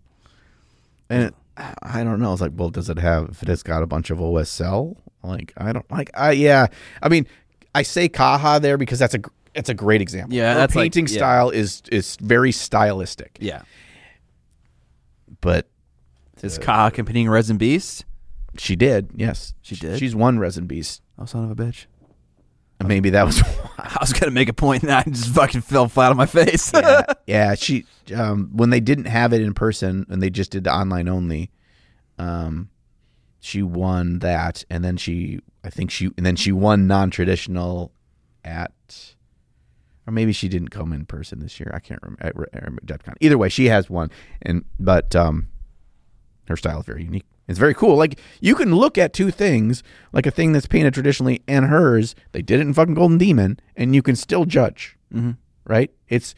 And it, I don't know. It's like, well, does it have? If it has got a bunch of OSL, like I don't like. I yeah. I mean, I say Kaha there because that's a it's a great example. Yeah, Her that's like- painting yeah. style is is very stylistic. Yeah. But Is Kaha competing Resin Beast? She did, yes, She did? She's won Resin Beast. Oh, son of a bitch! And Maybe that was I was gonna make a point, and I just fucking fell flat on my face. yeah, yeah. She um, when they didn't have it in person and they just did the online only, um, she won that, and then she, I think she, and then she won non traditional at, or maybe she didn't come in person this year. I can't remember at, at DevCon. Either way, she has one, and but um, her style is very unique. It's very cool. Like you can look at two things, like a thing that's painted traditionally and hers. They did it in fucking Golden Demon, and you can still judge hmm right? It's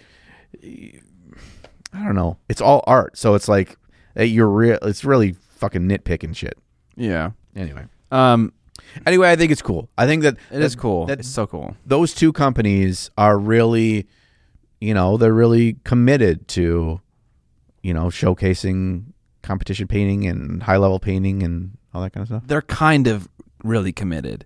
I don't know. It's all art, so it's like uh, you're real. It's really fucking nitpicking shit. Yeah. Anyway, Um, anyway, I think it's cool. I think that it is that- cool. That's so cool. those two companies are really, you know, they're really committed to, you know, showcasing competition painting and high level painting and all that kind of stuff. They're kind of really committed.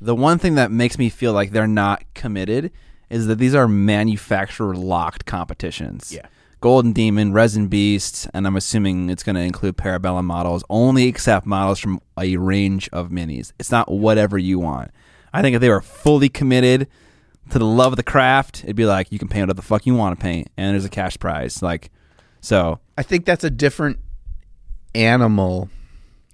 The one thing that makes me feel like they're not committed is that these are manufacturer locked competitions. Yeah. Golden Demon, Resin Beast, and I'm assuming it's going to include Parabellum models, only accept models from a range of minis. It's not whatever you want. I think if they were fully committed to the love of the craft, it'd be like you can paint whatever the fuck you want to paint, and there's a cash prize. Like, so I think that's a different animal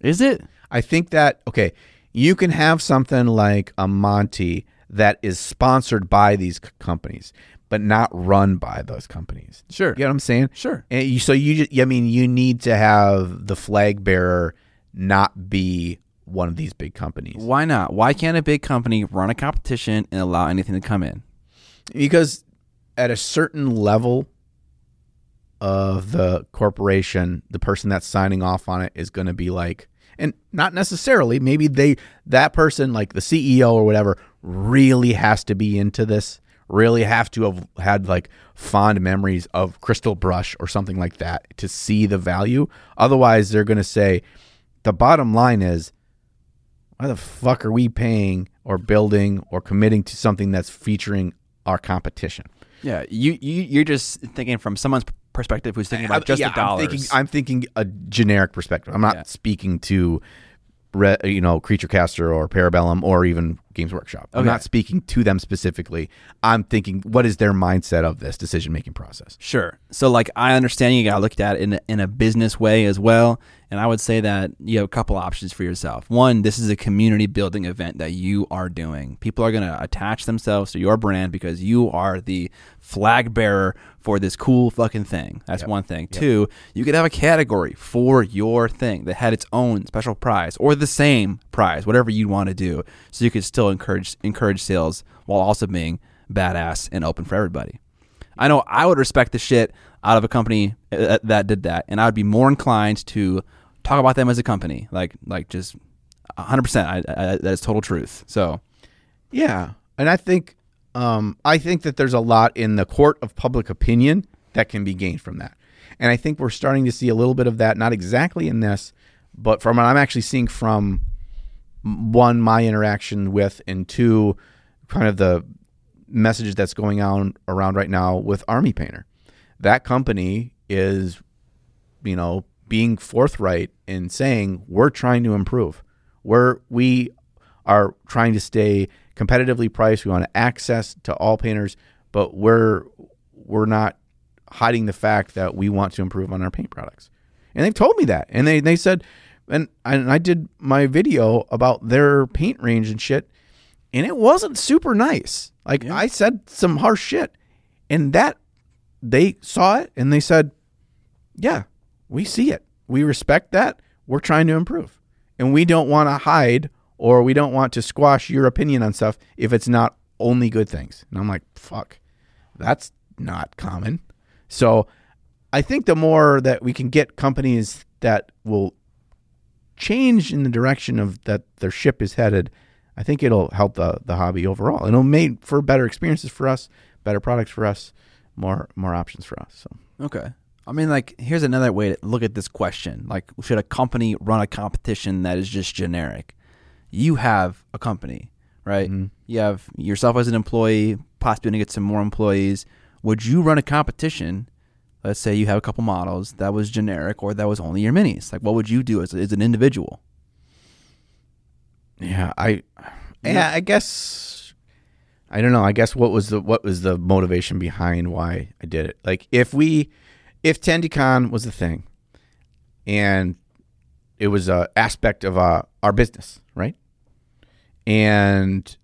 is it? I think that okay, you can have something like a Monte that is sponsored by these c- companies, but not run by those companies. Sure. You get what I'm saying? Sure. And you, so you, just, I mean, you need to have the flag bearer not be one of these big companies Why not? Why can't a big company run a competition and allow anything to come in? because at a certain level of the corporation, the person that's signing off on it is going to be like, and not necessarily, maybe they, that person, like the CEO or whatever, really has to be into this, really have to have had like fond memories of Crystal Brush or something like that to see the value. Otherwise, they're going to say, the bottom line is, why the fuck are we paying or building or committing to something that's featuring our competition? Yeah, you, you you're just thinking from someone's perspective who's thinking about just yeah, the dollars. I'm thinking, I'm thinking a generic perspective. I'm not Yeah. speaking to, re, you know, Creature Caster or Parabellum or even Games Workshop. I'm Okay. not speaking to them specifically. I'm thinking, what is their mindset of this decision making process? Sure. So, like, I understand you got to look at it in a, in a business way as well. And I would say that you have a couple options for yourself. One, this is a community building event that you are doing. People are going to attach themselves to your brand because you are the flag bearer for this cool fucking thing. That's one thing. Two, you could have a category for your thing that had its own special prize or the same prize, whatever you want to do. So you could still encourage encourage sales while also being badass and open for everybody. I know I would respect the shit out of a company uh, that did that, and I would be more inclined to talk about them as a company, like like just 100. percent That is total truth. So Yeah, and I think, um, I think that there's a lot in the court of public opinion that can be gained from that, and I think we're starting to see a little bit of that. Not exactly in this, but from what I'm actually seeing from one my interaction with, and two, kind of the messages that's going on around right now with Army Painter. That company is, you know, being forthright in saying we're trying to improve. We're we are trying to stay competitively priced. We want access to all painters, but we're we're not hiding the fact that we want to improve on our paint products. And they've told me that. And they, they said and and I did my video about their paint range and shit, and it wasn't super nice. Like I said some harsh shit. And that they saw it and they said, Yeah, we see it. We respect that. We're trying to improve. And we don't want to hide or we don't want to squash your opinion on stuff if it's not only good things. And I'm like, fuck, that's not common. So I think the more that we can get companies that will change in the direction of that their ship is headed, I think it'll help the the hobby overall. It'll make for better experiences for us, better products for us, more more options for us. So Okay. I mean, like, here's another way to look at this question. Like, should a company run a competition that is just generic? You have a company, right? Mm-hmm. You have yourself as an employee, possibly going to get some more employees. Would you run a competition? Let's say you have a couple models that was generic or that was only your minis. Like, what would you do as, as an individual? yeah, I yeah, I guess I don't know. I guess what was the what was the motivation behind why I did it? Like if we if TendyCon was the thing and it was a aspect of uh, our business, right? And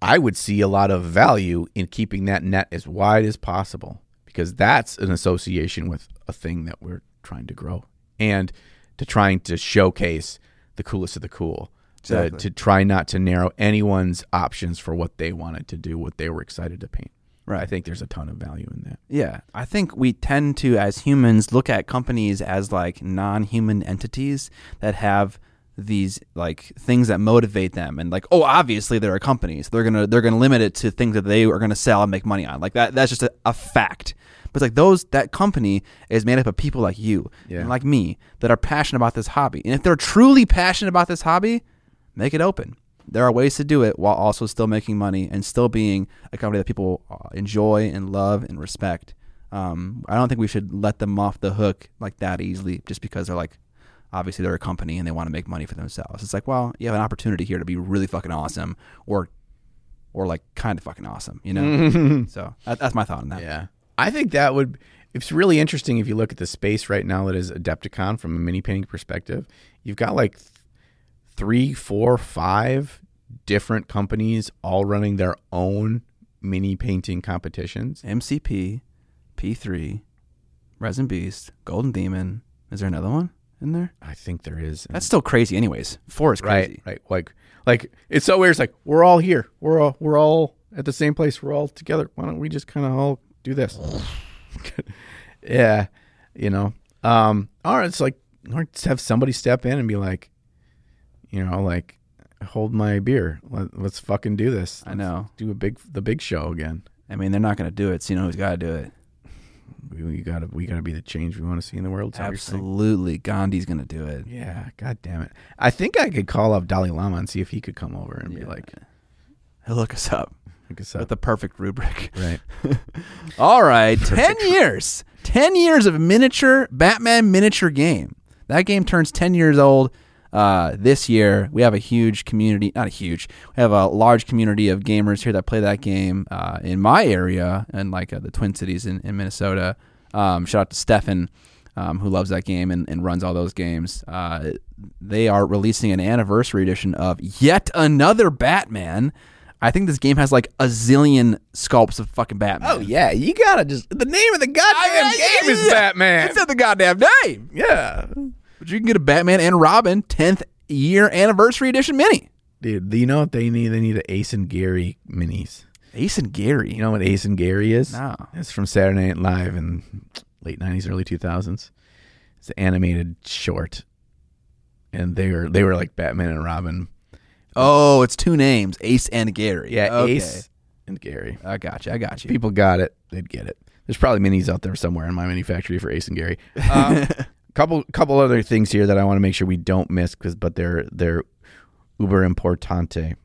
I would see a lot of value in keeping that net as wide as possible because that's an association with a thing that we're trying to grow and to trying to showcase the coolest of the cool. To, to try not to narrow anyone's options for what they wanted to do, what they were excited to paint. Right. I think there's a ton of value in that. Yeah, I think we tend to, as humans, look at companies as like non-human entities that have these like things that motivate them, and like, oh, obviously they're a company, so they're gonna they're gonna limit it to things that they are gonna sell and make money on. Like that, that's just a, a fact. But it's like those that company is made up of people like you Yeah. and like me that are passionate about this hobby, and if they're truly passionate about this hobby, make it open. There are ways to do it while also still making money and still being a company that people uh, enjoy and love and respect. Um, I don't think we should let them off the hook like that easily just because they're like, obviously they're a company and they want to make money for themselves. It's like, well, you have an opportunity here to be really fucking awesome or, or like kind of fucking awesome, you know? so that, that's my thought on that. Yeah. I think that would it's really interesting if you look at the space right now that is Adepticon from a mini painting perspective. You've got like th- three, four, five different companies all running their own mini painting competitions. MCP, P3, Resin Beast, Golden Demon. Is there another one in there? I think there is. That's still crazy, anyways. Four is crazy. right, right. Like like it's so weird. It's like we're all here. We're all we're all at the same place. We're all together. Why don't we just kind of all do this? yeah, you know. Um, or it's like or just have somebody step in and be like, you know, like hold my beer. Let, let's fucking do this. I know. Do a big the big show again. I mean, they're not going to do it, so you know who's got to do it. We, we gotta we gotta be the change we want to see in the world. is that what you're saying? Absolutely. Gandhi's going to do it. Yeah. God damn it. I think I could call up Dalai Lama and see if he could come over and be like, He'll look us up look us with up. the perfect rubric. Right. All right, 10 years. 10 years of miniature Batman miniature game. That game turns 10 years old uh, this year. We have a huge community, not a huge, we have a large community of gamers here that play that game uh, in my area and like uh, the Twin Cities in, in Minnesota. Um, shout out to Stefan. Um, who loves that game and, and runs all those games? Uh, they are releasing an anniversary edition of yet another Batman. I think this game has like a zillion sculpts of fucking Batman. Oh yeah, you gotta just the name of the goddamn I- game is. Batman. It's not the goddamn name. yeah, But you can get a Batman and Robin 10th year anniversary edition mini. dude. Do you know what they need? They need an Ace and Gary minis. Ace and Gary. You know what Ace and Gary is? No. It's from Saturday Night Live in late nineties, early two thousands. It's an animated short, and they were they were like Batman and Robin. Oh, it's two names, Ace and Gary. Yeah, okay. Ace and Gary. I got you. I got you. People got it. They'd get it. There's probably minis out there somewhere in MyMiniFactory for Ace and Gary. Um, couple couple other things here that I want to make sure we don't miss because but they're they're uber importante.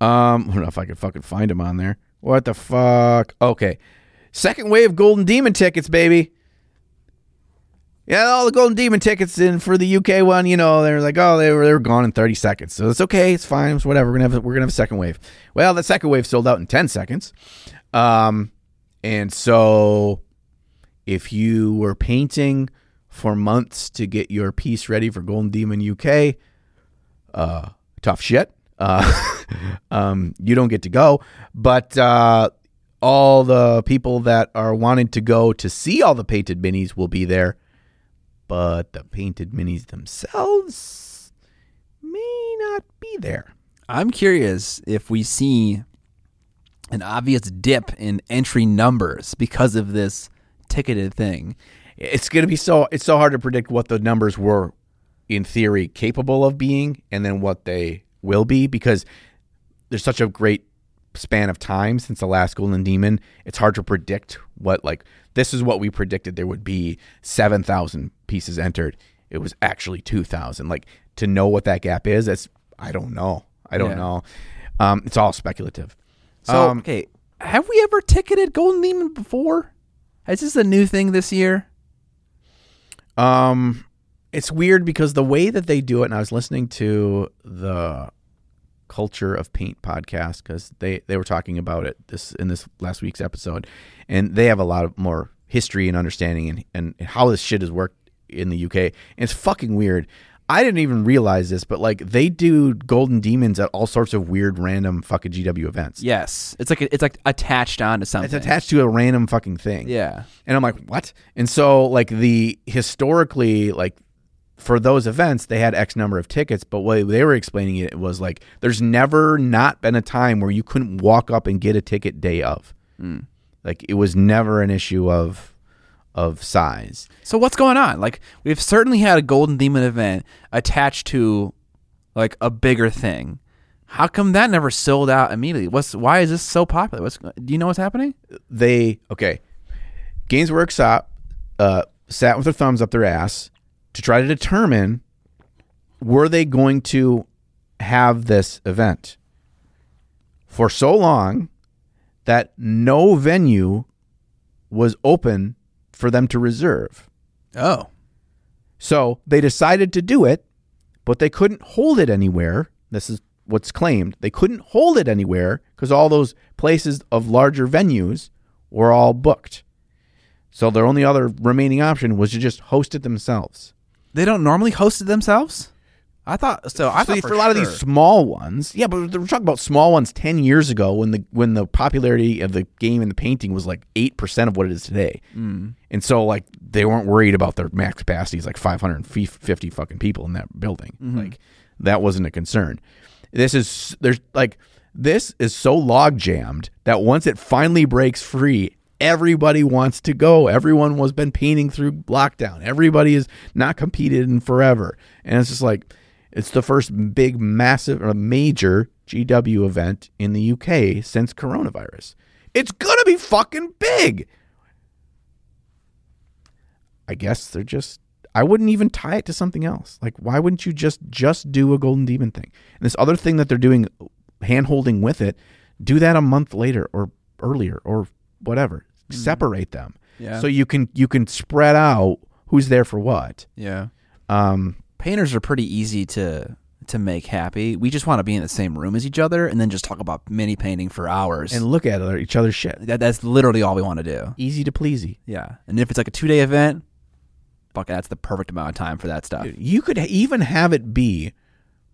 Um, I don't know if I could fucking find them on there. What the fuck? Okay, second wave Golden Demon tickets, baby. Yeah, all the Golden Demon tickets in for the UK one. You know, they're like, oh, they were they were gone in 30 seconds. So it's okay, it's fine, it's whatever. We're gonna have we're gonna have a second wave. Well, the second wave sold out in 10 seconds. Um, and so if you were painting for months to get your piece ready for Golden Demon UK, uh, tough shit. Uh, um, you don't get to go, but uh, all the people that are wanting to go to see all the painted minis will be there. But the painted minis themselves may not be there. I'm curious if we see an obvious dip in entry numbers because of this ticketed thing. it's going to be so it's so hard to predict what the numbers were in theory capable of being and then what they will be because there's such a great span of time since the last golden demon. It's hard to predict what like this is what we predicted there would be. 7000 pieces entered. It was actually 2000 like to know what that gap is that's i don't know. I don't Yeah. know. Um, it's all speculative. So Um, okay, have we ever ticketed Golden Demon before? Is this a new thing this year? Um, it's weird because the way that they do it, and I was listening to the Culture of Paint podcast because they they were talking about it this in this last week's episode, and they have a lot of more history and understanding and and how this shit has worked in the UK. And it's fucking weird. I didn't even realize this, but like they do Golden Demons at all sorts of weird, random fucking GW events. Yes, it's like it's like attached onto something. It's attached to a random fucking thing. Yeah, And I'm like, what? And so like the historically like for those events they had X number of tickets, but what they were explaining it was like there's never not been a time where you couldn't walk up and get a ticket day of. Hmm. Like it was never an issue of of size. So what's going on? Like we've certainly had a Golden Demon event attached to like a bigger thing. How come that never sold out immediately? What's why is this so popular? What's do you know what's happening? They okay. Games Workshop uh, sat with their thumbs up their ass to try to determine were they going to have this event for so long that no venue was open for them to reserve. Oh, So they decided to do it, but they couldn't hold it anywhere. This is what's claimed. They couldn't hold it anywhere because all those places of larger venues were all booked. So their only other remaining option was to just host it themselves. they don't normally host it themselves. I thought so. I So thought for, a lot of these small ones, yeah, but we're talking about small ones ten years ago when the when the popularity of the game and the painting was like eight percent of what it is today, mm. and so like they weren't worried about their max capacity is like five hundred and fifty fucking people in that building, like that wasn't a concern. This is there's like this is so log jammed that once it finally breaks free. Everybody wants to go. Everyone was been painting through lockdown. Everybody is not competed in forever, and it's just like it's the first big, massive, or major GW event in the UK since coronavirus. It's gonna be fucking big. I guess they're just. I wouldn't even tie it to something else. Like, why wouldn't you just just do a Golden Demon thing? And this other thing that they're doing, hand holding with it, do that a month later or earlier or whatever. Separate them, Yeah. so you can you can spread out who's there for what. yeah, Um, painters are pretty easy to to make happy. We just want to be in the same room as each other and then just talk about mini painting for hours. and look at other- each other's shit. that, that's literally all we want to do. Easy to pleasy. Yeah, and if it's like a two day event, fuck, that's the perfect amount of time for that stuff. You could even have it be.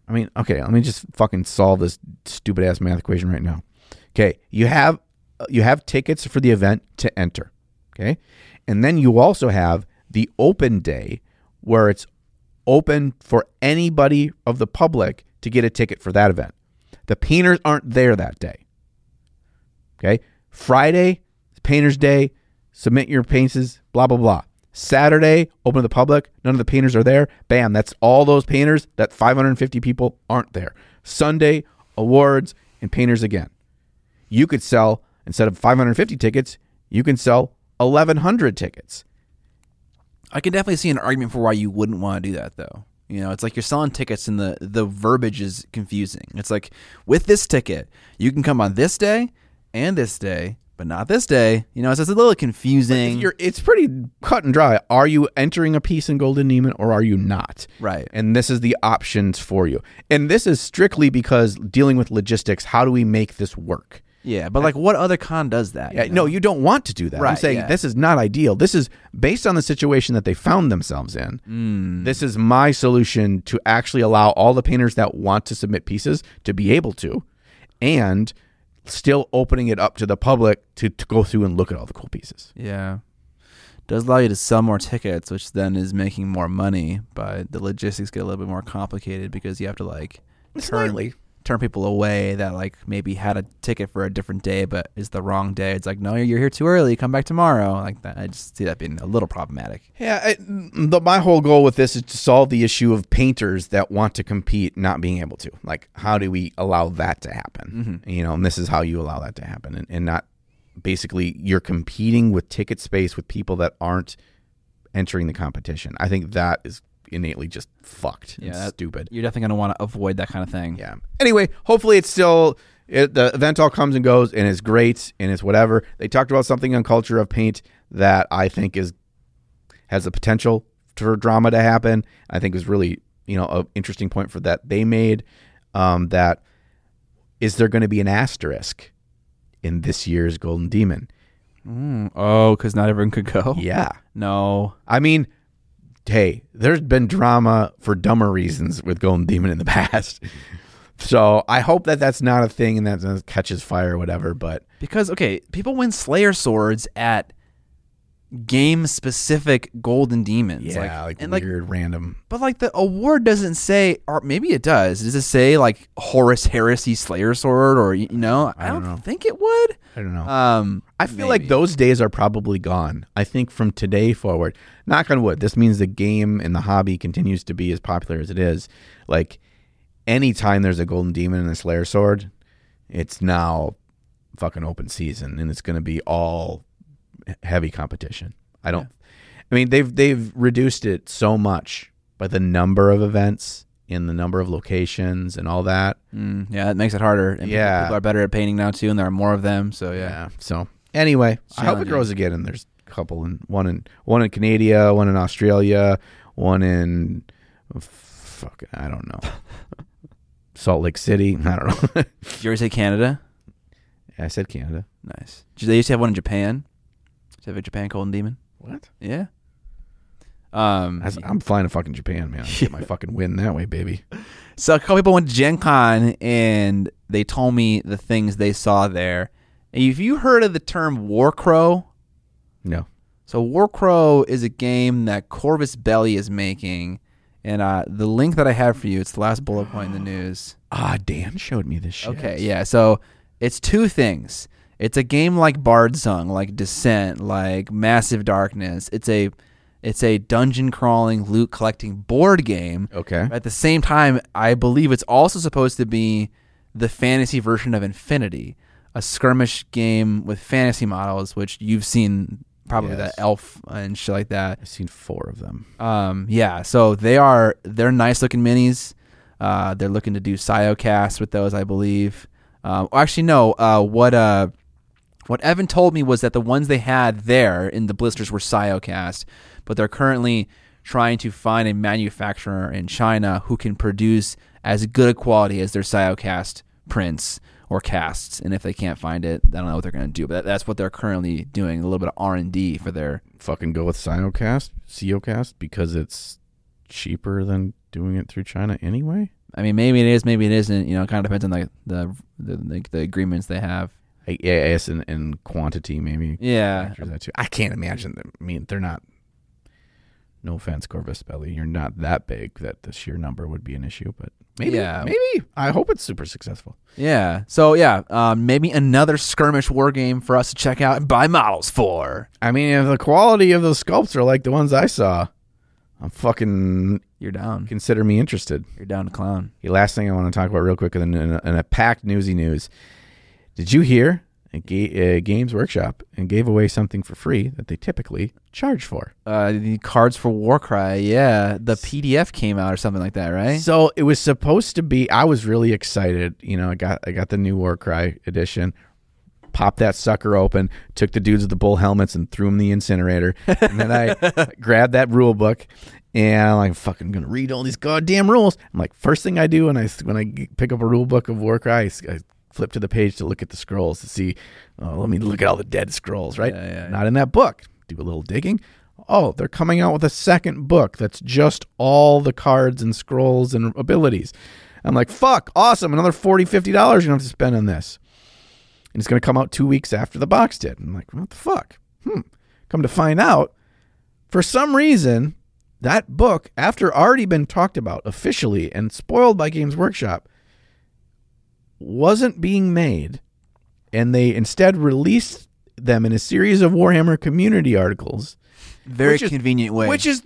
I mean, okay, let me just fucking solve this stupid ass math equation right now. Okay, you have you have tickets for the event to enter. Okay, and then you also have the open day where it's open for anybody of the public to get a ticket for that event. The painters aren't there that day. Okay, Friday, painters day. Submit your paints. Blah blah blah. Saturday, open to the public. None of the painters are there. Bam, that's all those painters. That 550 people aren't there. Sunday, awards and painters again. You could sell instead of 550 tickets, you can sell 1100 tickets. I can definitely see an argument for why you wouldn't want to do that though. You know, it's like you're selling tickets and the the verbiage is confusing. It's like with this ticket, you can come on this day and this day, but not this day. You know, it's just a little confusing. You're, it's pretty cut and dry. Are you entering a piece in Golden Demon or are you not? Right. And this is the options for you. And this is strictly because dealing with logistics, how do we make this work? Yeah, but like what other con does that? Yeah, you know? no, you don't want to do that. I'm saying yeah. this is not ideal. This is based on the situation that they found themselves in. Mm. This is my solution to actually allow all the painters that want to submit pieces to be able to, and still opening it up to the public to, to go through and look at all the cool pieces. Yeah. Does allow you to sell more tickets, which then is making more money, but the logistics get a little bit more complicated because you have to like turn, Slightly. Turn people away that like maybe had a ticket for a different day but is the wrong day. It's like, no, you're here too early. Come back tomorrow. Like that. I just see that being a little problematic. Yeah, I, the, my whole goal with this is to solve the issue of painters that want to compete not being able to. Like, how do we allow that to happen? Mm-hmm. You know, and this is how you allow that to happen, and, and not basically you're competing with ticket space with people that aren't entering the competition. I think that is innately just fucked. Yeah, that- stupid. You're definitely going to want to avoid that kind of thing. Yeah. Anyway, hopefully it's still it, the event all comes and goes and it's great and it's whatever. They talked about something on culture of paint that I think is has the potential for drama to happen. I think is really you know an interesting point for that they made. Um, that is there going to be an asterisk in this year's Golden Demon? Mm. Oh, because not everyone could go. Yeah. No. I mean, hey, there's been drama for dumber reasons with Golden Demon in the past. So I hope that that's not a thing and that catches fire or whatever. But Because okay, people win Slayer swords at game specific golden demons. yeah, like, like weird random. but like the award doesn't say or maybe it does. Does it say like Horus Heresy Slayer sword or you know? I, I don't, don't know. think it would. I don't know. Um I feel like those days are probably gone. I think from today forward, knock on wood, this means the game and the hobby continues to be as popular as it is. Like anytime there's a golden demon and a slayer sword, it's now fucking open season and it's going to be all heavy competition. I don't I mean they've they've reduced it so much by the number of events in the number of locations and all that. Mm, yeah, it makes it harder. And Yeah. people are better at painting now too, and there are more of them. So yeah, Yeah. So anyway, I hope it grows again. And there's a couple in one in one in Canada, one in Australia, one in fuck, I don't know, Salt Lake City. I don't know. Did you ever say Canada? I said Canada. Nice. Did they used to have one in Japan? They have a Japan Golden Demon? What? Yeah. Um, That's- I'm flying to fucking Japan, man. Get my fucking win that way, baby. So a couple people went to Gen Con and they told me the things they saw there. Have you heard of the term Warcrow, No. so Warcrow is a game that Corvus Belli is making. And uh, the link that I have for you, it's the last bullet point in the news. Ah, Dan showed me this shit. Okay, yeah. So it's two things. It's a game like Bardsung, like Descent, like Massive Darkness. It's a it's a dungeon crawling, loot collecting board game. Okay. At the same time, I believe it's also supposed to be the fantasy version of Infinity, a skirmish game with fantasy models, which you've seen probably Yes. the elf and shit like that. I've seen four of them. Um, yeah, so they are they're nice looking minis. Uh, they're looking to do Siocast with those, I believe. Um, actually, no. Uh, what uh, what Evan told me was that the ones they had there in the blisters were Siocast, but they're currently trying to find a manufacturer in China who can produce as good a quality as their Siocast prints or casts. And if they can't find it, I don't know what they're going to do. But that, that's what they're currently doing. A little bit of R and D for their Fucking go with Sinocast, Seocast, because it's cheaper than doing it through China anyway. I mean, maybe it is, maybe it isn't. You know, it kind of depends on the the the, the, the agreements they have. I, yeah, I guess in, in quantity maybe. Yeah, that too. I can't imagine them. I mean, they're not. No offense, Corvus Belli. You're not that big that the sheer number would be an issue, but maybe, Yeah. maybe. I hope it's super successful. yeah. So yeah, um, maybe another skirmish war game for us to check out and buy models for. I mean, if the quality of those sculpts are like the ones I saw, I'm fucking You're down. consider me interested. You're down to clown. The last thing I want to talk about real quick in a, in a packed newsy news. Did you hear? A ga- uh, Games Workshop and gave away something for free that they typically charge for. Uh, the cards for Warcry. Yeah, the PDF came out or something like that, right? So it was supposed to be. I was really excited. You know, I got I got the new Warcry edition. Popped that sucker open. Took the dudes with the bull helmets and threw them in the incinerator. And then I grabbed that rule book. And I'm like, fucking gonna read all these goddamn rules. I'm like, first thing I do when I when I pick up a rule book of Warcry, I, I flip to the page to look at the scrolls to see. Oh, let me look at all the dead scrolls. Right, Yeah, yeah, not in that book. Do a little digging. Oh, they're coming out with a second book that's just all the cards and scrolls and abilities. I'm like, fuck, awesome. Another $40, $50 you're going to have to spend on this. And it's going to come out two weeks after the box did. I'm like, what the fuck? Hmm. Come to find out, for some reason, that book, after already been talked about officially and spoiled by Games Workshop, wasn't being made, and they instead released them in a series of Warhammer community articles. Very is- convenient way. Which is,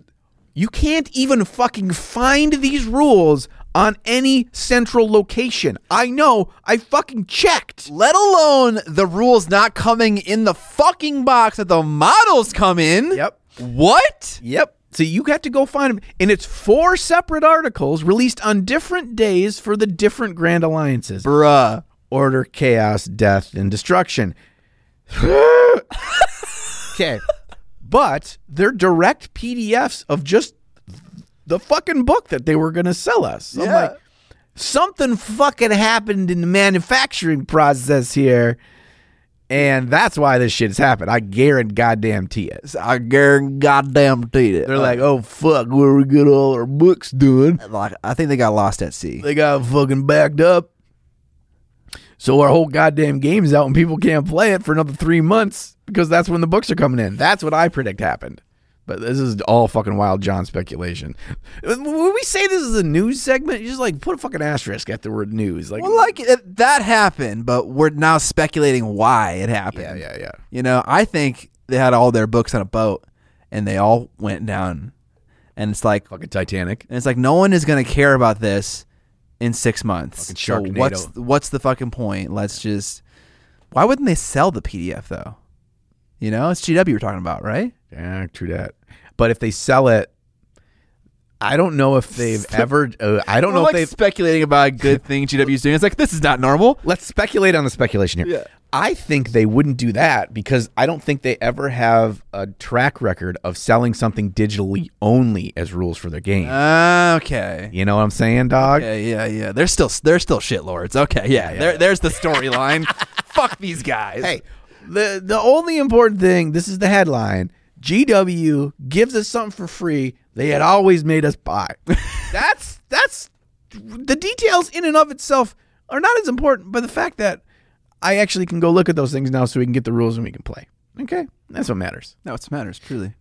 you can't even fucking find these rules on any central location. I know, I fucking checked. let alone the rules not coming in the fucking box that the models come in. Yep. What? Yep. So you got to go find them. And it's four separate articles released on different days for the different Grand Alliances Bruh. Order, Chaos, Death, and Destruction. okay. But they're direct PDFs of just the fucking book that they were going to sell us. I'm Yeah. like, something fucking happened in the manufacturing process here. And that's why this shit's happened. I guarantee goddamn it. I guarantee goddamn it. They're like, uh, oh fuck, where we get all our books doing? like, I think they got lost at sea. They got fucking backed up. So our whole goddamn game's out and people can't play it for another three months because that's when the books are coming in. That's what I predict happened. But this is all fucking wild John speculation. When we say this is a news segment, you just like put a fucking asterisk at the word news. Like, Well, like it, that happened, but we're now speculating why it happened. yeah, yeah, yeah. You know, I think they had all their books on a boat, and they all went down, and it's like, Fucking Titanic. and it's like no one is gonna care about this in six months. Fucking So what's what's the fucking point? Let's just. Why wouldn't they sell the PDF though? You know, it's GW we're talking about, right? Yeah, true that. But if they sell it, I don't know if they've ever. Uh, I don't We're know like if they've. speculating about a good thing GW's doing. It's like this is not normal. Let's speculate on the speculation here. Yeah. I think they wouldn't do that because I don't think they ever have a track record of selling something digitally only as rules for their game. Okay. you know what I'm saying, dog? Yeah, yeah, yeah. They're still they're still shitlords. Okay, yeah. there, there's the storyline. Fuck these guys. Hey, the the only important thing. This is the headline. GW gives us something for free. They had always made us buy. that's that's the details in and of itself are not as important, but the fact that I actually can go look at those things now so we can get the rules and we can play. Okay, that's what matters. no, it matters truly.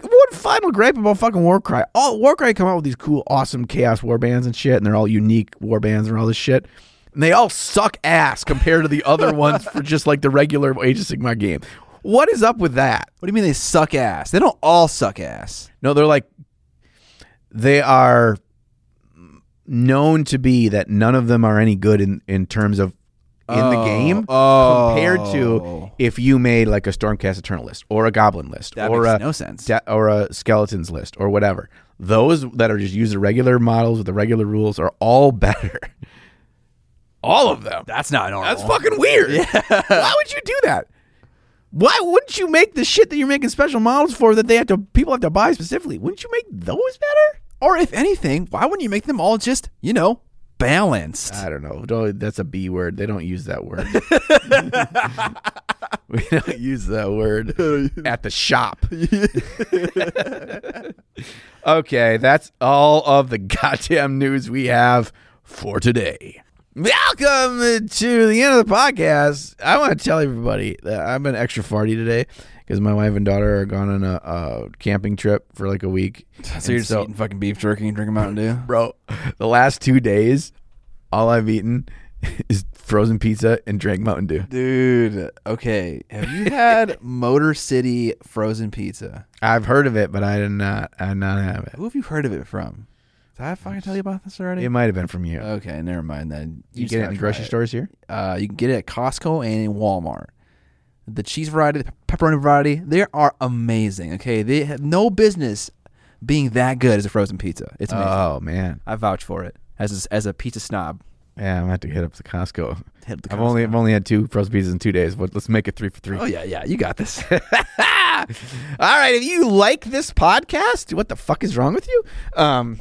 One final gripe about fucking Warcry. All Warcry come out with these cool, awesome Chaos war bands and shit, and they're all unique war bands and all this shit. And they all suck ass compared to the other ones for just like the regular Age of Sigmar game. What is up with that? What do you mean they suck ass? They don't all suck ass. No, they're like they are known to be that none of them are any good in in terms of in the Oh, game oh. compared to oh. if you made like a Stormcast Eternal list or a Goblin list That or a no sense. de- or a skeletons list or whatever. Those that are just use the regular models with the regular rules are all better. all of them. That's not normal. That's fucking weird. Why would you do that? Why wouldn't you make the shit that you're making special models for that they have to people have to buy specifically? Wouldn't you make those better? Or if anything, why wouldn't you make them all just, you know, balanced? I don't know. Don't- That's a B word. They don't use that word. we don't use that word at the shop. okay, that's all of the goddamn news we have for today. Welcome to the end of the podcast. I want to tell everybody that I've been extra farty today because my wife and daughter are gone on a, a camping trip for like a week. so you're just eating fucking beef jerky and drinking Mountain Dew? bro. The last two days, all I've eaten is frozen pizza and drank Mountain Dew. Dude, okay. Have you had Motor City frozen pizza? I've heard of it, but I did not. I did not have it. Who have you heard of it from? Did I fucking tell you about this already? It might have been from you. okay, never mind then. you just get it gotta in try grocery stores here. Uh, you can get it at Costco and in Walmart. The cheese variety, the pepperoni variety, they are amazing. Okay, they have no business being that good as a frozen pizza. It's amazing. Oh man, I vouch for it as a, as a pizza snob. yeah, I'm gonna have to hit up the Costco. Hit the I've only Costco. I've only had two frozen pizzas in two days. But let's make it three for three. Oh yeah, yeah, you got this. All right, if you like this podcast, what the fuck is wrong with you? Um,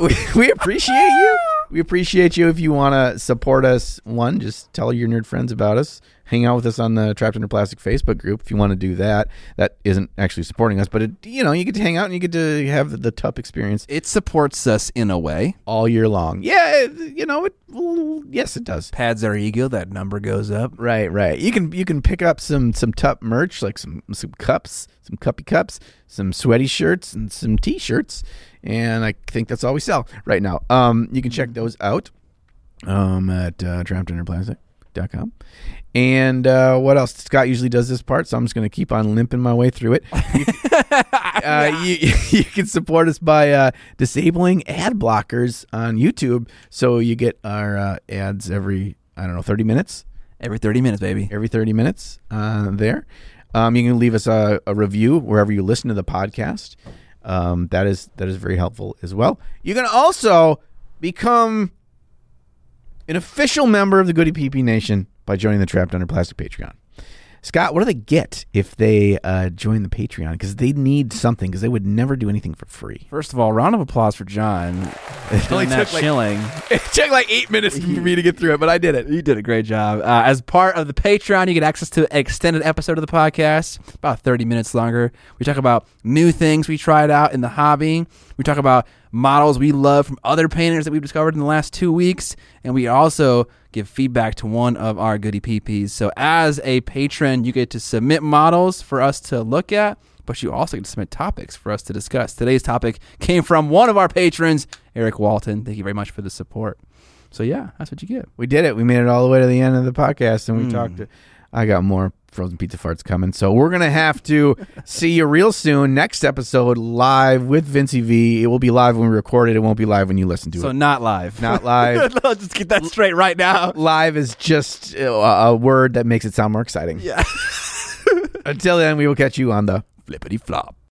we, we appreciate you. We appreciate you if you want to support us. One, just tell your nerd friends about us. Hang out with us on the Trapped Under Plastic Facebook group if you want to do that. That isn't actually supporting us, but it, you know you get to hang out and you get to have the, the tough experience it supports us in a way. all year long. Yeah, it- you know it. well, Yes, it does. Pads our ego, that number goes up. Right, right. You can you can pick up some some tup merch like some some cups, some cuppy cups, some sweaty shirts, and some t-shirts. And I think that's all we sell right now. Um, you can check those out. um, at uh, trappedunderplastic.com. And uh, what else? Scott usually does this part, so I'm just going to keep on limping my way through it. You, uh, you, you can support us by uh, disabling ad blockers on YouTube, so you get our uh, ads every I don't know 30 minutes, Every 30 minutes, baby. every 30 minutes uh, there. Um, you can leave us a, a review wherever you listen to the podcast. Um, that is that is very helpful as well. You can also become an official member of the Goody PP Nation by joining the Trapped Under Plastic Patreon. Scott, what do they get if they uh, join the Patreon? Because they need something. Because they would never do anything for free. First of all, round of applause for John. only that took, like- shilling. It took like eight minutes for me to get through it, but I did it. You did a great job. Uh, as part of the Patreon, you get access to an extended episode of the podcast, about 30 minutes longer. We talk about new things we tried out in the hobby. We talk about models we love from other painters that we've discovered in the last two weeks. And we also give feedback to one of our goody PPs. So as a patron, you get to submit models for us to look at, but you also get to submit topics for us to discuss. Today's topic came from one of our patrons, Eric Walton. Thank you very much for the support. So yeah, that's what you get. We did it. We made it all the way to the end of the podcast, and we Mm. talked. To, I got more frozen pizza farts coming, so we're gonna have to see you real soon. Next episode live with Vincey V. It will be live when we record it. It won't be live when you listen to So it. So not live. Not live. Let's just get that straight right now. live is just uh, a word that makes it sound more exciting. Yeah. Until then, we will catch you on the flippity flop.